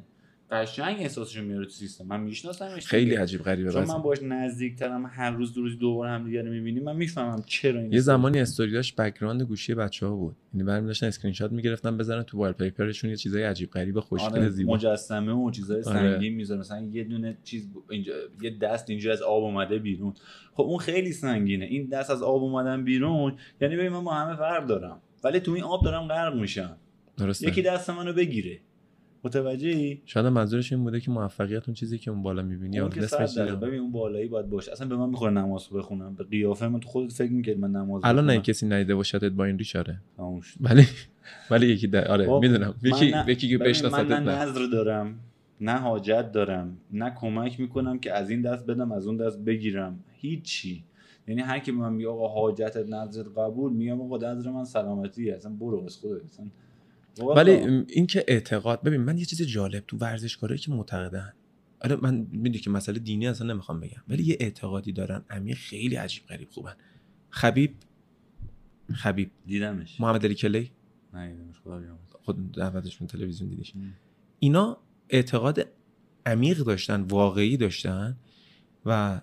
قشنگ احساسشو میاره تو سیستم. من میشناسمش خیلی دیگه. عجیب غریبه چون. من باش نزدیکترم هر روز دو روز دوباره هم دیگه رو می‌بینیم من می‌فهمم چرا این یه زمانی story اش background گوشی بچه ها بود. یعنی برمی داشتن اسکرین شات می‌گرفتن بزنن تو wallpaper شون یه چیزای عجیب غریب خوشگل آره زیبا. مجسمه و چیزای آره. سنگین می‌ذاره. مثلا یه دونه چیز ب- اینجا یه دست اینجا از آب اومده بیرون. خب اون خیلی سنگینه. این دست از آب اومدن بیرون یعنی ببین من با همه فرق دارم. ولی تو این آب دارم غرق میشم. درسته. یکی دست منو بگیره. متوجهی شاید هم منظورش این بوده که موفقیت اون چیزی که اون بالا می‌بینی اون که. ببین اون بالایی باید باشه اصلا به من می‌خوره نماز بخونم به قیافه من تو خودت فکر می‌کرد من نماز الان نه. کسی ندیده باشدت با این ریش تموم شد. ولی ولی یکی ده. آره خب، می‌دونم یکی یکی که من نه نظر دارم نه حاجت دارم نه کمک می‌کنم که از این دست بدم از اون دست بگیرم هیچی یعنی هر کی به من میگه آقا حاجتت نظرت قبول میگم آقا نظر من سلامتی اصلا برو از خودت اصلا. ولی این که اعتقاد ببین من یه چیز جالب تو ورزشکارایی که معتقدن. آره من می‌دونی که مسئله دینی اصلا نمی‌خوام بگم. ولی یه اعتقادی دارن. عمیق خیلی عجیب غریب خوبن. خبیب؟ خبیب. دیدمش. محمد علی کلی. خود دعوتشون تلویزیون دیدیش. اینا اعتقاد عمیق داشتن واقعی داشتن و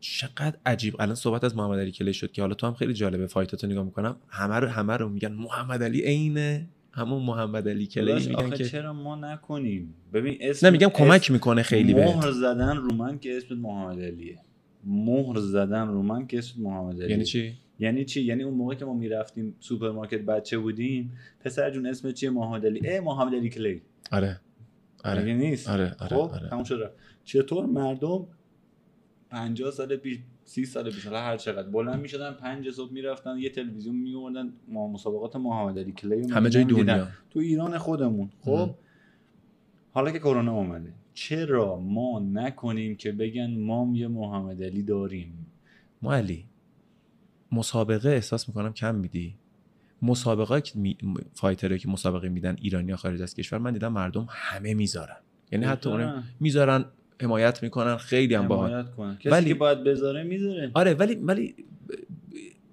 چقدر عجیب. الان صحبت از محمد علی کلی شد که حالا تو هم خیلی جالبه. فایتاتو نگاه می‌کنم. همه رو همه رو میگن محمد علی عینه. همون محمد علی کلی میگن آخه که چرا ما نکنیم؟ ببین اسم نه میگم اسم- کمک می‌کنه خیلی مهر بهت. زدن رو من که اسمت محمد علیه. مهر زدن رو من که اسمت محمد علیه. یعنی چی؟ یعنی چی؟ یعنی اون موقع که ما می‌رفتیم سوپرمارکت بچه بودیم پسر جون اسمت چیه؟ محمد علی. ای محمد علی کلی آره. آره. نیست؟ آره آره خب آره تموم شد. رفت. چطور مردم 50 سال پیش 30 سال پیش حالا هر چقدر. بلند می‌شدن 5 صبح می‌رفتن یه تلویزیون میوردن ما مسابقات محمد علی کلی همه جای دیدن. دنیا. تو ایران خودمون. خب. حالا که کرونا اومده چرا ما نکنیم که بگن ما یه محمد علی داریم؟ ما علی مسابقه احساس می‌کنم کم میدی. مسابقه که می... فایترهایی که مسابقه میدن ایرانی خارج از کشور من دیدم مردم همه می‌ذارن. یعنی حتی اون. می‌ذارن حمایت می‌کنن خیلی هم باحال. ولی- که باید بذاره می‌ذاره. آره ولی ولی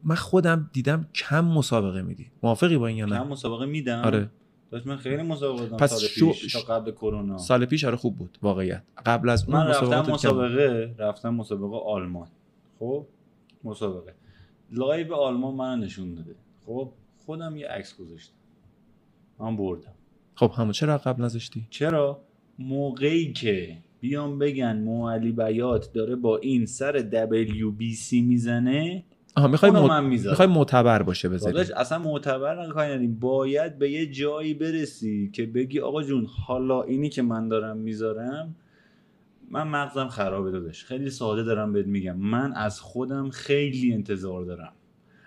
من خودم دیدم کم مسابقه میدی. موافقی با این یا کم نه مسابقه میدم. آره. داشت من خیلی مسابقه دادم پس سال شو- پیش تا قبل کرونا. سال پیش آره خوب بود واقعیت. قبل از اون من رفتم کم. مسابقه رفتم مسابقه آلمان. خب؟ مسابقه. live آلمان منو نشون داده. خب؟ خودم یه عکس گذاشتم. من بردم. خب همون چرا قبل نذاشتی؟ چرا؟ موقعی که بیام بگن معلی بیات داره با این سر WBC می‌زنه آها می‌خوای. من می‌خوای معتبر باشه بذاری اصلا معتبر نکاری نداریم باید به یه جایی برسی که بگی آقا جون حالا اینی که من دارم می‌ذارم من مغزم خرابه داداش. خیلی ساده دارم بهت میگم. من از خودم خیلی انتظار دارم.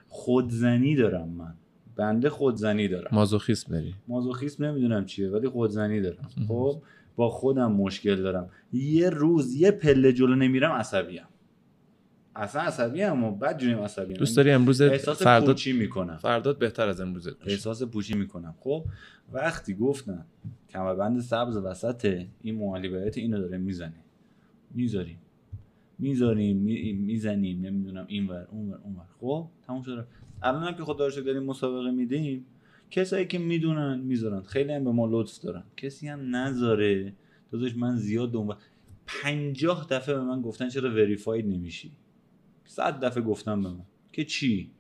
خودزنی دارم من. بنده خودزنی دارم. مازوخیسم داری مازوخیسم نمی‌دونم چیه ولی خودزنی دارم. خب؟ با خودم مشکل دارم. یه روز یه پله جلو نمیرم عصبیم اصلا عصبیم و بعد جونیم عصبیم دوست داری امروز احساس فرداد پوچی می‌کنم. فرداد بهتر از امروزت باشه احساس پوچی می‌کنم. خب وقتی گفتن کمربند سبز وسط این معلیبایت اینو داره می‌زنه. می‌ذاریم. می‌ذاریم می- می‌زنیم نمی‌دونم اینور اونور اونور. خب تموم شده الان هم که خدا رو داریم مسابقه میدیم. کسایی که می‌دونن می‌ذارن. خیلی هم به ما لطف دارن. کسی هم نذاره. داداش من زیاد دنبال پنجاه دفعه به من گفتن چرا verified نمیشی. صد دفعه گفتم به من. که چی؟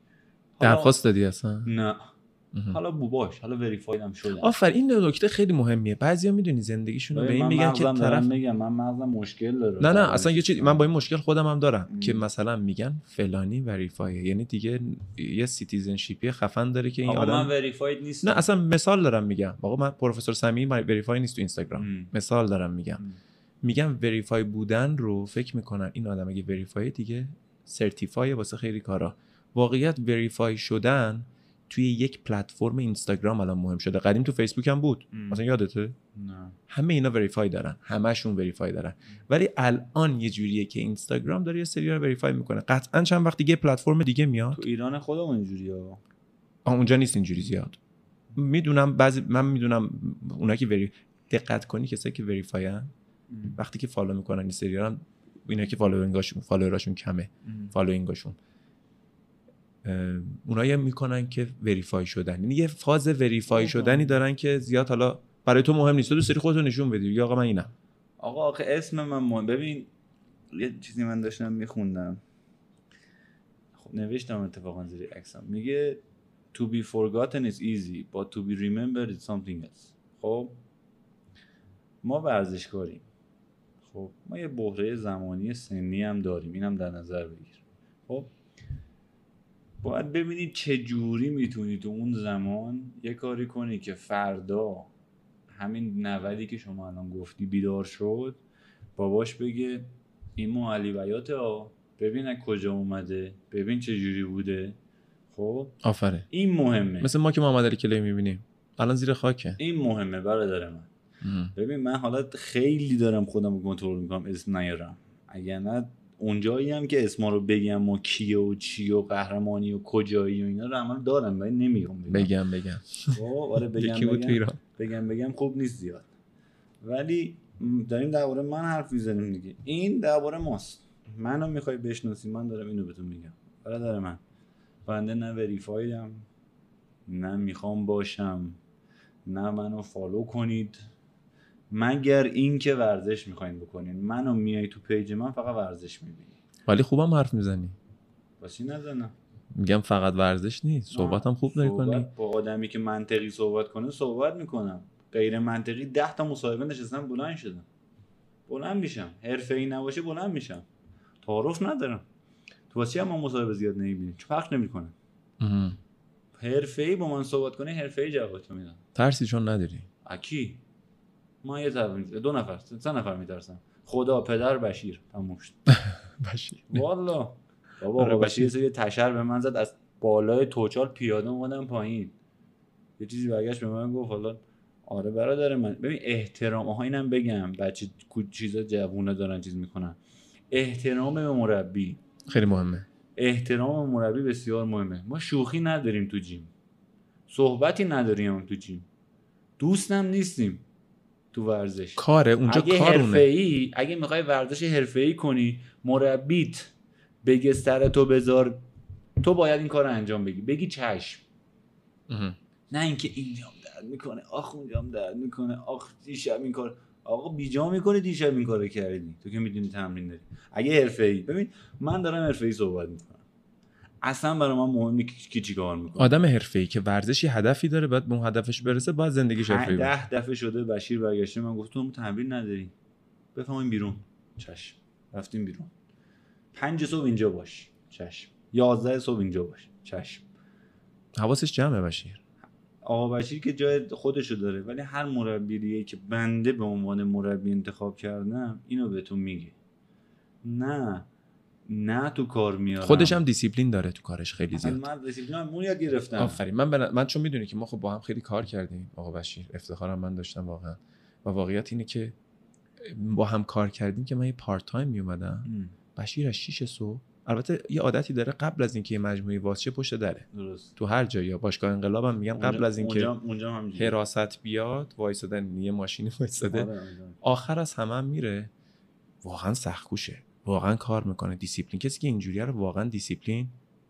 درخواست دادی اصلا؟ نه. حالا بو باش حالا verified هم شده. آفر این نکته خیلی مهمیه. بعضیا می‌دونی زندگیشون رو به این میگن که طرف میگم من مغزم مشکل داره. نه نه اصلا یه چیز من با این مشکل خودم هم دارم ام. که مثلا میگن فلانی verify ه. یعنی دیگه یه citizenship ی خفن داره که این آقا من آدم verified نیستم. نه اصلا مثال دارم میگم. آقا من پروفسور سمیعی verify نیست تو اینستاگرام. ام. مثال دارم میگم. ام. میگم verify بودن رو فکر می‌کنن این آدم اگه verify دیگه certify واسه خیلی کارا. واقعیت verify شدن توی یک پلتفرم اینستاگرام الان مهم شده. قدیم تو فیسبوک هم بود. ام. مثلا یادته؟ نه. همه اینا verify دارن. همشون verify دارن. ولی الان یه جوریه که اینستاگرام داره یه سری رو verify می‌کنه. قطعا چند وقت دیگه پلتفرم دیگه میاد. تو ایران خودمون اینجوریه اونجا نیست اینجوری زیاد. می‌دونم بعضی من می‌دونم اونا که وری دقت کنی کسایی که verify هن. وقتی که follow می‌کنن این سری هم اینا که following اشون follower اشون کمه. following اشون. اونایی هم می‌کنن که verify شدن. یعنی یه فاز verify. شدنی دارن که زیاد حالا برای تو مهم نیست. تو دوست داری خودتو نشون بدی. یا آقا من اینم. آقا آخه اسم من مهم. ببین یه چیزی من داشتم میخوندم. خب نوشتم اتفاقا زیر عکسم. میگه to be forgotten is easy but to be remembered is something else. خب ما ورزشکاریم. خب ما یه بحره زمانی سنی هم داریم. اینم در نظر بگیر. خب باید ببینید چه جوری می‌تونی تو اون زمان یه کاری کنی که فردا همین نودی که شما الان گفتی بیدار شد باباش بگه این معلی بیات ها ببین از کجا اومده ببین چه جوری بوده. خب؟ آفره. این مهمه. مثل ما که محمد علی کلی می‌بینیم. الان زیر خاکه. این مهمه برادر من. ام. ببین من حالا خیلی دارم خودم رو کنترل می‌کنم اسم نیارم. اگر نه اونجایی هم که اسما رو بگم و کیه و چی و قهرمانی و کجایی و اینا رو عمل دارم ولی نمیگم بگم. بگم بگم. خب آره بگم بگم. بگم بگم خوب نیست زیاد. ولی داریم درباره من حرف می‌زنیم دیگه. این درباره ماست. منو می‌خوای بشناسی من دارم اینو بهتون میگم. برادر من بنده نه verified م نه می‌خوام باشم نه منو follow کنید. مگر اینکه ورزش می‌خواین بکنین. منو میای تو page من فقط ورزش می‌بینی. ولی خوبم حرف می‌زنی. باسی نزنم؟ میگم فقط ورزش نیست. صحبت هم خوب داری کنی. با آدمی که منطقی صحبت کنه صحبت می‌کنم. غیر منطقی ده تا مصاحبه نشستم بلند شدم. بلند میشم. حرفه ای نباشه بلند میشم. تعارف ندارم. تو واسه هم مصاحبه زیاد نمی‌بینیم؟ چون فرق نمی‌کنه. حرفه ای با من صحبت کنه حرفه ای جواب تو میدم. ترسی چون نداری. اکی. ما یه طرف دو نفر سه نفر میترسم خدا پدر بشیر. تموم شد. باشی والا بابا آره، بشیر. بشیر. یه تشر به من زد از بالای توچال پیاده اومدم پایین. یه چیزی برگشت به من گفت حالا آره برادر من. ببین احترام آها اینم بگم. بچه چیزا جوونه دارن چیز می‌کنن. احترام به مربی. خیلی مهمه. احترام به مربی بسیار مهمه. ما شوخی نداریم تو جیم. صحبتی نداریم تو جیم. دوستم نیستیم. تو ورزش. کاره اونجا اگه کارونه حرفه‌ای اگه می‌خوای ورزش حرفه‌ای کنی مربیت بگه سر تو بذار تو باید این کار رو انجام بگی. بگی چشم. نه اینکه اینجام درد می‌کنه آخ اونجام درد می‌کنه آخ دیشب این کار. آقا بیجا می‌کنه دیشب این کارو کردی. تو که می‌دونی تمرین داری. اگه حرفه‌ای ببین من دارم حرفه‌ای صحبت می‌کنم. اصلا برای من مهم نیست کی چی کار می‌کنه آدم حرفه‌ای که ورزشی هدفی داره بعد به اون هدفش برسه باید زندگیش باشه. ده دفعه شده بشیر برگشته من گفت تو تمرین نداری. بفهمیم بیرون. چشم. رفتیم بیرون. پنج صبح اینجا باش. چشم. یازده صبح اینجا باش. چشم. حواسش جمعه بشیر. آقا بشیر که جای خودشو داره ولی هر مربیه که بنده به عنوان مربی انتخاب کردم اینو بهتون میگه. نه. نه تو کار میارم. خودش هم دیسیپلین داره تو کارش خیلی زیاد. من دیسیپلین اون یاد گرفتم. آفرین. من بنا... من چون می‌دونی که ما خب با هم خیلی کار کردیم آقا بشیر افتخارم من داشتم واقعا. و واقعیت اینه که با هم کار کردیم که من یه part time میومدم ام، بشیر از 6 صبح. البته یه عادتی داره قبل از اینکه یه مجموعه وا شه پشت دره. درست. تو هر جایی یا باشگاه انقلاب هم میگن قبل از اینکه اونجا اونجا هم. حراست بیاد وایسادن یه ماشینی وایساده. آره، آره. آخر از همه هم میره. واقعا سختکوشه. واقعا کار می‌کنه. دیسیپلین. کسی که اینجوریه رو واقعا دیسیپلین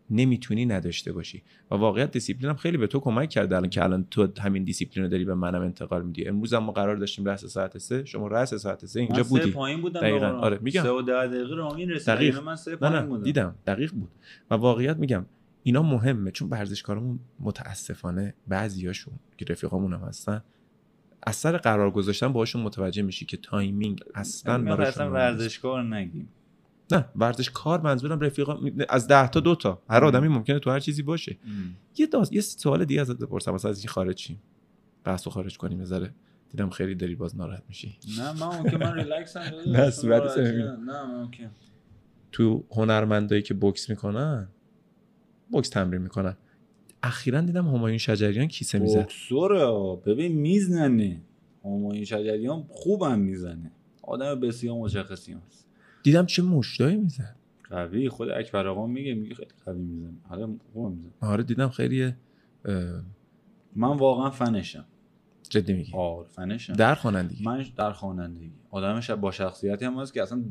نمی‌تونی نداشته باشی. و واقعیت دیسیپلین هم خیلی به تو کمک کرده الان که الان تو همین دیسیپلین رو داری به منم انتقال میدی. امروز هم ما قرار داشتیم رأس ساعت سه. شما رأس ساعت سه اینجا من بودی. پایین بودم دقیقاً. آره، میگم. سه و ده دقیقه رامین رسید. دقیق. یعنی من سه نه پایین نه بودم. دیدم. دقیق بود. و واقعیت میگم اینا مهمه. چون ورزشکارمون متاسفانه بعضیاشون که رفیقامون هم هستن از سر قرار گذاشتن باهاشون متوجه میشی که timing اصلا براشون. ورزشکار نگیم. نه ورزش کار منظورم رفیقا از ده تا دو تا. هر آدمی ممکنه تو هر چیزی باشه. یه داز یه سوال دیگه ازت بپرسم مثلا از این خارج چیم بحثو خارج کنیم ذره. دیدم خیلی داری باز ناراحت میشی. نه من اون که من ریلکس. نه، نمی‌بینم. نه من okay. تو هنرمندایی که بوکس می‌کنن بوکس تمرین می‌کنن. اخیرا دیدم همایون شجریان کیسه می‌زد. بوکسوره ببین می‌زنه. همایون شجریان خوبم می‌زنه. آدم بسیار مشخصی هست. دیدم چه مشتایی می‌زد. قوی خود اکبر آقا میگه میگه خیلی قوی حالا خوب می‌زنه. آره دیدم خیلی اه، من واقعا فنشم. جدی میگی؟ آره فنشم. در خوانندگی. من در خوانندگی. آدم ش- با شخصیتی هم هست که اصلا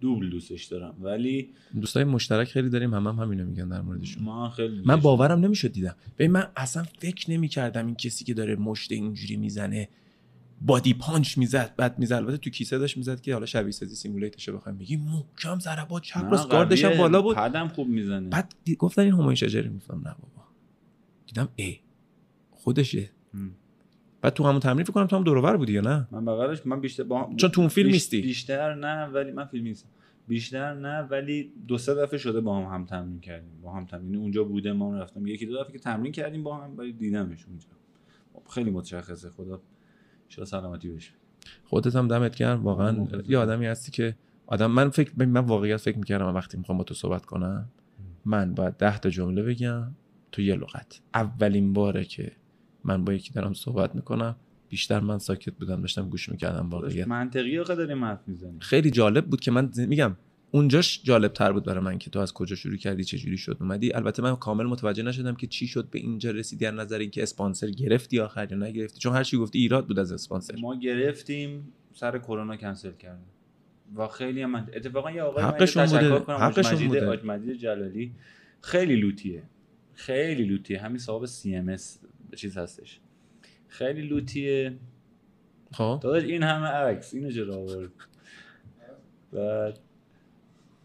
دوبل دوستش دارم. ولی دوستای مشترک خیلی داریم هم هم همینو میگن در موردشون. من خیلی من باورم نمی‌شد دیدم. ببین من اصلا فکر نمی‌کردم این کسی که داره مشت اینجوری می‌زنه. body punch می‌زد بعد می‌زد. البته تو کیسه داشت می‌زد که حالا شبیه سازی simulate ش بخوایم بگی محکم ضربات چپ راست گاردش هم. بالا بود. پدم خوب می‌زنه. بعد گفتن این همایون شجری گفتم نه بابا. دیدم ای. خودشه. هم. بعد تو همون تمرین فکر کنم تو هم دور و بر بودی یا نه؟ من بغلش من بیشتر با چون تو اون فیلم بیش- نیستی. بیشتر نه ولی من فیلم نیستم. بیشتر نه ولی دو سه دفعه شده با هم هم تمرین کردیم. با هم تمرین. اونجا بوده ما رفتم یکی دو دفعه که تمرین کردیم با هم ولی دیدمش اونجا. خیلی متشخصه. خدا شما سلامتی بشه خودت هم دمت گرم واقعا. یه آدمی هستی که آدم من فکر من واقعیت فکر می‌کردم وقتی می‌خوام با تو صحبت کنم من باید ده تا جمله بگم تو یه لغت. اولین باره که من با یکی دارم صحبت می‌کنم بیشتر من ساکت بودم داشتم گوش می‌کردم واقعیت. منطقی داریم حرف می‌زنیم خیلی جالب بود که من میگم اونجاش جالب تر بود برای من که تو از کجا شروع کردی چه جوری شد اومدی. البته من کامل متوجه نشدم که چی شد به اینجا رسیدی از نظر اینکه اسپانسر گرفتی آخر یا نگرفتی. چون هر چی گفتی ایراد بود از اسپانسر. ما گرفتیم سر کرونا کنسل کردن و خیلی هم من اتفاقا یه آقای حقشون بوده. کنم حقشون مجید بوده. مجید جلالی. خیلی لوتیه. خیلی لوتیه. همین صاحب CMS چیز هستش. خیلی لوتیه. خب. داداش این همه عکس اینو چرا آورد. و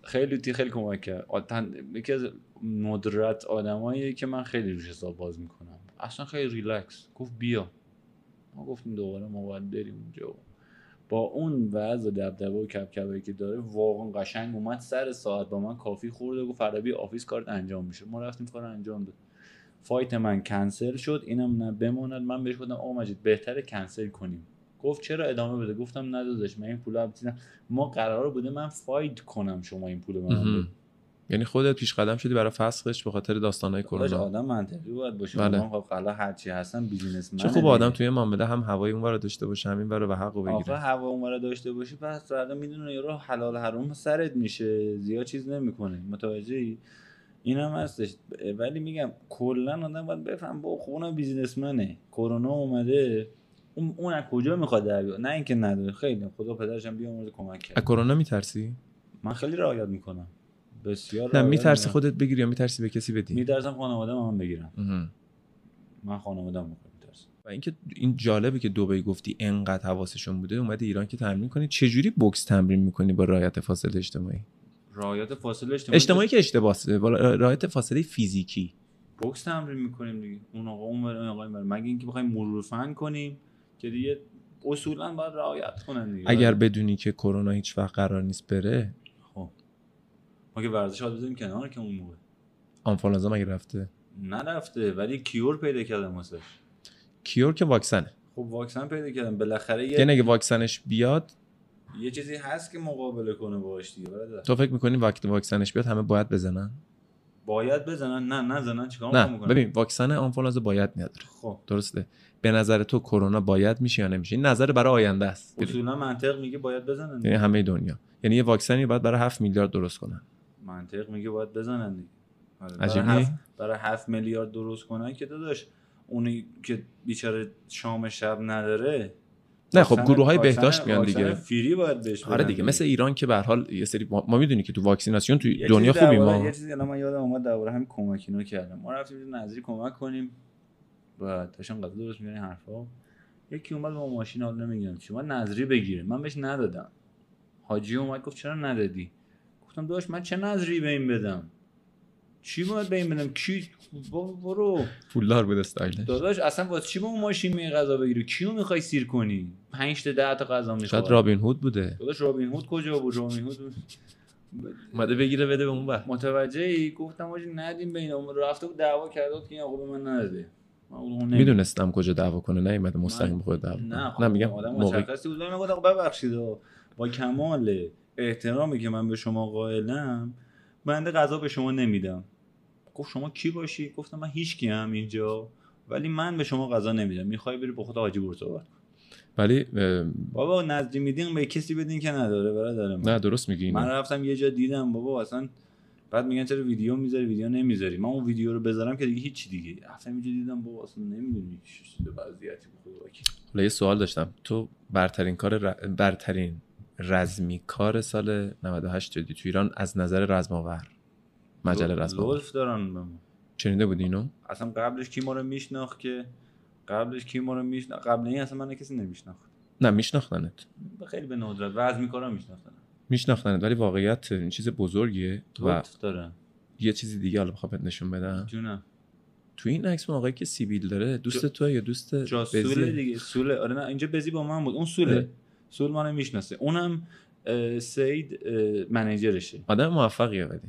خیلی لوتی خیلی کمک کرد. یکی از ندرت آدمایی که من خیلی روش حساب باز می‌کنم. اصلا خیلی ریلکس. گفت بیا. ما گفتیم دوباره ما باید بریم اونجا. با اون وضع دبدبه و کبکبایی که داره واقعا قشنگ اومد سر ساعت با من coffee خورده و گفت فردا office کارت انجام میشه. ما رفتیم کار انجام داد. fight من کنسل شد. اینم نه بماند من بهش گفتم آقا مجید بهتره کنسل کنیم. گفت چرا ادامه بده؟ گفتم نه داداش من این پول رو ما قرار بوده من fight کنم شما این پول به من. یعنی خودت پیش قدم شدی برای فسخش به خاطر داستانهای داداش کرونا آدم منطقی باید باشه. بله. من خب حالا هر چی هستم بیزینس چه خوب آدم توی معامله هم هوای اون رو داشته باشه همین برای و حقو آخه بگیره. هوا اونورا داشته باشی پس فردا می‌دونه یارو حلال حرام سرت میشه. زیاد چیز نمی‌کنه متوجهی؟ این هم هستش. ولی میگم کلا آدم باید بفهم با خونه بیزینسمنه. کرونا اومده. اون اون از کجا می‌خواد در بیاد؟ نه اینکه نداره. خیلی. خدا پدرشم بیامرزه کمک از کرد کرونا میترسی؟ من خیلی رعایت می‌کنم. بسیار نه میترسی. خودت بگیری یا میترسی به کسی بدی؟ میترسم خانواده من بگیرم. من خانواده میترسم. و اینکه این جالبه که دبی گفتی انقدر حواسشون بوده اومدی ایران که تمرین کنی. چجوری بوکس تمرین می‌کنی با رعایت فاصله اجتماعی؟ رعایت فاصله اجتماعی اجتماعی که اشتباهه با رعایت فاصله فیزیکی. بوکس تمرین می‌کنیم دیگه. اون آقا اون آقا. مگه اینکه بخوایم مرور فن کنیم؟ که دیگه اصولا باید رعایت کنن دیگه. اگر بدونی که کرونا هیچ وقت قرار نیست بره. خب. ما که ورزش ها بزنیم کنار که اون موقع. آنفولانزا مگه رفته؟ نرفته ولی کیور پیدا کردم واسه کیور که واکسنه. خب واکسن پیدا کردم. بالاخره یه, اگه واکسنش بیاد. یه چیزی هست که مقابله کنه باش دیگه برادر. تو فکر می‌کنی وقت واکسنش بیاد همه باید بزنن؟ باید بزنن؟ نه نزنن. چیکار نه می‌کنن؟ ببین واکسن آنفولانزا باید نداره خب. درسته. به نظر تو کرونا باید میشه یا نمیشه؟ این نظر برای آینده است. اصولا منطق میگه باید بزنن یعنی همه دنیا. یعنی یه واکسنی باید برای 7 میلیارد درست کنن. منطق میگه باید بزنن دیگه. آره، عجیب برای برای هفت میلیارد درست کنن که داداش اونی که بیچاره شام شب نداره نه خب گروه های بهداشت میان دیگه. فری باید بهش آره دیگه مثل ایران که به حال یه سری ما, ما می‌دونی که تو واکسیناسیون تو دنیا خوبی ما. یه چیزی الان من یادم اومد درباره همین کمکینو کردم. ما رفتیم نظری کمک کنیم. بعد داشتم غذا درست این حرفا. یکی اومد با ماشین حالا نمیگم چی نظری بگیره. من بهش ندادم. حاجی اومد گفت چرا ندادی؟ گفتم داداش من چه نظری به این بدم؟ چی باید به این بدم؟ کی؟ برو. پولدار بود استایلش داداش اصلا واسه چی با اون ماشین می غذا بگیری؟ کیو می‌خوای سیر کنی؟ 5 تا 10 تا غذا می‌خواد شاید رابین هود بوده. داداش رابین هود کجا بود؟ رابین هود اومده بگیره بده به اون وقت متوجه ای گفتم آجی ندیم بین اون رفته بود دعوا کرده بود که این آقا به من نداده. می‌دونستم کجا دعوا کنه نیومده مستقیم خود دعوا نه خب نه میگم آدم مشخصی بود من گفتم ببخشید آقا. با کمال احترامی که من به شما قائلم بنده غذا به شما نمیدم گفت شما کی باشی گفتم من هیچ کی هم اینجا ولی من به شما غذا نمیدم می‌خوای بری با خود حاجی صحبت کن. ولی بابا نزدی میدین به کسی بدین که نداره برادر من نه درست میگی من. رفتم یه جا دیدم بابا اصلا بعد میگن چرا ویدیو می‌ذاری ویدیو نمی‌ذاری؟ من اون ویدیو رو بذارم که دیگه هیچ دیگه. رفتم اینجا دیدم بابا اصلا نمی‌دونی وضعیتی بود خدا. وکیل. حالا یه سوال داشتم. تو برترین کار ر- برترین رزمی کار سال 98 شدی تو ایران از نظر رزماور؟ مجله رزماور. لطف دارن به ما. شنیده بودی اینو؟ اصلا قبلش کی ما رو میشناخت که؟ قبلش کی ما رو میشناخت؟ قبل این اصلا من کسی نمیشناخت نه میشناختنت. خیلی به ندرت. وزن کارا میشناختن میشناختنت ولی واقعیت این چیز بزرگیه و دارن یه چیزی دیگه حالا بخوام نشون بدم. جونم. تو این عکس اون آقایی که سیبیل داره دوست تو یا دوست بزیه؟ دیگه سوله. آره نه اینجا بزی با من بود. اون سوله. سول منو می‌شناسه. اونم سید منیجرشه. آدم موفقیه ولی.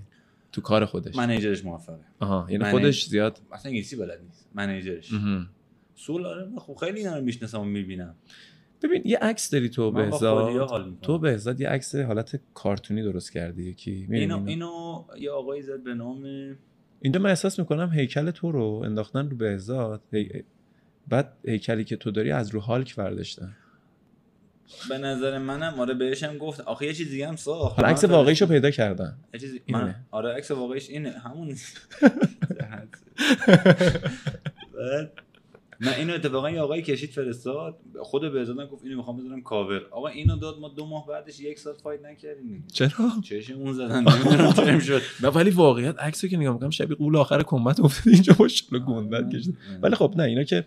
تو کار خودش. منیجرش موفقه. آها یعنی خودش زیاد اصلا انگلیسی بلد نیست. منیجرش. سول آره خب خیلی اینا رو می‌شناسم و می‌بینم. ببین یه عکس داری تو بهزاد. تو بهزاد یه عکس حالت کارتونی درست کردی یکی اینو اینو؟ اینو یه آقایی زد به نام اینجا من احساس می‌کنم هیکل تو رو انداختن رو بهزاد. هی... بعد هیکلی که تو داری از رو هالک برداشتن به نظر منم آره بهشم گفت. آخه یه چیز دیگه هم ساخت. حالا عکس فرست- واقعیشو پیدا کردن. اینه. من آره عکس واقعیش اینه. همون بعد نه اینو اتفاقا یه آقای کشید فرستاد خود بهزادم گفت اینو می‌خوام بذارم کاور. آقا اینو داد ما دو ماه بعدش یک ساعت فایت نکردیم چرا؟ چشم اون زدن نمی‌دونم شد. نه ولی واقعیت عکسو که نگاه می‌کنم شبیه قول آخر کمبت افتاده اینجا ماشاءالله گندت کشید ولی خب نه اینا که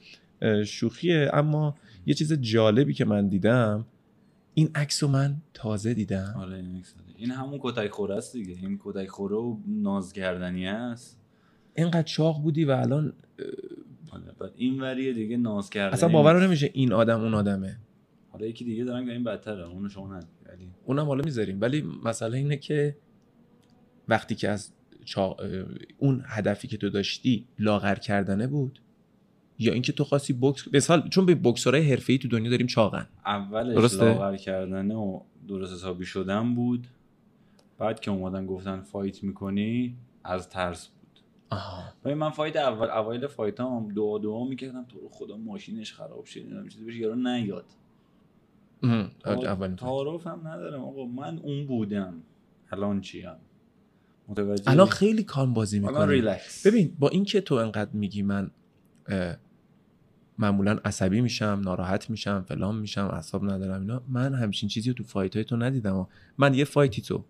شوخیه. اما یه چیز جالبی که من دیدم این عکسو من تازه دیدم. آره این. این همون کتک خوره است دیگه. این کتک خوره و نازگردنی است. اینقدر چاق بودی و الان آره بعد این وریه دیگه ناز کردنی اصلا باور نمیشه این آدم اون آدمه. حالا یکی دیگه دارن که این بدتره اونو شما ندید ولی اونم حالا می‌ذاریم. ولی مسئله اینه که وقتی که از چا... اون هدفی که تو داشتی لاغر کردنه بود یا اینکه تو خواستی بوکس مثال چون به بوکسورهای حرفه‌ای تو دنیا داریم چاقن. اولش درسته؟ لاغر کردنه و درست حسابی شدن بود. بعد که اومدن گفتن fight می‌کنی از ترس آها. من fight اول اوایل fight هم دعا دعا می‌کردم تو رو خدا ماشینش خراب شد اینا چیزی بهش یارو نیاد اولین تعارف هم ندارم آقا. من اون بودم. الان چیم؟ متوجه الان خیلی calm بازی ریلکس ببین با اینکه تو انقدر میگی من معمولا عصبی میشم ناراحت میشم فلان میشم اعصاب ندارم اینا من همچین چیزی رو تو fight های تو ندیدم. من یه fight ی تو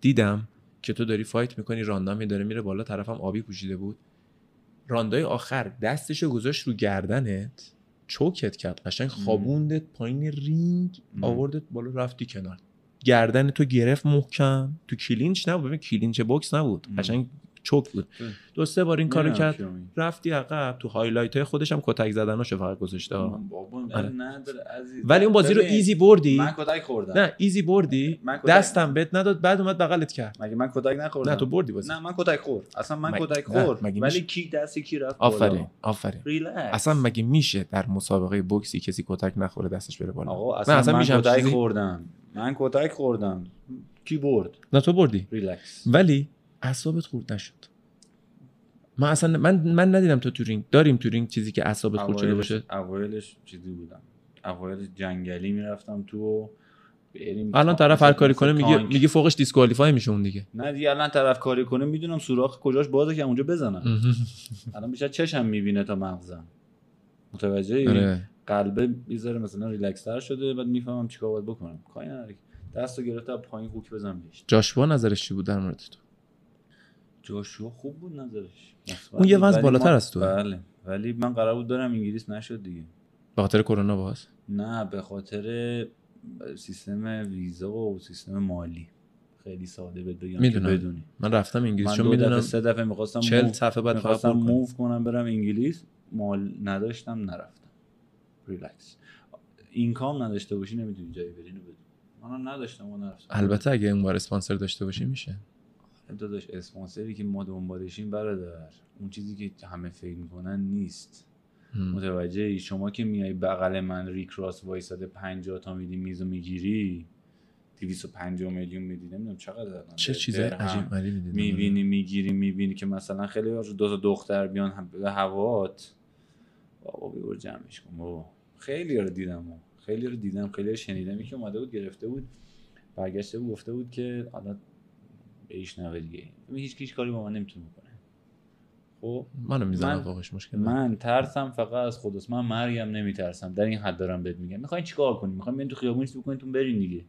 دیدم. که تو داری fight می‌کنی راندامی داره میره بالا طرفم آبی پوشیده بود. راندای آخر دستشو گذاشت رو گردنت choke ت کرد قشنگ خوابوندت پایین رینگ. آوردت بالا رفتی کنار. گردن تو گرفت محکم. تو clinch نبود ببین clinch بوکس نبود. قشنگ choke بود. دو سه بار این کارو کرد. رفتی عقب. تو highlight های خودش هم کتک زدناشو فقط گذاشته آره. ولی اون بازی رو easy بردی؟ من کتک خوردم. نه easy بردی؟ دستم بهت نداد بعد اومد بغلت کرد. مگه من کتک نخوردم؟ نه تو بردی بازی. نه من کتک خورد. اصلا من کتک خورد. مگه ولی؟ کی دست کی رفت آفرین آفرین. اصلا مگه میشه در مسابقه بوکسی کسی کتک نخوره دستش بره بالا؟ آقا اصلا, اصلا من کتک؟ خوردم. من کتک خوردم. کی برد؟ نه تو بردی. ریلکس ولی اعصابت خورد نشد. من اصلا من من ندیدم تو تو رینگ داریم تو رینگ چیزی که اعصابت خورد شده باشه؟ اوایلش چیزی بودم. اوایلش جنگلی می‌رفتم تو بریم الان طرف هر کاری کنه میگه. میگه فوقش disqualify میشه اون دیگه. نه دیگه الان طرف کاری کنه می‌دونم سوراخ کجاش بازه که اونجا بزنم الان بیشتر چشم می‌بینه تا مغزم. متوجه آره. قلبه می‌ذاره مثلا ریلکس تر شده بعد می‌فهمم چیکار باید بکنم. کاری نداره دستو گرفته پایین hook بزن بهش. جاشوا نظرش چی بود در مورد تو؟ جاشوا خوب بود نظرش. اون یه وزن ولی بالاتر از توه. بله. ولی من قرار بود برم انگلیس نشد دیگه. به خاطر کرونا باز؟ نه به خاطر سیستم ویزا و سیستم مالی. خیلی ساده که می‌دونم. بدونی. من رفتم انگلیس من چون می‌دونم سه دفعه می‌خواستم 40 صفحه بعد می‌خواستم. move کنم برم انگلیس. مال نداشتم نرفتم. ریلکس اینکام نداشته باشی نمی‌تونی جایی بری اینو بدون. منم نداشتم و نرفتم. البته اگه اون بار اسپانسر داشته باشی میشه. داداش اسپانسری که ما دنبالشیم برادر اون چیزی که همه فکر می‌کنن نیست. متوجه شما که میای بغل من ریکراس وایساده 50 تا میدی میزو می‌گیری 250 میلیون میدی نمی‌دونم چقدر چه چیزای. عجیب غریبی می‌بینی می‌گیری می‌بینی که مثلا خیلی دو تا دختر بیان هم- به هوات بابا بیور جمعش کن بابا خیلی رو دیدم. خیلی رو دیدم خیلی رو شنیدم یکی اومده بود گرفته بود برگشته بود گفته بود که حالا بشنوه دیگه هیچ کیش کاری با من نمی‌تونه بکنه. خب؟ منو می‌زنم فوقش مشکل. من ترسم فقط از خودست من مرگم نمیترسم. در این حد دارم بهت میگم. می‌خواین چیکار کنیم می‌خواین تو خیابون چیزی بکنین تو برین دیگه.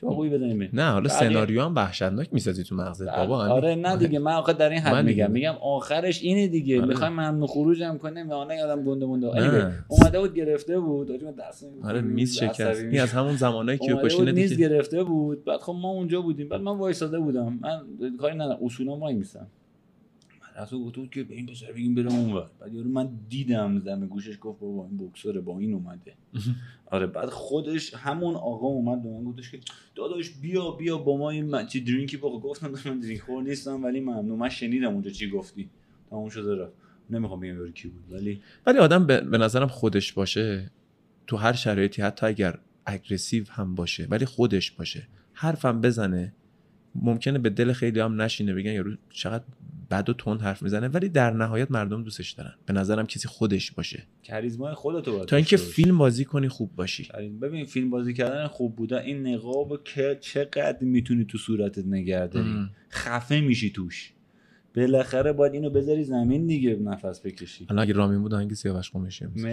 چاقویی برین نه حالا بله. سناریو هم وحشتناک می‌سازی تو مغزت بابا همین. آره نه دیگه من آخه در این حد من دیگه. میگم میگم آخرش اینه دیگه. آره. می‌خوایم ممنوع خروجم کنیم یا نه یادم گنده مونده. اومده بود گرفته بود. من دست آره میز شکست. این. از همون زمانایی که میز ندیدی گرفته بود. بعد خب ما اونجا بودیم. بعد من وایساده بودم. من کاری ندارم. اصولا وای میسم رفت و گفت بود که به این پسر بگیم بره اونور بعد یارو من دیدم زمین گوشش گفت بابا این بوکسوره با این اومده. آره بعد خودش همون آقا اومد به من گفتش که داداش بیا بیا با ما این من- چی درینکی بخور. گفتم من درینک خور نیستم ولی ممنون. من شنیدم اونجا چی گفتی. تموم شده رفت. نمی‌خوام بگم یارو کی بود ولی ولی آدم به, به نظرم خودش باشه. تو هر شرایطی حتی اگر اگریسیو هم باشه ولی خودش باشه. حرفم بزنه ممکنه به دل خیلی هم نشینه بگن یارو چقدر بد و تند حرف می‌زنه ولی در نهایت مردم دوستش دارن. به نظرم کسی خودش باشه. کریزمای خودتو باید تا اینکه. فیلم بازی کنی خوب باشی. کریزما- ببین فیلم بازی کردن خوب بودن این نقاب که چقدر می‌تونی تو صورتت نگه داری. ام. خفه میشی توش. بالاخره باید اینو بذاری زمین دیگه نفس بکشی. الان اگه رامین بود آهنگ سیاوش قمیشی می‌زد.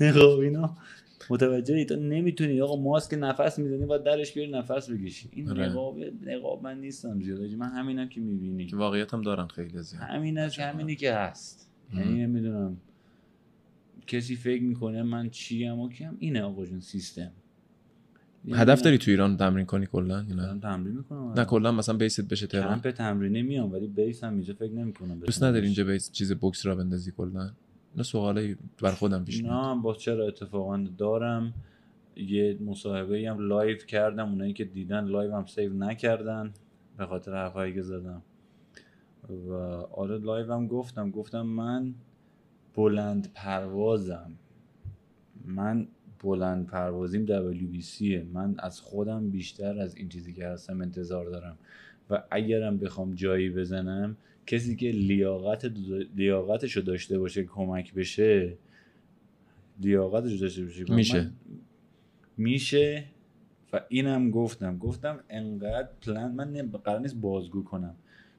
مقاوینا مقاوینا متوجهی تو نمی‌تونی. آقا ماسک نفس می‌زنی باید درش بیاری نفس بکشی. این آره. نقاب نقاب من نیستم زیاد. من همینم که می‌بینی. که واقعیت هم دارن خیلی زیاد. همین که همینی که هست. یعنی نمی‌دونم. کسی فکر می‌کنه من چیم و کیم؟ اینه آقا جون سیستم. هدف داری تو ایران تمرین کنی کلا نه؟ تمرین می‌کنم. نه کلا مثلا بیست بشه تهران؟ کمپ تمرینی میام ولی بیس هم اینجا فکر نمی‌کنم دوست نداری اینجا بیس چیز بوکس را بندازی کلا؟ نه سوالی بر خودم پیش نه با چرا اتفاقا دارم؟ یه مصاحبه هم live کردم اونایی که دیدن live هم save نکردن به خاطر حرفایی که زدم. و آره live هم گفتم. گفتم من بلند پروازم. من بلند پروازیم WBC من از خودم بیشتر از این چیزی که هستم انتظار دارم. و اگرم بخوام جایی بزنم کسی که لیاقت لیاقتش رو داشته باشه کمک بشه لیاقتش رو داشته باشه میشه. میشه. و اینم گفتم. گفتم انقدر پلن من قرار نیست بازگو کنم.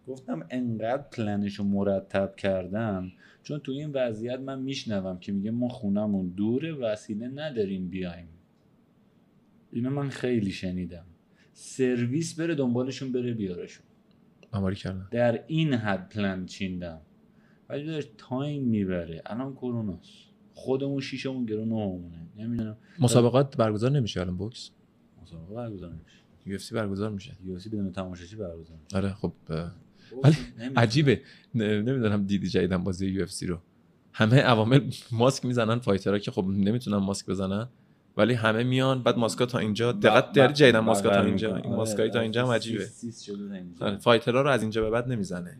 گفتم انقدر پلنش رو مرتب کردم چون تو این وضعیت من میشنوم که میگه ما خونمون دوره وسیله نداریم بیایم. اینو من خیلی شنیدم. سرویس بره دنبالشون بره بیارشون. آماری کردن. در این حد پلن چیندم؟ ولی داشت تایم می‌بره. الان کروناست خودمون شیشمون گرون همونه نمی‌دونم. مسابقات برگزار نمیشه الان بوکس؟ مسابقه برگزار میشه یو اف سی برگزار میشه. یوسی بدون تماشاچی برگزار میشه. آره خب ولی. عجیبه. نمی‌دونم دیدی جدیدن بازی یو اف سی رو. همه عوامل ماسک می‌زنن فایترها که خب نمی‌تونن ماسک بزنن. ولی همه میان بعد ماسکا تا اینجا دقت داری جدیدن ماسکا تا اینجا. این آره، ماسکای تا اینجا هم عجیبه. آره، فایترها رو از اینجا به بعد نمی‌زنه.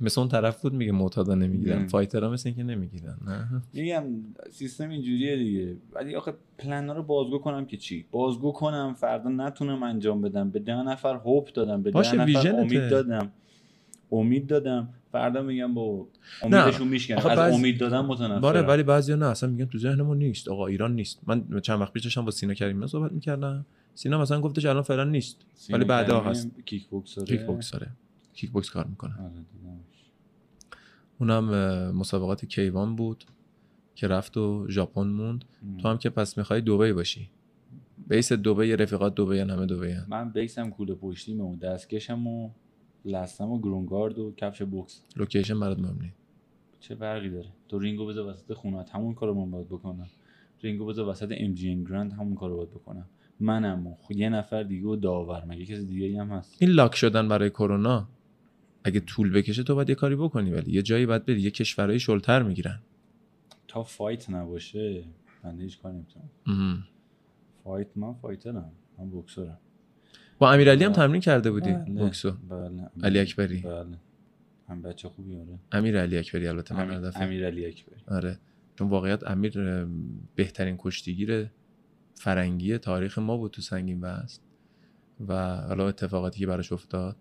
مثل اون طرف بود میگه معتادا نمی‌گیرن. فایترها مثل اینکه نمی‌گیرن نه میگم سیستم اینجوریه دیگه ولی آخه پلن رو بازگو کنم که چی بازگو کنم فردا نتونم انجام بدم به ده نفر هوپ دادم به ده نفر. امید دادم امید دادم. فردا میگم با امیدشون میشکنم آخه از بعض- امید دادم متنفرم باره ولی بعضیا نه. اصلا میگن تو ذهنمون نیست. آقا ایران نیست. من چند وقت پیش داشتم با سینا کریمی صحبت می‌کردم. سینا مثلا گفتش الان فعلا نیست. ولی بعدا هست. کیک بوکسره کیک بوکس داره کیک بوکس کار می‌کنه. آره. اونم مسابقات کیوان بود که رفت و ژاپن موند. ام. تو هم که پس می‌خوای دبی باشی. بیس دبی رفیقات دبی همه دبی من بیسم کوله پشتیم و دستکشم و لستم و گرونگارد و کفش بوکس. location برات مهم چه فرقی داره؟ تو رینگو بذار وسط خونت همون کارو من باید بکنم. رینگو بذار وسط MGM Grand همون کارو باید بکنم. منم و یه نفر دیگه و داور. مگه کسی دیگه هم هست؟ این lock شدن برای کرونا اگه طول بکشه تو باید یه کاری بکنی ولی یه جایی باید بری یه کشورهای shelter می‌گیرن. تا fight نباشه بنده هیچ کاری نمی‌تونم. fight من fighter م. من بوکسرم. با امیرعلی هم تمرین کرده بودی بله، بوکسو؟ بله علی اکبری. بله. هم بچه خوبی آره. امیر علی اکبری البته من امیر. امیر علی اکبری. آره. چون واقعیت امیر بهترین کشتیگیر فرنگی تاریخ ما بود تو سنگین وزن و حالا اتفاقاتی که براش افتاد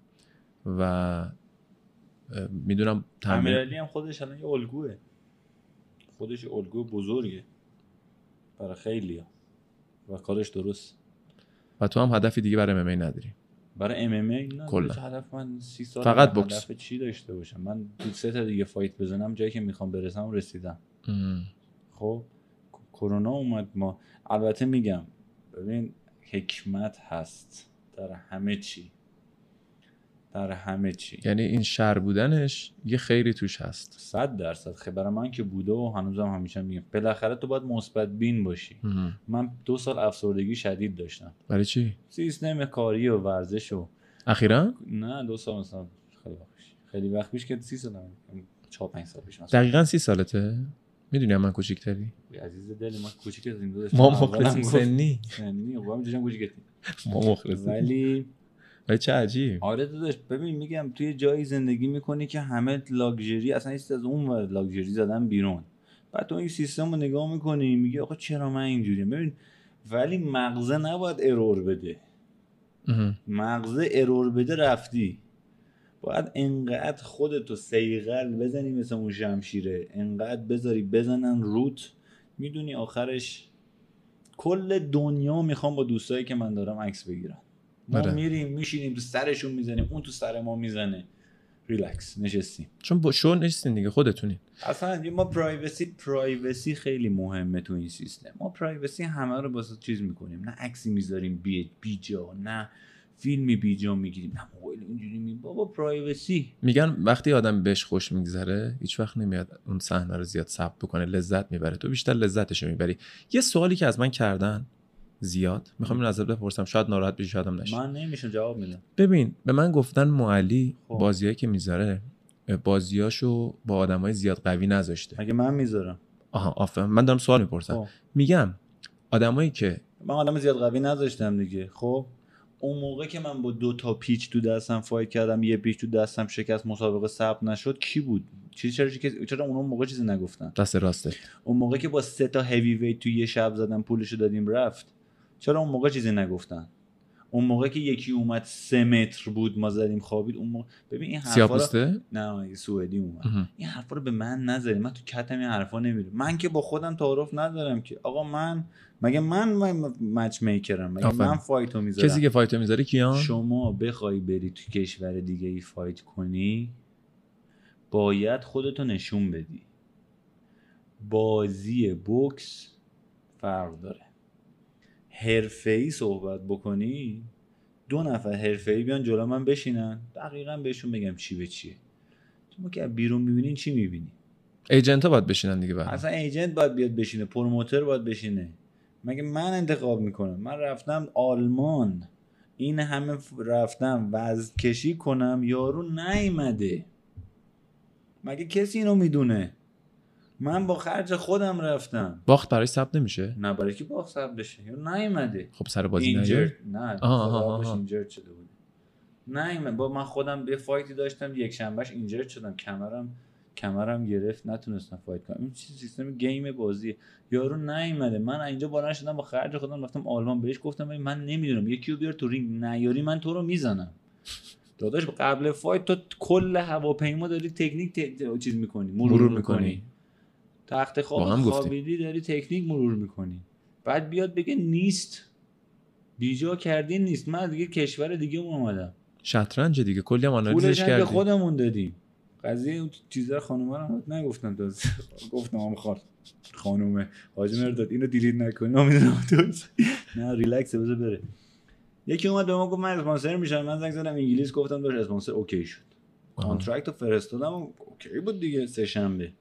و می‌دونم امیر تمرین علی هم خودش الان یه الگوه. خودش الگو بزرگه. برای خیلی و کارش درست. و تو هم هدفی دیگه برای MMA نداری برای ام ام کلا. هدف من سی سال فقط من بوکس. هدف چی داشته باشم من تو سه تا دیگه فایت بزنم جایی که می‌خوام برسم رسیدم. خب کرونا اومد ما البته میگم ببین حکمت هست در همه چی در همه چی. یعنی این شر بودنش یه خیری توش هست. صد درصد. خب برای من که بوده و هنوزم همیشه میگم. بالاخره تو باید مثبت بین باشی. من دو سال افسردگی شدید داشتم. برای چی؟ سیستم کاری و ورزش و اخیرا؟ نه دو سال مثلا خیلی وقت پیش. خیلی وقت پیش که سی سال چهار پنج سال پیش مثلا. دقیقا سی سالته. می‌دونی من کوچیکتری. عزیز دل ما کوچیک از این دو ما مخلصیم. سنی. سنی. خب هم دیشم کوچیکتی ما مخلصیم. ولی ولی چه عجیب. آره داداش ببین میگم توی جایی زندگی می‌کنی که همه لاکچری اصلا هیچ از اون ور لاکچری زدن بیرون. بعد تو این سیستم رو نگاه می‌کنی میگی آقا چرا من اینجوریم؟ ببین ولی مغزه نباید ارور بده. مغزه ارور بده رفتی. باید انقدر خودتو سیغل بزنی مثل اون شمشیره. انقدر بذاری بزنن روت. می‌دونی آخرش کل دنیا می‌خوام با دوستایی که من دارم عکس بگیرن ما آره. میریم میشینیم تو سرشون می‌زنیم اون تو سر ما می‌زنه. ریلکس نشستیم. چون با شو نیستین دیگه خودتونین. اصلا ما privacy privacy خیلی مهمه تو این سیستم. ما privacy همه رو واسه چیز می‌کنیم. نه عکسی می‌ذاریم بی بیجا نه فیلمی بیجا می‌گیریم نه موبایل اینجوری می بابا privacy میگن وقتی آدم بهش خوش میگذره هیچ وقت نمیاد اون صحنه رو زیاد ثبت بکنه لذت می‌بره. تو بیشتر لذتش رو می‌بری. یه سوالی که از من کردن زیاد. می‌خوام این ازت بپرسم شاید ناراحت بشی شاید هم نشی. من نمیشه جواب میدم. ببین به من گفتن معلی خب. بازیایی که می‌ذاره بازیاشو با آدمای زیاد قوی نذاشته. مگه من می‌ذارم؟ آها آفرین. من دارم سوال می‌پرسم. خب. میگم آدمایی که من آدم زیاد قوی نذاشتم دیگه. خب؟ اون موقع که من با دو تا پیچ تو دستم فایت کردم یه پیچ تو دستم شکست مسابقه ثبت نشد کی بود؟ چیزی چرا چرا چرا اون موقع چیزی نگفتن؟ دست راسته اون موقع که با سه تا heavyweight تو یه شب زدم پولشو دادیم رفت. چرا اون موقع چیزی نگفتن؟ اون موقع که یکی اومد سه متر بود ما زدیم خوابید اون موقع ببین این حرفا رو نه سوئدی اومد. این حرفا رو به من نذاری من تو کتم این حرفا نمیره من که با خودم تعارف ندارم که. آقا من مگه من matchmaker م مگه. من fight و می‌ذارم کسی که fight و می‌ذاره کیان؟ شما بخوای بری تو کشور دیگه ای fight کنی باید خودتو نشون بدی. بازی بوکس فرق داره. حرفه‌ای صحبت بکنی دو نفر حرفه‌ای بیان جلو من بشینن دقیقا بهشون بگم چی به چیه. تو که از بیرون می‌بینین چی می‌بینی؟ ایجنت ها باید بشینن دیگه بعد. اصلا ایجنت باید بیاد بشینه پروموتر باید بشینه. مگه من انتخاب می‌کنم؟ من رفتم آلمان. این همه رفتم وزن کشی کنم یارو نیومده. مگه کسی اینو می‌دونه؟ من با خرج خودم رفتم. باخت برای ثبت نمیشه؟ نه برای که باخت ثبت بشه؟ یا نیومده. خب سر بازی injured نه آها، آها، خرابش آها. injured شده بود. نه با من خودم یه fight ی داشتم یک شنبهش injured شدم. کمرم کمرم گرفت نتونستم fight کنم. این چیز سیستم game بازی. یارو نیومده. من اینجا بلند شدم با خرج خودم رفتم آلمان. بهش گفتم من نمی‌دونم. یکی رو بیار تو رینگ. نیاری من تو رو می‌زنم. داداش قبل فایت تو کل هواپیما داری تکنیک ت... چیز می‌کنی مرور, مرور می‌کنی. می‌کنی. تخت خواب. خوابیدی داری تکنیک مرور می‌کنی. بعد بیاد بگه نیست. بیجا کردی نیست. من دیگه کشور دیگه اومدم. شطرنج دیگه. کلی هم آنالیزش هم به کردی. خودمون دادیم. قضیه اون چیزا خانوما رو نگفتم تا گفتم هم خواهد خانومه. حاجی مرداد اینو دیلیت نکنی. من می‌دونم تو نه ریلکس بذار بره. یکی اومد به ما گفت من اسپانسر میشم. من زنگ زدم انگلیس. گفتم داشت اسپانسر OK شد. contract رو فرستادم OK بود دیگه. سه شنبه.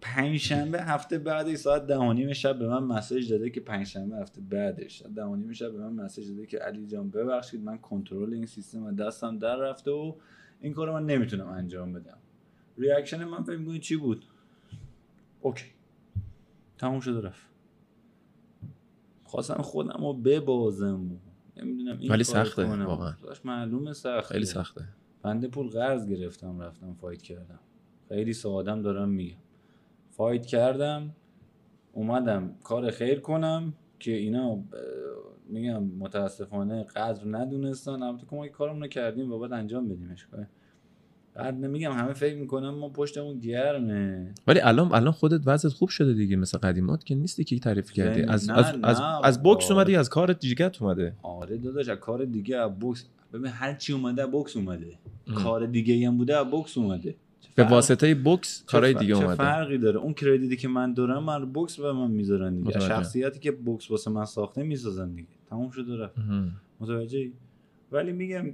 پنج شنبه هفته بعد ساعت ده و نیم شب به من message داده که پنج شنبه هفته بعدش. ساعت ده و نیم شب به من message داده که علی جان ببخشید من کنترل این سیستم از دستم در رفته و این کارو من نمی‌تونم انجام بدم. reaction من فکر می‌کنی چی بود؟ OK. تموم شد و رفت. خواستم خودم رو ببازم. و نمی‌دونم این ولی سخته. واقعا. معلومه سخته. خیلی سخته. بنده پول قرض گرفتم رفتم fight کردم. خیلی سادم دارم میگم. fight کردم اومدم کار خیر کنم که اینا میگم متاسفانه قدر ندونستن. البته که ما کارمون رو کردیم و باید انجام بدیمش بعد نمیگم همه فکر می‌کنم ما پشتمون گرمه. ولی الان الان خودت وضعت خوب شده دیگه مثل قدیمات که نیستی که تعریف کردی. از نه، از, از, نه، از بوکس آره. اومدی از کار دیگت اومده. آره داداش از کار دیگه از بوکس. ببین هر چی اومده بوکس اومده. ام. کار دیگه هم بوده از بوکس اومده. به فرق- واسطه بوکس کارهای چه دیگه چه اومده. فرقی داره؟ اون کردیتی که من دارم من بوکس به من می‌ذارن دیگه. متوجه. شخصیتی که بوکس واسه من ساخته می‌سازن دیگه. تموم شد و رفت. مهم. متوجهی؟ ولی میگم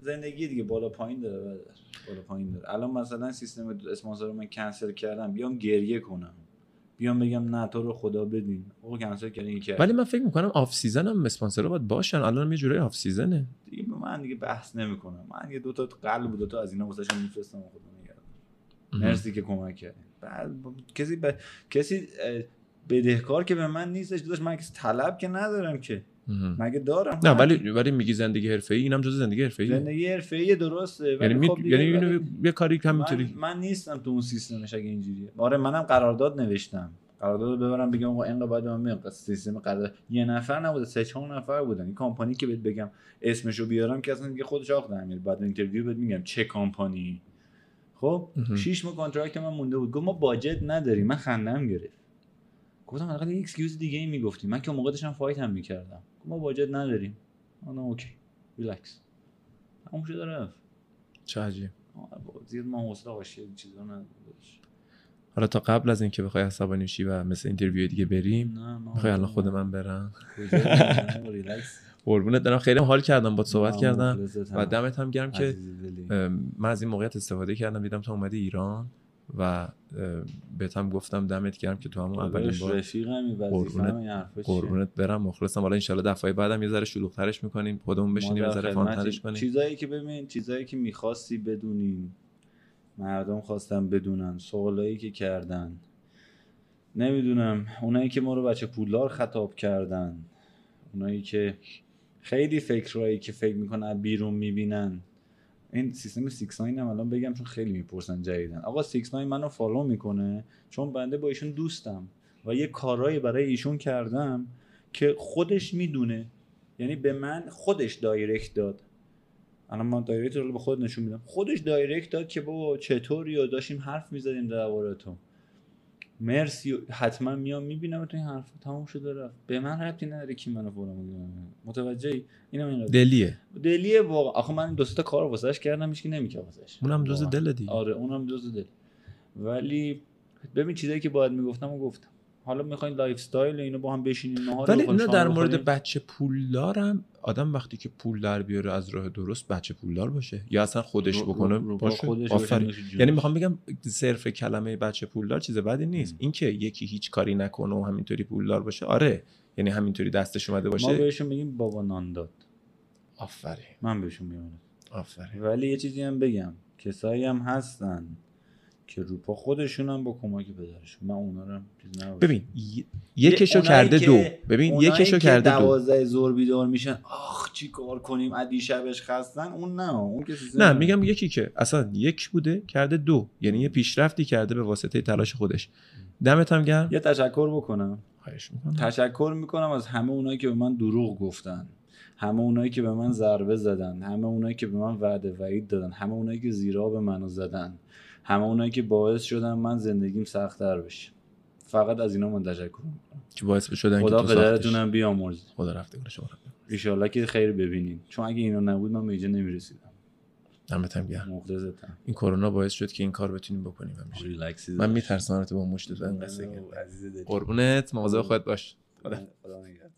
زندگی دیگه بالا پایین داره. بالا پایین داره. الان مثلا سیستم اسپانسر من کنسل کردم. بیام گریه کنم. بیام بگم نه تو رو خدا بدین. او کنسل کردین این کرد ولی من فکر می‌کنم off season هم اسپانسرها باید باشن. الان یه جورای off season ه دیگه من دیگه بحث نمی‌کنم من یه دو تا قلب دو تا از اینا واسهشون میفرستم نگهدار مرسی که کمک کردین بعد با- کسی ب... کسی بدهکار که به من نیستش داشت من کسی طلب که ندارم که. مگه دارم؟ نه ولی ولی میگی زندگی حرفه‌ای اینم جزء زندگی حرفه‌ای زندگی حرفه‌ای درسته یعنی می... خب یعنی اینو یه کاری من, همینطوری من نیستم تو اون سیستمش اگه اینجوریه. آره منم قرارداد نوشتم. قرارداد ببرم بگم آقا اینقدر باید من میاد سیستم قرارداد یه نفر نبوده سه چهار نفر بودن. این کمپانی که بهت بگم اسمشو بیارم که اصلا دیگه خودش آخ در بعد interview بهت میگم چه کمپانی؟ خب. شش ماه contract من مونده بود. گفت ما budget نداریم. من خندم گرفت. گفتم حداقل یه excuse دیگه ای می‌گفتی. من که موقع داشتم fight هم می‌کردم. گفت ما budget نداریم. آها OK. relax تموم شد و رفت. چه عجیب. زیر ما حوصله این چیزا داداش. حالا تا قبل از اینکه بخوای عصبانی شی و مثل interview دیگه بریم می‌خوای الان خود من برم؟ ریلکس. قربونت دارم خیلی حال کردم با صحبت کردم. و دمت هم گرم که من از این موقعیت استفاده کردم. دیدم تو اومدی ایران و بهت هم گفتم دمت گرم که تو همون اولین بار قربونت-؟ قربونت برم. مخلصم. حالا انشالله دفعه بعدم یه ذره شلوغ‌ترش می‌کنیم. خودمون بشینیم یه ذره. فانترش کنیم. چیزایی که ببین چیزایی که می‌خواستی بدونیم مردم خواستن بدونن. سوالایی که کردن. نمی‌دونم. اونایی که ما رو بچه پولدار خطاب کردن. اونایی که خیلی فکرهایی که فکر می‌کنن بیرون می‌بینن. این سیستم 6ix9ine هم الان بگم چون خیلی می‌پرسن جدیدن آقا 6ix9ine منو follow می‌کنه چون بنده با ایشون دوستم و یه کارایی برای ایشون کردم که خودش می‌دونه. یعنی به من خودش direct داد. الان من direct رو به خود نشون میدم. خودش direct داد که بابا چطوری و داشتیم حرف می‌زدیم درباره تو. مرسی حتما میام می‌بینم تو این حرف تموم شده رفت. به من ربطی نداره کی منو می‌کنه. متوجهی؟ اینم این دلیه. دلیه واقعا. آخه من دو تا کار واسش کردم هیچ کی نمی‌کنه واسش اونم دوز واقعا. دل دیگه. آره اونم دوز دل. ولی ببین چیزایی که باید می‌گفتم و گفتم. حالا می‌خواین لایف استایل اینو با هم بشینیم نهار ولی اینا در مورد. بچه پولدارم آدم وقتی که پول در بیاره از راه درست بچه پولدار باشه. یا اصلا خودش بکنه رو- رو پا باشه. خودش آفرین. یعنی می‌خوام بگم صرف کلمه بچه پولدار چیز بدی نیست. اینکه یکی هیچ کاری نکنه و همینطوری پولدار باشه آره. یعنی همینطوری دستش اومده ما باشه بهشون میگیم بابا نان داد آفرین. من بهشون میگم. آفرین. ولی یه چیزی هم بگم. کسایی هم هستن که روپا خودشون هم با کمک پدرشون. من اونا رو چیز. ببین یکشو کرده دو. ببین یکشو کرده دو. دوازده زور بیدار میشن آخ چی کار کنیم؟ از دیشبش خستن؟ اون نه اون که نه میگم یکی که اصلا یک بوده کرده دو. یعنی یه پیشرفتی کرده به واسطه تلاش خودش. دمت هم گرم. یه تشکر بکنم. می‌کنم. تشکر می‌کنم از همه اونایی که به من دروغ گفتن. همه اونایی که به من ضربه زدن. همه اونایی که به من وعده وعید دادن. همه اونایی که زیرا به منو زدن. همه اونایی که باعث شدن من زندگیم سختتر بشه. فقط از اینا من تشکر می‌کنم. که باعث شدن که خدا. پدرتونم بیامرز خدا رفتگار شما رو بیامرزه. ایشالله که خیر ببینین. چون اگه اینا نبود من به اینجا نمی‌رسیدم. دمت هم گرم. مخلصتم. این کرونا باعث شد که این کار بتونیم بکنیم همیشه من میترسم تو با مشت این قصه. قربونت. مواظب خودت باش. خدا. خدا نگهدار.